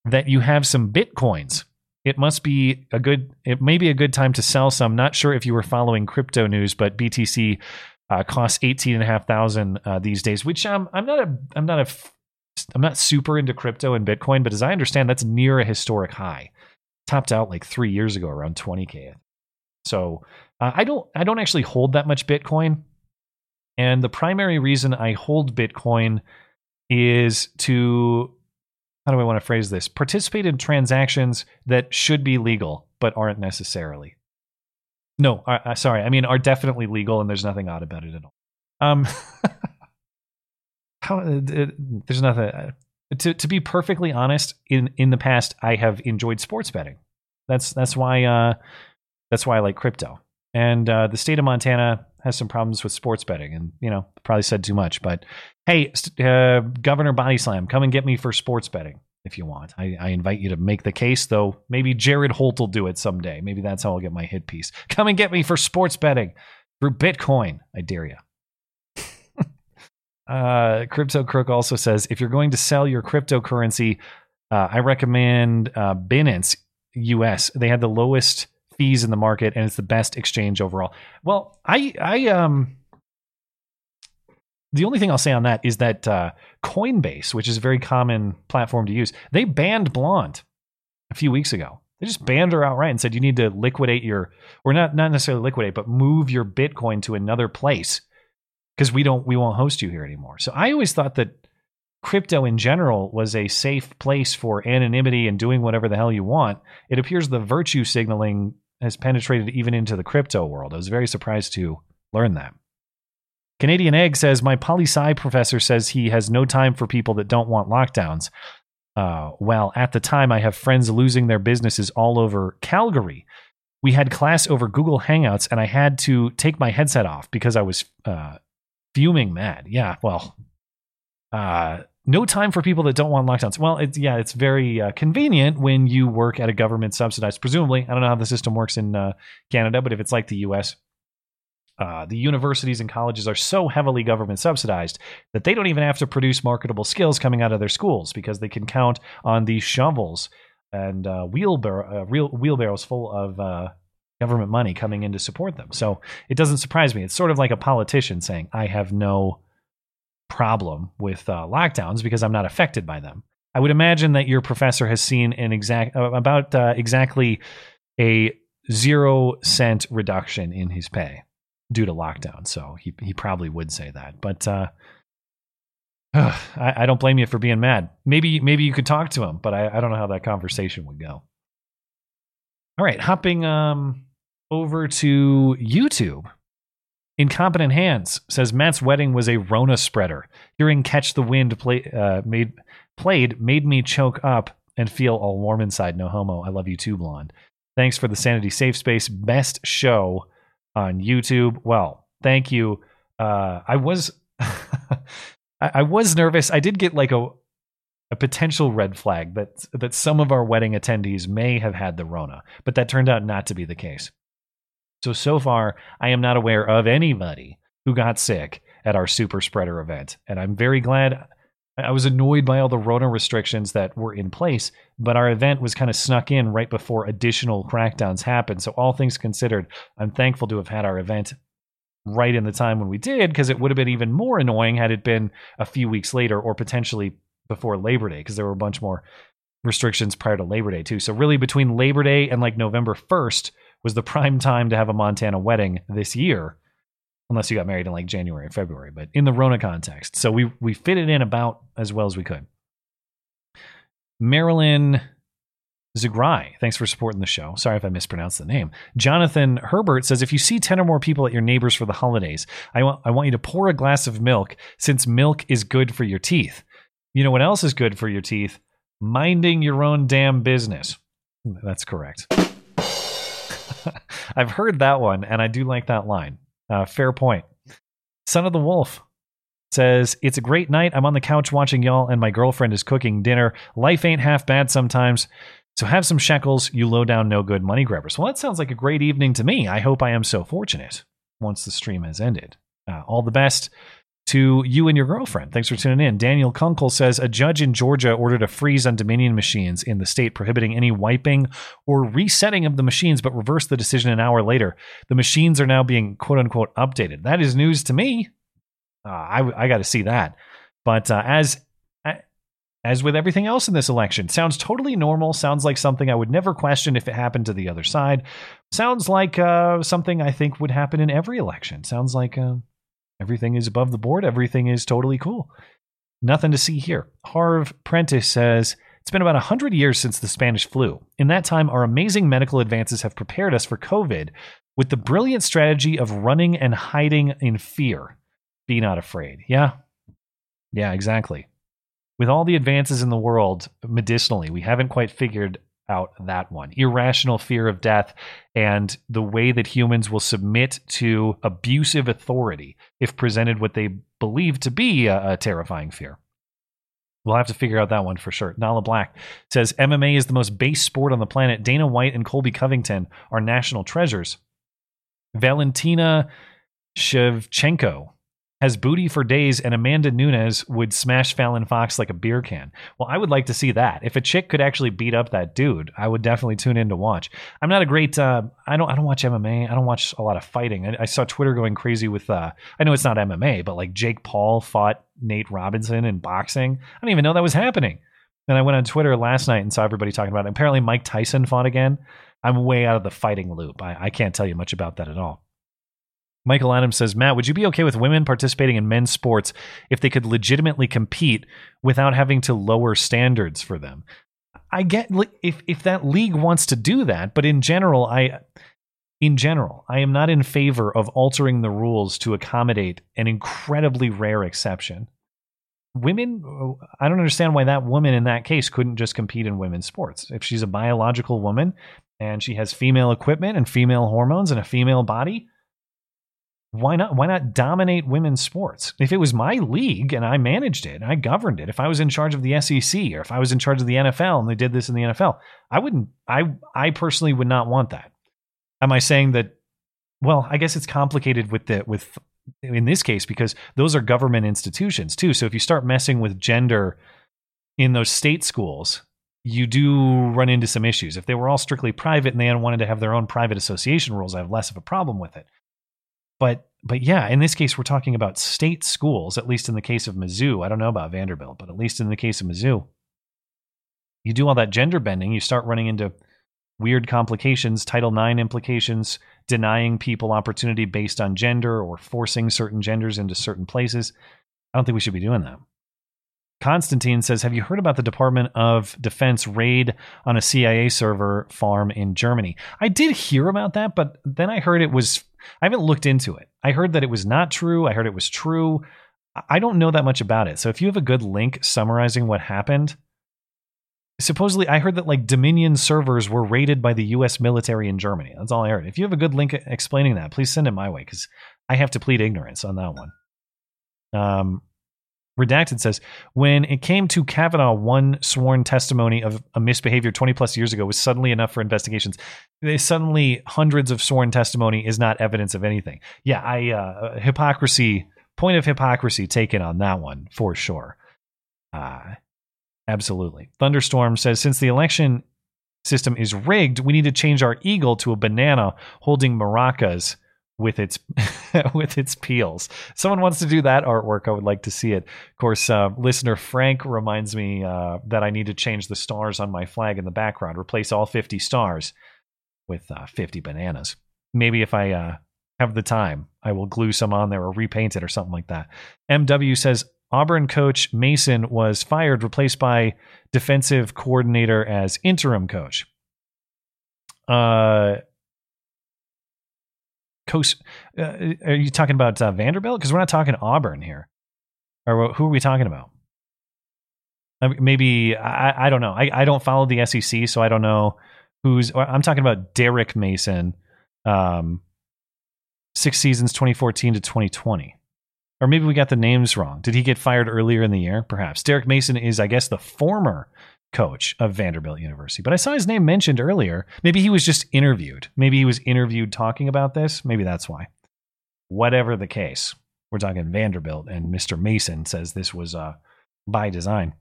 that you have some bitcoins. It must be a good, it may be a good time to sell some. Not sure if you were following crypto news, but BTC uh, costs eighteen and a half thousand uh, these days, which um, I'm not a, I'm not a, I'm not super into crypto and Bitcoin, but as I understand, that's near a historic high. Topped out like three years ago around 20k. So uh, I don't I don't actually hold that much Bitcoin, and the primary reason I hold Bitcoin is to how do I want to phrase this? Participate in transactions that should be legal but aren't necessarily. No, uh, uh, sorry. I mean, are definitely legal, and there's nothing odd about it at all. Um, how, uh, there's nothing. Uh, to to be perfectly honest, in in the past, I have enjoyed sports betting. That's that's why uh, that's why I like crypto. And uh, the state of Montana has some problems with sports betting, and you know, probably said too much. But hey, uh, Governor Body Slam, come and get me for sports betting if you want. I, I, invite you to make the case, though. Maybe Jared Holt will do it someday. Maybe that's how I'll get my hit piece. Come and get me for sports betting through Bitcoin. I dare you. uh, Crypto Crook also says if you're going to sell your cryptocurrency, uh, I recommend uh, Binance US. They had the lowest fees in the market and it's the best exchange overall. Well, I I um the only thing I'll say on that is that uh, Coinbase, which is a very common platform to use, they banned Blonde a few weeks ago. They just banned her outright and said you need to liquidate your, or not not necessarily liquidate, but move your Bitcoin to another place because we don't we won't host you here anymore. So I always thought that crypto in general was a safe place for anonymity and doing whatever the hell you want. It appears the virtue signaling has penetrated even into the crypto world. I was very surprised to learn that. Canadian Egg says my poli sci professor says he has no time for people that don't want lockdowns. Uh, well, at the time, I have friends losing their businesses all over Calgary. We had class over Google Hangouts, and I had to take my headset off because I was uh, fuming mad. Yeah, well, uh, no time for people that don't want lockdowns. Well, it's yeah, it's very uh, convenient when you work at a government subsidized. Presumably, I don't know how the system works in uh, Canada, but if it's like the U.S., uh, the universities and colleges are so heavily government subsidized that they don't even have to produce marketable skills coming out of their schools because they can count on these shovels and uh, wheelbarrow, uh, real wheelbarrows full of uh, government money coming in to support them. So it doesn't surprise me. It's sort of like a politician saying, "I have no." Problem with uh, lockdowns because I'm not affected by them. I would imagine that your professor has seen an exact uh, about uh, exactly a zero cent reduction in his pay due to lockdown. So he he probably would say that, but uh, I, I, don't blame you for being mad. Maybe maybe you could talk to him, but I, I don't know how that conversation would go. All right, hopping um over to YouTube. Incompetent Hands says Matt's wedding was a Rona spreader. Hearing Catch the Wind play, uh, made, played made me choke up and feel all warm inside. No homo. I love you too, blonde. Thanks for the Sanity Safe Space best show on YouTube. Well, thank you. Uh, I was I, I was nervous. I did get like a a potential red flag that that some of our wedding attendees may have had the Rona, but that turned out not to be the case. So so far, I am not aware of anybody who got sick at our super spreader event, and I'm very glad. I was annoyed by all the Rona restrictions that were in place, but our event was kind of snuck in right before additional crackdowns happened. So all things considered, I'm thankful to have had our event right in the time when we did because it would have been even more annoying had it been a few weeks later or potentially before Labor Day because there were a bunch more restrictions prior to Labor Day too. So really between Labor Day and like November 1st was the prime time to have a Montana wedding this year unless you got married in like January or February, but in the Rona context. So we we fit it in about as well as we could. Marilyn Zagrai, thanks for supporting the show. Sorry if I mispronounced the name. Jonathan Herbert says, if you see 10 or more people at your neighbors for the holidays, I want, I want you to pour a glass of milk since milk is good for your teeth. You know what else is good for your teeth? Minding your own damn business. That's correct. I've heard that one, and I do like that line. Uh, fair point. Son of the Wolf says, It's a great night. I'm on the couch watching y'all, and my girlfriend is cooking dinner. Life ain't half bad sometimes. So have some shekels, you low down, no good money grabbers. Well, that sounds like a great evening to me. I hope I am so fortunate once the stream has ended. Uh, all the best to you and your girlfriend. Thanks for tuning in. Daniel Kunkel says a judge in Georgia ordered a freeze on Dominion machines in the state, prohibiting any wiping or resetting of the machines, but reversed the decision an hour later. The machines are now being quote unquote updated. That is news to me. Uh, I, I got to see that. But uh, as as with everything else in this election, sounds totally normal. Sounds like something I would never question if it happened to the other side. Sounds like uh, something I think would happen in every election. Sounds like uh, everything is above the board. Everything is totally cool. Nothing to see here. Harv Prentice says it's been about 100 years since the Spanish flu. In that time, our amazing medical advances have prepared us for COVID with the brilliant strategy of running and hiding in fear. Be not afraid. Yeah. Yeah, exactly with all the advances in the world medicinally, we haven't quite figured out that one. Irrational fear of death and the way that humans will submit to abusive authority if presented what they believe to be a, a terrifying fear. We'll have to figure out that one for sure. Nala Black says MMA is the most base sport on the planet. Dana White and Colby Covington are national treasures. Valentina Shevchenko has booty for days and Amanda Nunes would smash Fallon Fox like a beer can. Well, I would like to see that. If a chick could actually beat up that dude, I would definitely tune in to watch. I'm not a great uh, I don't I don't watch MMA. I don't watch a lot of fighting. I, I saw Twitter going crazy with uh, I know it's not MMA, but like Jake Paul fought Nate Robinson in boxing. I didn't even know that was happening. And I went on Twitter last night and saw everybody talking about it. Apparently Mike Tyson fought again. I'm way out of the fighting loop. I, I can't tell you much about that at all. Michael Adams says, Matt, would you be okay with women participating in men's sports if they could legitimately compete without having to lower standards for them? I get if if that league wants to do that, but in general, I in general, I am not in favor of altering the rules to accommodate an incredibly rare exception. Women, I don't understand why that woman in that case couldn't just compete in women's sports. If she's a biological woman and she has female equipment and female hormones and a female body, why not why not dominate women's sports? If it was my league and i managed it and i governed it if i was in charge of the sec or if i was in charge of the nfl and they did this in the nfl i wouldn't i i personally would not want that. Am i saying that well i guess it's complicated with the with in this case because those are government institutions too. So if you start messing with gender in those state schools you do run into some issues. If they were all strictly private and they wanted to have their own private association rules i have less of a problem with it but but yeah, in this case, we're talking about state schools. At least in the case of Mizzou, I don't know about Vanderbilt, but at least in the case of Mizzou, you do all that gender bending, you start running into weird complications, Title IX implications, denying people opportunity based on gender or forcing certain genders into certain places. I don't think we should be doing that. Constantine says, Have you heard about the Department of Defense raid on a CIA server farm in Germany? I did hear about that, but then I heard it was I haven't looked into it. I heard that it was not true. I heard it was true. I don't know that much about it. So if you have a good link summarizing what happened, supposedly I heard that like Dominion servers were raided by the US military in Germany. That's all I heard. If you have a good link explaining that, please send it my way cuz I have to plead ignorance on that one. Um Redacted says, when it came to Kavanaugh, one sworn testimony of a misbehavior 20 plus years ago was suddenly enough for investigations. They suddenly hundreds of sworn testimony is not evidence of anything. Yeah, I uh, hypocrisy point of hypocrisy taken on that one for sure. Uh, absolutely. Thunderstorm says since the election system is rigged, we need to change our eagle to a banana holding maracas with its with its peels. Someone wants to do that artwork. I would like to see it. Of course, uh, listener Frank reminds me uh, that I need to change the stars on my flag in the background. Replace all 50 stars with uh, 50 bananas. Maybe if I uh, have the time, I will glue some on there or repaint it or something like that. MW says Auburn coach Mason was fired, replaced by defensive coordinator as interim coach. Uh, coach, uh, are you talking about uh, Vanderbilt? Because we're not talking Auburn here. Or who are we talking about? Maybe I, I don't know. I, I don't follow the SEC, so I don't know who's. I'm talking about Derek Mason, um, six seasons, 2014 to 2020. Or maybe we got the names wrong. Did he get fired earlier in the year? Perhaps. Derek Mason is, I guess, the former coach of Vanderbilt University. But I saw his name mentioned earlier. Maybe he was just interviewed. Maybe he was interviewed talking about this. Maybe that's why. Whatever the case, we're talking Vanderbilt, and Mr. Mason says this was uh, by design.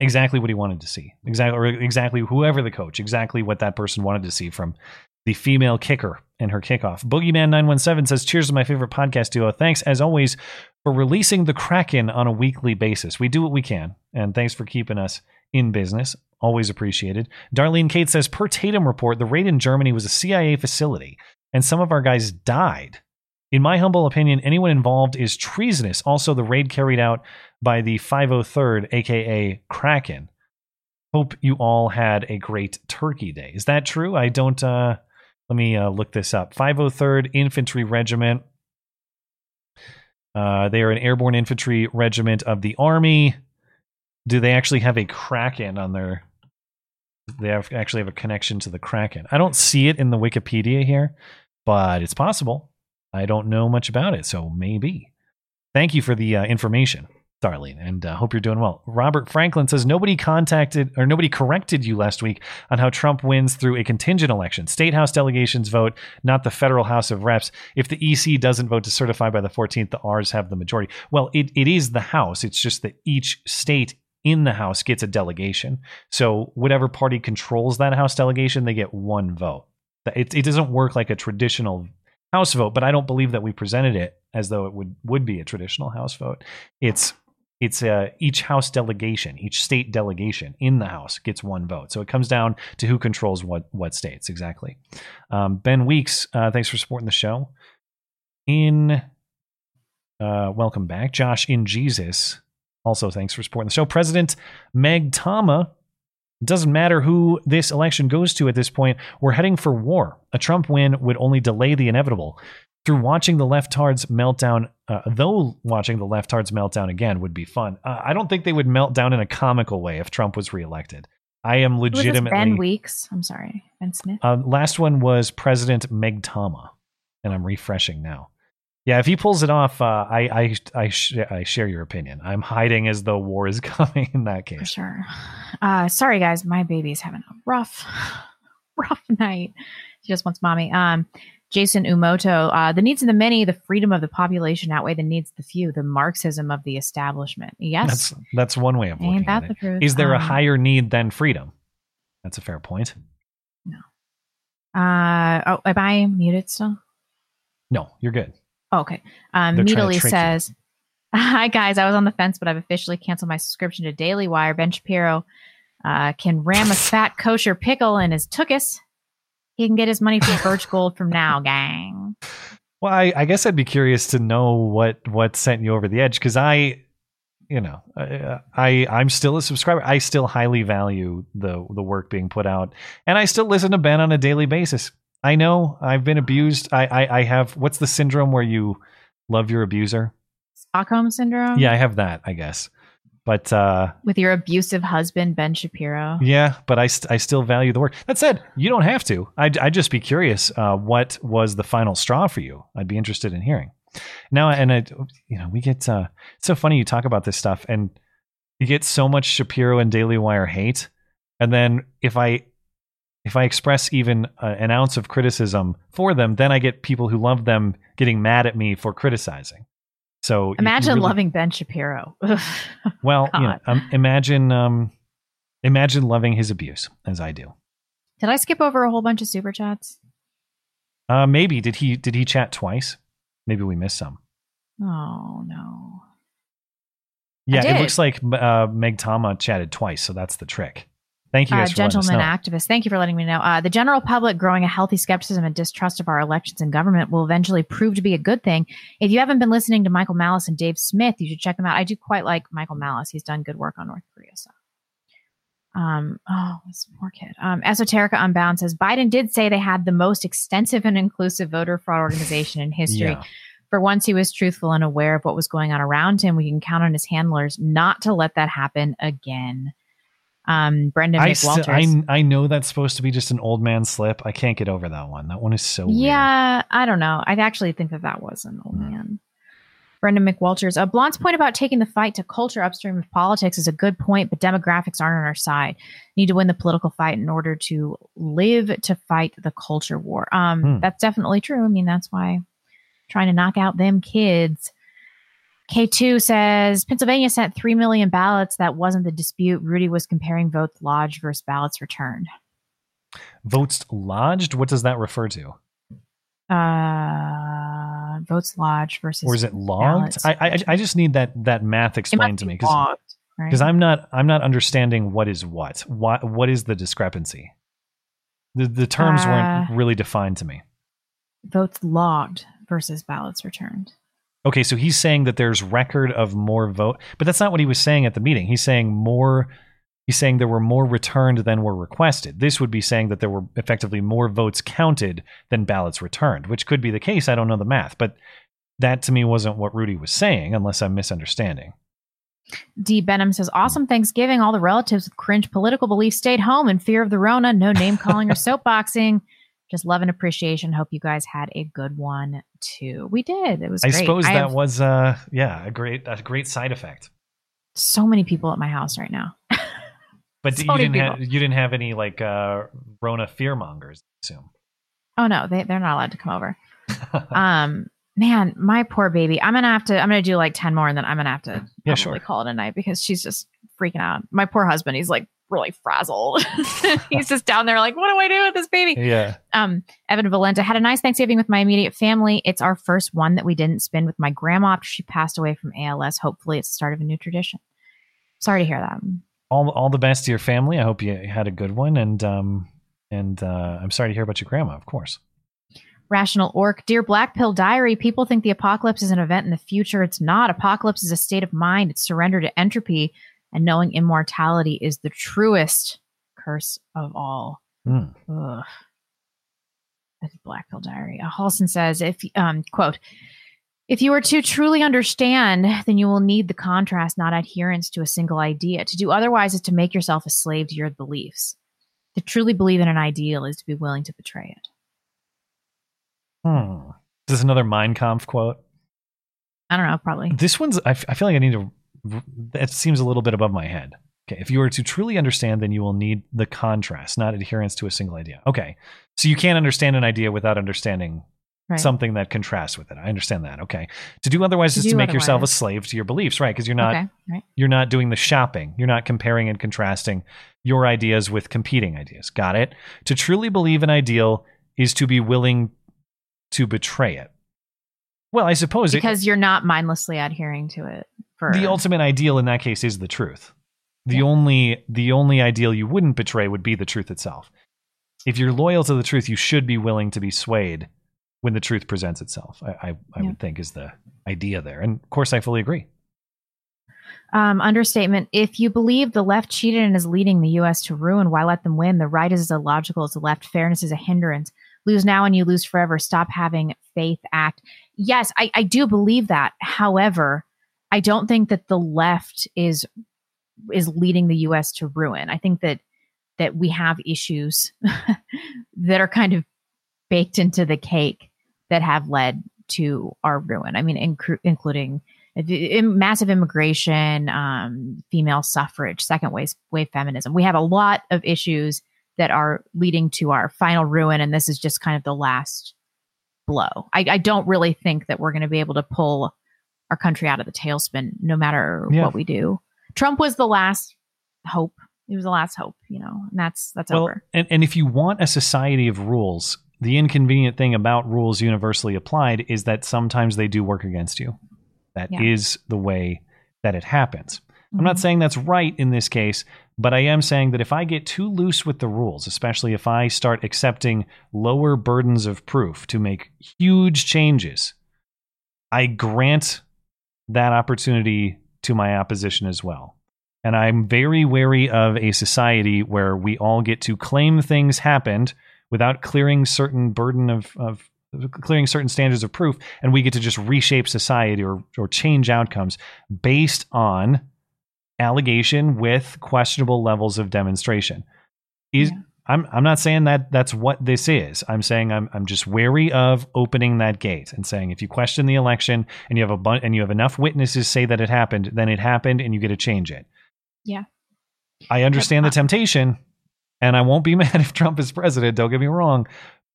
Exactly what he wanted to see. Exactly, or exactly whoever the coach, exactly what that person wanted to see from the female kicker and her kickoff. Boogeyman917 says, Cheers to my favorite podcast duo. Thanks, as always, for releasing the Kraken on a weekly basis. We do what we can, and thanks for keeping us in business. Always appreciated. Darlene Kate says, Per Tatum report, the raid in Germany was a CIA facility, and some of our guys died. In my humble opinion, anyone involved is treasonous. Also, the raid carried out by the 503rd, aka Kraken. Hope you all had a great Turkey Day. Is that true? I don't. Uh, let me uh, look this up. 503rd Infantry Regiment. Uh, they are an airborne infantry regiment of the Army. Do they actually have a Kraken on their? They have, actually have a connection to the Kraken. I don't see it in the Wikipedia here, but it's possible. I don't know much about it, so maybe. Thank you for the uh, information. Darlene, and uh, hope you're doing well. Robert Franklin says nobody contacted or nobody corrected you last week on how Trump wins through a contingent election. State House delegations vote, not the federal House of Reps. If the EC doesn't vote to certify by the 14th, the R's have the majority. Well, it, it is the House. It's just that each state in the House gets a delegation. So whatever party controls that House delegation, they get one vote. It, it doesn't work like a traditional House vote, but I don't believe that we presented it as though it would would be a traditional House vote. It's it's uh, each House delegation, each state delegation in the House gets one vote. So it comes down to who controls what what states exactly. Um, ben Weeks, uh, thanks for supporting the show. In uh, welcome back, Josh in Jesus. Also, thanks for supporting the show. President Meg Tama. it Doesn't matter who this election goes to at this point. We're heading for war. A Trump win would only delay the inevitable through watching the leftards meltdown, uh, though watching the leftards meltdown again would be fun. Uh, I don't think they would melt down in a comical way if Trump was reelected. I am legitimately Ben Weeks. I'm sorry, Ben Smith. Uh, last one was President Meg Tama, and I'm refreshing now. Yeah, if he pulls it off, uh, I I I, sh- I, share your opinion. I'm hiding as though war is coming in that case. For sure. Uh, sorry, guys, my baby's having a rough, rough night. She just wants mommy. Um, Jason Umoto, uh, the needs of the many, the freedom of the population outweigh the needs of the few, the Marxism of the establishment. Yes. That's, that's one way of looking Ain't that at the it. truth? Is there a Um, higher need than freedom? That's a fair point. No. Uh, oh, am I muted still? No, you're good. Oh, okay. Um, They're trying to Meadily trick you. says, Hi, guys. I was on the fence, but I've officially canceled my subscription to Daily Wire. Ben Shapiro uh, can ram a fat kosher pickle in his tuchus. He can get his money from Birch Gold from now, gang. Well, I, I guess I'd be curious to know what what sent you over the edge because I, you know, I, I I'm still a subscriber. I still highly value the the work being put out, and I still listen to Ben on a daily basis. I know I've been abused. I I, I have what's the syndrome where you love your abuser? Stockholm syndrome. Yeah, I have that. I guess, but uh, With your abusive husband, Ben Shapiro. Yeah, but I, st- I still value the work. That said, you don't have to. I'd, I'd just be curious uh, what was the final straw for you. I'd be interested in hearing. Now, and I, you know, we get uh, it's so funny you talk about this stuff, and you get so much Shapiro and Daily Wire hate, and then if I if I express even uh, an ounce of criticism for them, then I get people who love them getting mad at me for criticizing. So Imagine really- loving Ben Shapiro. Well, you know, um, imagine um, imagine loving his abuse as I do. Did I skip over a whole bunch of super chats? Uh, maybe did he did he chat twice? Maybe we missed some. Oh no. Yeah, it looks like uh, Meg Tama chatted twice, so that's the trick. Thank you Uh, guys for letting us gentleman know. thank you for letting me know. Uh, the general public growing a healthy skepticism and distrust of our elections and government will eventually prove to be a good thing. If you haven't been listening to Michael Malice and Dave Smith, you should check them out. I do quite like Michael Malice. He's done good work on North Korea stuff. Um, oh, this poor kid. Um, Esoterica Unbound says Biden did say they had the most extensive and inclusive voter fraud organization in history. Yeah. For once, he was truthful and aware of what was going on around him. We can count on his handlers not to let that happen again. Um, Brendan I, McWalters. sti- I I know that's supposed to be just an old man slip. I can't get over that one. That one is so weird. yeah, I don't know. I actually think that that was an old man. Brendan McWalters. Uh, Blond's point about taking the fight to culture upstream of politics is a good point, but demographics aren't on our side. Need to win the political fight in order to live to fight the culture war. Um, Hmm. That's definitely true. I mean, that's why trying to knock out them kids. K2 says Pennsylvania sent 3 million ballots. That wasn't the dispute. Rudy was comparing votes lodged versus ballots returned. Votes lodged. What does that refer to? Uh, votes lodged versus Or is it logged? I, I I just need that that math explained to me because logged, right? because I'm not I'm not understanding what is what. What what is the discrepancy? The the terms Uh, weren't really defined to me. votes logged versus ballots returned. Okay, so he's saying that there's record of more vote, but that's not what he was saying at the meeting. He's saying more. He's saying there were more returned than were requested. This would be saying that there were effectively more votes counted than ballots returned, which could be the case. I don't know the math, but that to me wasn't what Rudy was saying, unless I'm misunderstanding. D. Benham says, Awesome Thanksgiving. All the relatives with cringe political beliefs stayed home in fear of the Rona. No name calling or soapboxing. Just love and appreciation. Hope you guys had a good one too. We did. It was I great. suppose that have was, uh, yeah, a great, a great side effect. so many people at my house right now. But So you didn't have you didn't have any like uh, Rona fearmongers, I assume. Oh no, they they're not allowed to come over. um, man, my poor baby. I'm gonna have to. I'm gonna do like ten more, and then I'm gonna have to Yeah, probably call it a night because she's just freaking out. My poor husband. He's like really frazzled. he's just down there like, what do I do with this baby? Yeah. Um, Evan Valenta had a nice Thanksgiving with my immediate family. It's our first one that we didn't spend with my grandma after she passed away from ALS. Hopefully, it's the start of a new tradition. Sorry to hear that. all all the best to your family. I hope you had a good one, and um and uh, I'm sorry to hear about your grandma, of course. Rational Orc, Dear Black Pill Diary, people think the apocalypse is an event in the future. It's not. Apocalypse is a state of mind. It's surrender to entropy, and knowing immortality is the truest curse of all. Hmm. Ugh. That's Black Pill Diary. Uh, Halson says, if um quote, if you are to truly understand, then you will need the contrast, not adherence to a single idea. To do otherwise is to make yourself a slave to your beliefs. To truly believe in an ideal is to be willing to betray it. Hmm. Is this another Mein Kampf quote? I don't know, probably. This one's. I, f- I feel like I need to. It seems a little bit above my head. Okay, if you are to truly understand, then you will need the contrast, not adherence to a single idea. Okay, so you can't understand an idea without understanding Right. something that contrasts with it. I understand that. Okay, to do otherwise To is to do make yourself a slave to your beliefs, right? Because you're not Okay, right. you're not doing the shopping. You're not comparing and contrasting your ideas with competing ideas. Got it? To truly believe an ideal is to be willing to betray it. Well, I suppose it, because you're not mindlessly adhering to it the ultimate ideal in that case is the truth. The only the only ideal you wouldn't betray would be the truth itself. If you're loyal to the truth, you should be willing to be swayed when the truth presents itself. I I, I Yeah. would think is the idea there, and of course, I fully agree. um, understatement. If you believe the left cheated and is leading the U.S. to ruin, why let them win? The right is as illogical as the left. Fairness is a hindrance. Lose now and you lose forever. Stop having faith. Act. Yes, I, I do believe that. However, I don't think that the left is is leading the U.S. to ruin. I think that that we have issues that are kind of baked into the cake that have led to our ruin. I mean, incru- including in massive immigration, um, female suffrage, second wave, wave feminism. We have a lot of issues that are leading to our final ruin, and this is just kind of the last blow. I, I don't really think that we're going to be able to pull our country out of the tailspin, no matter Yeah. what we do. Trump was the last hope. He was the last hope, you know, and that's that's well, over. and, and if you want a society of rules, the inconvenient thing about rules universally applied is that sometimes they do work against you. That is Yeah. the way that it happens. I'm not mm-hmm. saying that's right in this case, but I am saying that if I get too loose with the rules, especially if I start accepting lower burdens of proof to make huge changes, I grant that opportunity to my opposition as well. And I'm very wary of a society where we all get to claim things happened without clearing certain burden of, of clearing certain standards of proof, and we get to just reshape society or or change outcomes based on allegation with questionable levels of demonstration. Is I'm I'm not saying that that's what this is. I'm saying I'm I'm just wary of opening that gate and saying if you question the election and you have a bun- and you have enough witnesses say that it happened, then it happened and you get to change it. Yeah. I understand the temptation, and I won't be mad if Trump is president. Don't get me wrong,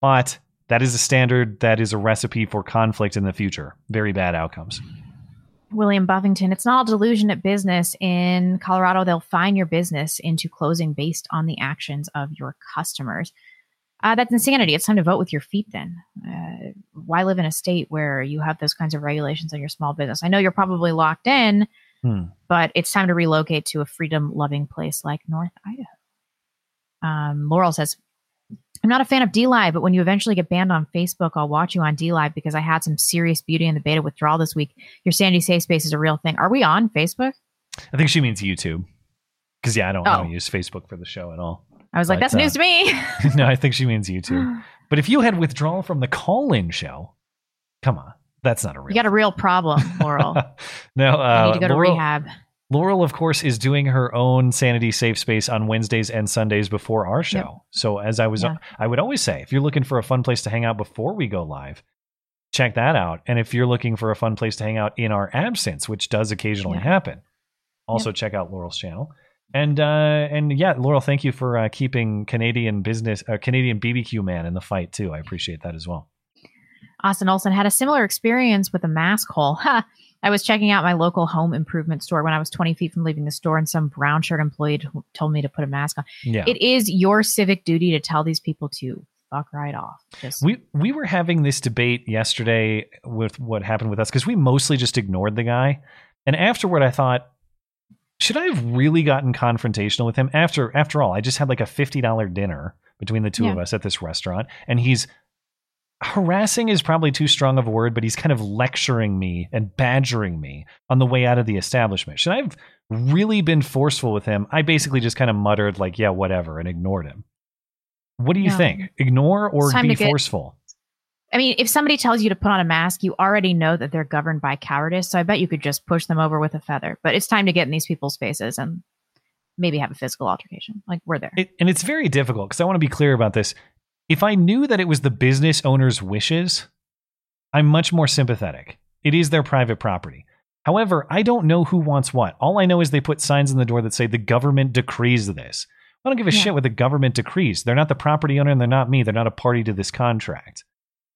but that is a standard that is a recipe for conflict in the future. Very bad outcomes. William Buffington, it's not a delusion at business. In Colorado, they'll fine your business into closing based on the actions of your customers. Uh, that's insanity. It's time to vote with your feet then. Uh, why live in a state where you have those kinds of regulations on your small business? I know you're probably locked in, Hmm. but it's time to relocate to a freedom loving place like North Idaho. Um, Laurel says, I'm not a fan of DLive, but when you eventually get banned on Facebook, I'll watch you on DLive because I had some serious beauty in the beta withdrawal this week. Your Sanity Safe Space is a real thing. Are we on Facebook? I think she means YouTube. Because yeah, I don't, I Oh. don't use Facebook for the show at all. I was like, But, that's news uh, to me. no, I think she means YouTube. But if you had withdrawal from the call-in show, come on, that's not a real. you got a real problem, Laurel. No, uh, need to go to rehab. Laurel, of course, is doing her own Sanity Safe Space on Wednesdays and Sundays before our show. Yep. So, as I was, Yeah. I would always say, if you're looking for a fun place to hang out before we go live, check that out. And if you're looking for a fun place to hang out in our absence, which does occasionally Yeah. happen, also check out Laurel's channel. And uh, and yeah, Laurel, thank you for uh, keeping Canadian business, uh, Canadian BBQ man in the fight too. I appreciate that as well. Austin Olson had a similar experience with a mask hole. I was checking out my local home improvement store when I was 20 feet from leaving the store, and some brown shirt employee t- told me to put a mask on. Yeah. It is your civic duty to tell these people to fuck right off. Just We we were having this debate yesterday with what happened with us because we mostly just ignored the guy, and afterward I thought, should I have really gotten confrontational with him? After after all, I just had like a fifty dollar dinner between the two of us at this restaurant, and he's harassing is probably too strong of a word, but he's kind of lecturing me and badgering me on the way out of the establishment. Should I have really been forceful with him? I basically just kind of muttered like, "Yeah, whatever," and ignored him. What do you No. think? Ignore or be get- forceful? I mean, if somebody tells you to put on a mask, you already know that they're governed by cowardice. So I bet you could just push them over with a feather. But it's time to get in these people's faces and maybe have a physical altercation. Like we're there. It, and it's very difficult because I want to be clear about this. If I knew that it was the business owner's wishes, I'm much more sympathetic. It is their private property. However, I don't know who wants what. All I know is they put signs in the door that say the government decrees this. I don't give a Yeah. shit what the government decrees. They're not the property owner and they're not me. They're not a party to this contract.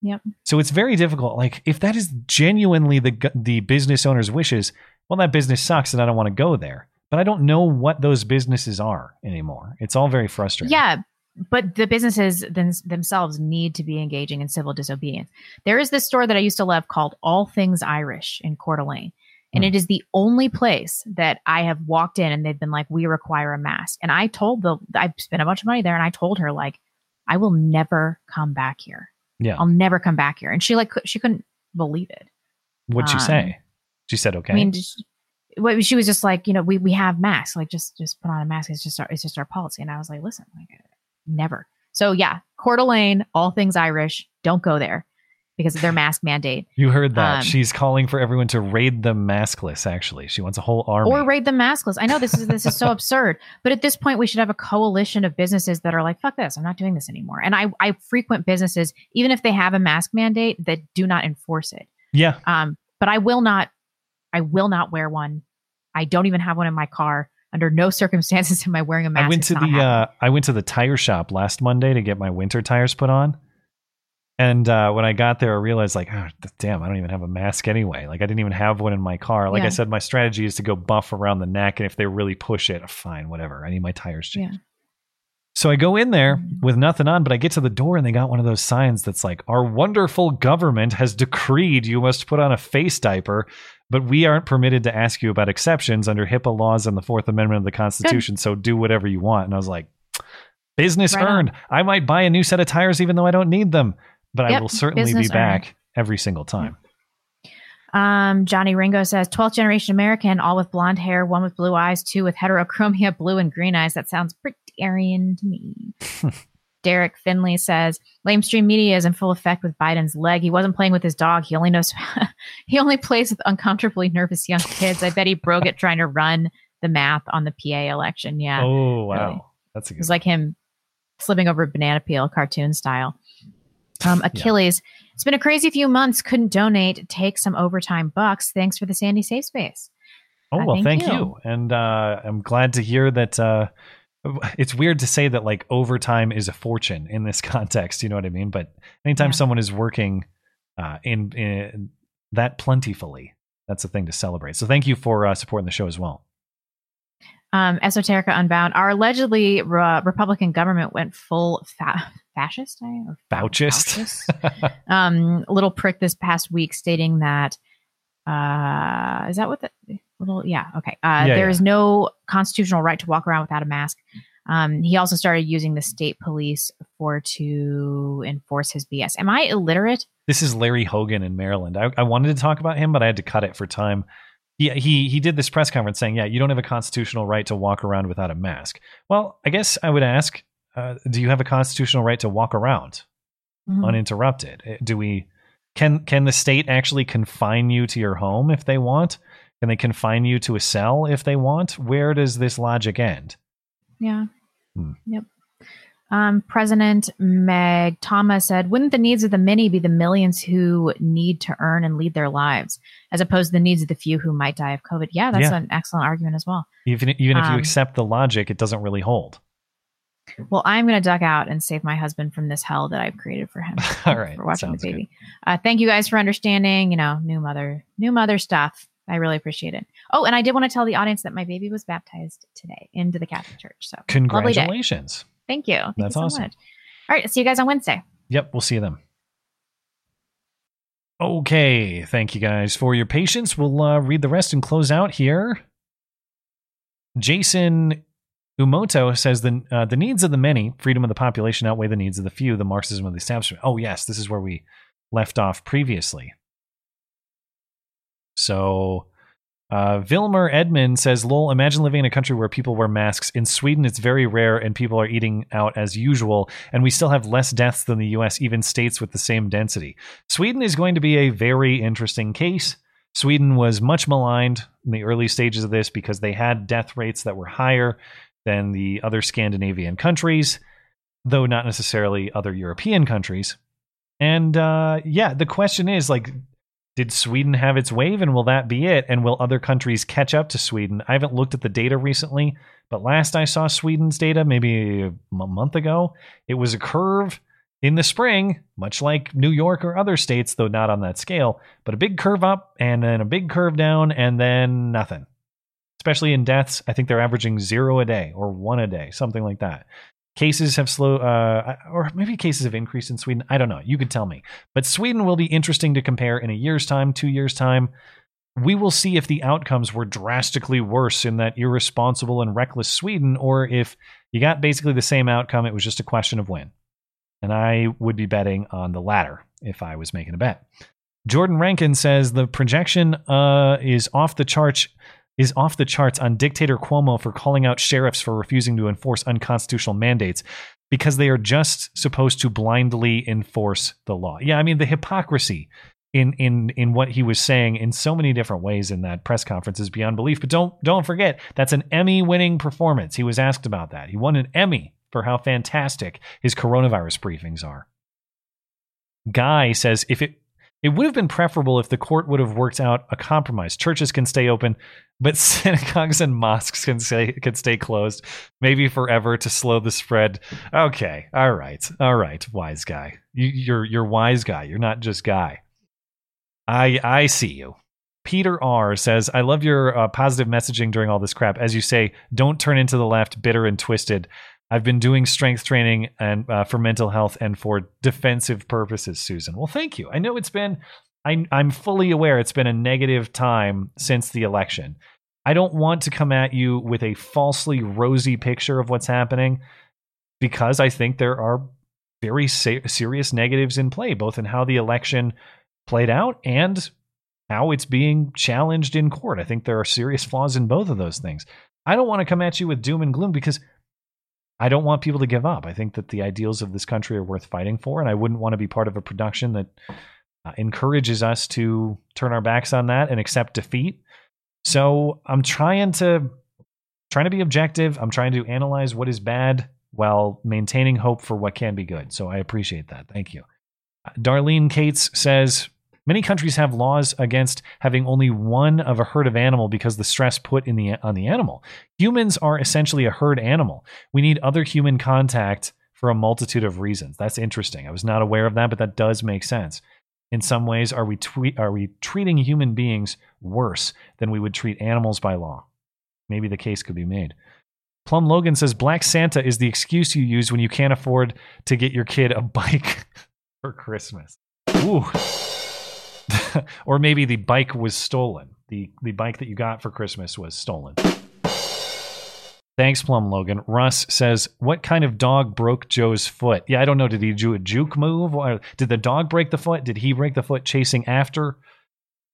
Yep. So it's very difficult. Like if that is genuinely the the business owner's wishes, well, that business sucks and I don't want to go there. But I don't know what those businesses are anymore. It's all very frustrating. Yeah, but the businesses them- themselves need to be engaging in civil disobedience. There is this store that I used to love called All Things Irish in Coeur d'Alene. And it is the only place that I have walked in and they've been like, we require a mask. And I told the, I spent a bunch of money there and I told her, like, I will never come back here. Yeah. I'll never come back here. And she like, she couldn't believe it. What'd she Um, say? She said, okay. I mean, well, she was just like, you know, we, we have masks, like just, just put on a mask. It's just our, it's just our policy. And I was like, listen, like never. So yeah, Coeur d'Alene, all things Irish, don't go there. because of their mask mandate. You heard that. Um, She's calling for everyone to raid the maskless, actually. She wants a whole army. or raid them maskless. I know this is this is so absurd, but at this point, we should have a coalition of businesses that are like, "Fuck this! I'm not doing this anymore." And I I frequent businesses, even if they have a mask mandate, that do not enforce it. yeah. Um, but I will not, I will not wear one. I don't even have one in my car. Under no circumstances am I wearing a mask. I went to the uh, I went to the tire shop last Monday to get my winter tires put on. And uh, when I got there, I realized like, oh, damn, I don't even have a mask anyway. Like I didn't even have one in my car. Like I said, my strategy is to go buff around the neck, and if they really push it, fine, whatever. I need my tires changed. Yeah. So I go in there Mm-hmm. with nothing on, but I get to the door and they got one of those signs that's like, Our wonderful government has decreed you must put on a face diaper, but we aren't permitted to ask you about exceptions under HIPAA laws and the Fourth Amendment of the Constitution. So do whatever you want. And I was like, Business Right on. earned. I might buy a new set of tires even though I don't need them, but I will certainly be back every single time. Um, Johnny Ringo says 12th generation American, all with blonde hair, one with blue eyes, two with heterochromia, blue and green eyes. That sounds pretty Aryan to me. Derek Finley says lamestream media is in full effect with Biden's leg. He wasn't playing with his dog. He only knows he only plays with uncomfortably nervous young kids. I bet he broke it trying to run the math on the PA election. Yeah. Oh, wow. Really. That's a It good was like him slipping over a banana peel, cartoon style. Um, Achilles, it's been a crazy few months. Couldn't donate. Take some overtime bucks. Thanks for the Sanity Safe Space. Oh Uh, well, thank, thank you. you. and uh, I'm glad to hear that. Uh, it's weird to say that like overtime is a fortune in this context. You know what I mean? But anytime someone is working uh, in, in that plentifully, that's a thing to celebrate. So thank you for uh, supporting the show as well. Um, Esoterica Unbound. Our allegedly uh, Republican government went full fa- fascist. I, or Vouchist. um, little prick this past week stating that uh, is that what the little yeah okay uh, Yeah, there yeah. is no constitutional right to walk around without a mask. Um, he also started using the state police for to enforce his BS. Am I illiterate? This is Larry Hogan in Maryland. I, I wanted to talk about him, but I had to cut it for time. He, he he did this press conference saying, "Yeah, you don't have a constitutional right to walk around without a mask." Well, I guess I would ask, uh, do you have a constitutional right to walk around Mhm. uninterrupted? Uh, Do we can can the state actually confine you to your home if they want? Can they confine you to a cell if they want? Where does this logic end? Yeah. Hmm. Yep. Um, President Meg Thomas said, "Wouldn't the needs of the many be the millions who need to earn and lead their lives, as opposed to the needs of the few who might die of COVID?" Yeah, that's Yeah. an excellent argument as well. Even even if you Um, accept the logic, it doesn't really hold. Well, I'm going to duck out and save my husband from this hell that I've created for him. All right, for watching the baby. Uh, thank you guys for understanding. You know, new mother, new mother stuff. I really appreciate it. Oh, and I did want to tell the audience that my baby was baptized today into the Catholic Church. So. Congratulations. Thank you. Thank That's you so awesome. much. All right, see you guys on Wednesday. Yep, we'll see you then. Okay, thank you guys for your patience. We'll uh, read the rest and close out here. Jason Umoto says the uh, the needs of the many, freedom of the population outweigh the needs of the few. The Marxism of the establishment. Oh yes, this is where we left off previously. So, uh, Vilmer Edmund says, "Lol, imagine living in a country where people wear masks. In Sweden, it's very rare, and people are eating out as usual, and we still have less deaths than the U.S. Even states with the same density. Sweden is going to be a very interesting case." Sweden was much maligned in the early stages of this because they had death rates that were higher than the other Scandinavian countries, though not necessarily other European countries. And uh, yeah, the question is like, did Sweden have its wave and will that be it? And will other countries catch up to Sweden? I haven't looked at the data recently, but last I saw Sweden's data, maybe a month ago, it was a curve in the spring, much like New York or other states, though not on that scale, but a big curve up and then a big curve down and then nothing. Especially in deaths, I think they're averaging zero a day or one a day, something like that. Cases have slow, uh, or maybe cases have increased in Sweden. I don't know. You could tell me. But Sweden will be interesting to compare in a year's time, two years' time. We will see if the outcomes were drastically worse in that irresponsible and reckless Sweden, or if you got basically the same outcome. It was just a question of when. And I would be betting on the latter if I was making a bet. Jordan Rankin says the projection uh, is off the charts is off the charts on dictator Cuomo for calling out sheriffs for refusing to enforce unconstitutional mandates. because they are just supposed to blindly enforce the law. Yeah, I mean the hypocrisy in in in what he was saying in so many different ways in that press conference is beyond belief. But don't don't forget that's an Emmy winning performance. He was asked about that. He won an Emmy for how fantastic his coronavirus briefings are. Guy says if it it would have been preferable if the court would have worked out a compromise. Churches can stay open, but synagogues and mosques can stay can stay closed, maybe forever to slow the spread. Okay, all right, all right, wise guy. You, you're you're wise guy. You're not just guy. I I see you. Peter R says, "I love your uh, positive messaging during all this crap. As you say, don't turn into the left, bitter and twisted. I've been doing strength training and uh, for mental health and for defensive purposes, Susan. Well, thank you. I know it's been, I, I'm fully aware it's been a negative time since the election. I don't want to come at you with a falsely rosy picture of what's happening because I think there are very se- serious negatives in play, both in how the election played out and how it's being challenged in court. I think there are serious flaws in both of those things. I don't want to come at you with doom and gloom because I don't want people to give up. I think that the ideals of this country are worth fighting for, and I wouldn't want to be part of a production that uh, encourages us to turn our backs on that and accept defeat. So I'm trying to trying to be objective. I'm trying to analyze what is bad while maintaining hope for what can be good. So I appreciate that. Thank you. Uh, Darlene Cates says Many countries have laws against having only one of a herd of animal because the stress put in the on the animal. Humans are essentially a herd animal. We need other human contact for a multitude of reasons. That's interesting. I was not aware of that, but that does make sense. In some ways, are we are we treating human beings worse than we would treat animals by law? Maybe the case could be made. Plum Logan says Black Santa is the excuse you use when you can't afford to get your kid a bike for Christmas. Ooh. or maybe the bike was stolen. The the bike that you got for Christmas was stolen. Thanks, Plum Logan. Russ says, "What kind of dog broke Joe's foot?" Yeah, I don't know. Did he do a juke move, or did the dog break the foot? Did he break the foot chasing after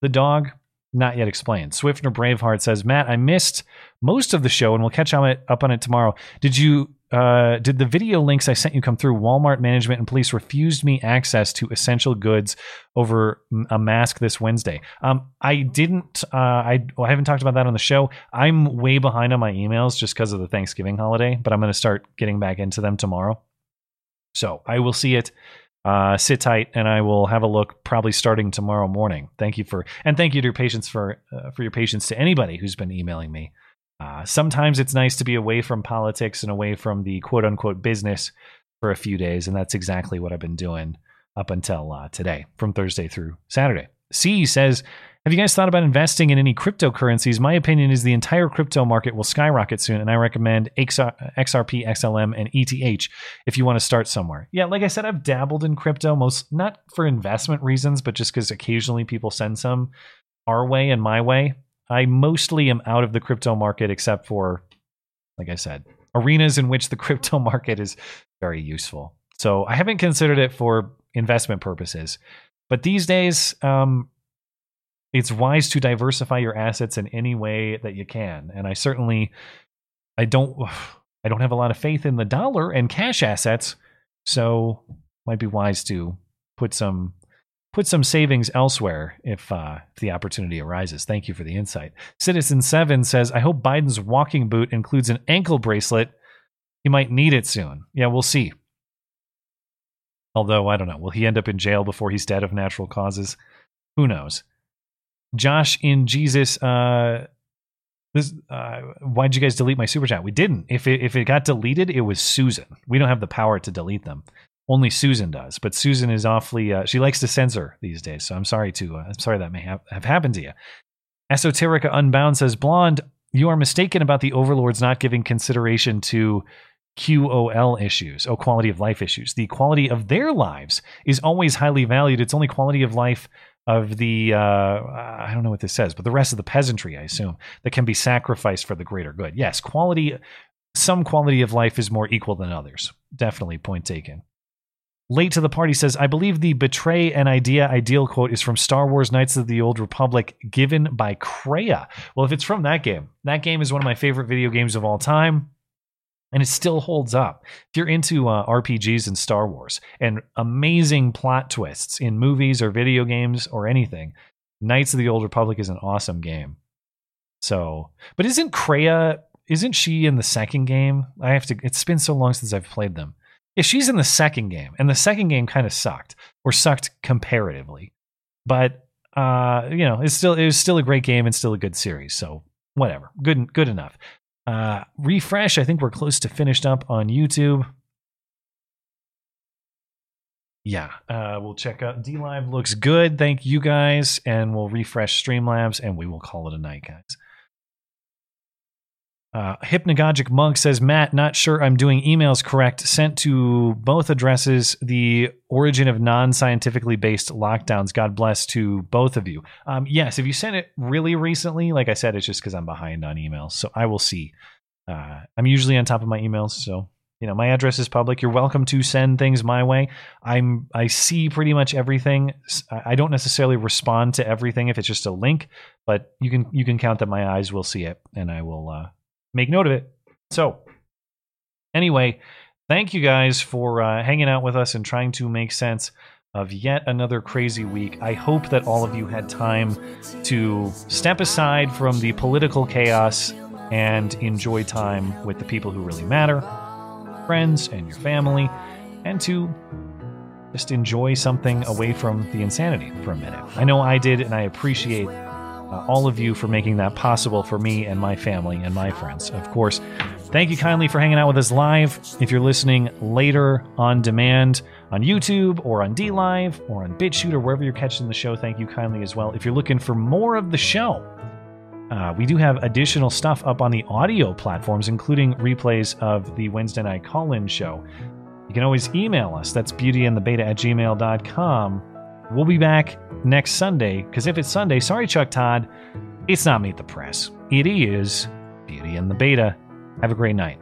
the dog? Not yet explained. Swiftner Braveheart says, "Matt, I missed most of the show, and we'll catch up on it tomorrow. Did you uh, did the video links I sent you come through? Walmart management and police refused me access to essential goods over a mask this Wednesday. Um, I didn't. Uh, I, well, I haven't talked about that on the show. I'm way behind on my emails just because of the Thanksgiving holiday, but I'm going to start getting back into them tomorrow. So I will see it. Uh, sit tight, and I will have a look probably starting tomorrow morning. Thank you for and thank you to your patience for uh, for your patience to anybody who's been emailing me. Uh, sometimes it's nice to be away from politics and away from the quote unquote business for a few days. And that's exactly what I've been doing up until uh, today, from Thursday through Saturday. C says, Have you guys thought about investing in any cryptocurrencies? My opinion is the entire crypto market will skyrocket soon, and I recommend XRP, XLM, and ETH if you want to start somewhere. Yeah, like I said, I've dabbled in crypto, most not for investment reasons, but just because occasionally people send some our way and my way. I mostly am out of the crypto market, except for, like I said, arenas in which the crypto market is very useful. So I haven't considered it for investment purposes. But these days, um, it's wise to diversify your assets in any way that you can. And I certainly, I don't, I don't have a lot of faith in the dollar and cash assets, so might be wise to put some put some savings elsewhere if, uh, if the opportunity arises. Thank you for the insight. Citizen Seven says, "I hope Biden's walking boot includes an ankle bracelet. He might need it soon. Yeah, we'll see. Although I don't know, will he end up in jail before he's dead of natural causes? Who knows?" Josh in Jesus. Uh, this, uh, why'd you guys delete my super chat? We didn't. If it, if it got deleted, it was Susan. We don't have the power to delete them. Only Susan does, but Susan is awfully. Uh, she likes to censor these days, so I'm sorry to. Uh, I'm sorry that may have, have happened to you. Esoterica Unbound says, "Blonde, you are mistaken about the overlords not giving consideration to QOL issues, oh, quality of life issues. The quality of their lives is always highly valued. It's only quality of life of the, uh, I don't know what this says, but the rest of the peasantry, I assume, that can be sacrificed for the greater good. Yes, quality, some quality of life is more equal than others. Definitely point taken. Late to the party says, I believe the betray an idea ideal quote is from Star Wars Knights of the Old Republic, given by Kreia. Well, if it's from that game, that game is one of my favorite video games of all time. And it still holds up. If you're into uh, RPGs and Star Wars and amazing plot twists in movies or video games or anything, Knights of the Old Republic is an awesome game. So, but isn't Kreia? Isn't she in the second game? I have to. It's been so long since I've played them. Yeah, she's in the second game, and the second game kind of sucked, or sucked comparatively. But uh, you know, it's still it was still a great game and still a good series. So whatever, good good enough. Uh, refresh. I think we're close to finished up on YouTube. Yeah, uh, we'll check out DLive. Looks good. Thank you guys, and we'll refresh Streamlabs, and we will call it a night, guys. Uh, Hypnagogic Monk says, Matt, not sure I'm doing emails correct. Sent to both addresses the origin of non scientifically based lockdowns. God bless to both of you. Um, yes, if you sent it really recently, like I said, it's just because I'm behind on emails. So I will see. Uh, I'm usually on top of my emails. So, you know, my address is public. You're welcome to send things my way. I'm, I see pretty much everything. I don't necessarily respond to everything if it's just a link, but you can, you can count that my eyes will see it and I will, uh, make note of it. So, anyway, thank you guys for uh, hanging out with us and trying to make sense of yet another crazy week. I hope that all of you had time to step aside from the political chaos and enjoy time with the people who really matter, friends and your family, and to just enjoy something away from the insanity for a minute. I know I did, and I appreciate uh, all of you for making that possible for me and my family and my friends. Of course, thank you kindly for hanging out with us live. If you're listening later on demand on YouTube or on DLive or on BitChute or wherever you're catching the show, thank you kindly as well. If you're looking for more of the show, uh, we do have additional stuff up on the audio platforms, including replays of the Wednesday night call in show. You can always email us. That's beautyandthebeta at gmail.com. We'll be back next Sunday, because if it's Sunday, sorry, Chuck Todd, it's not Meet the Press. It is Beauty and the Beta. Have a great night.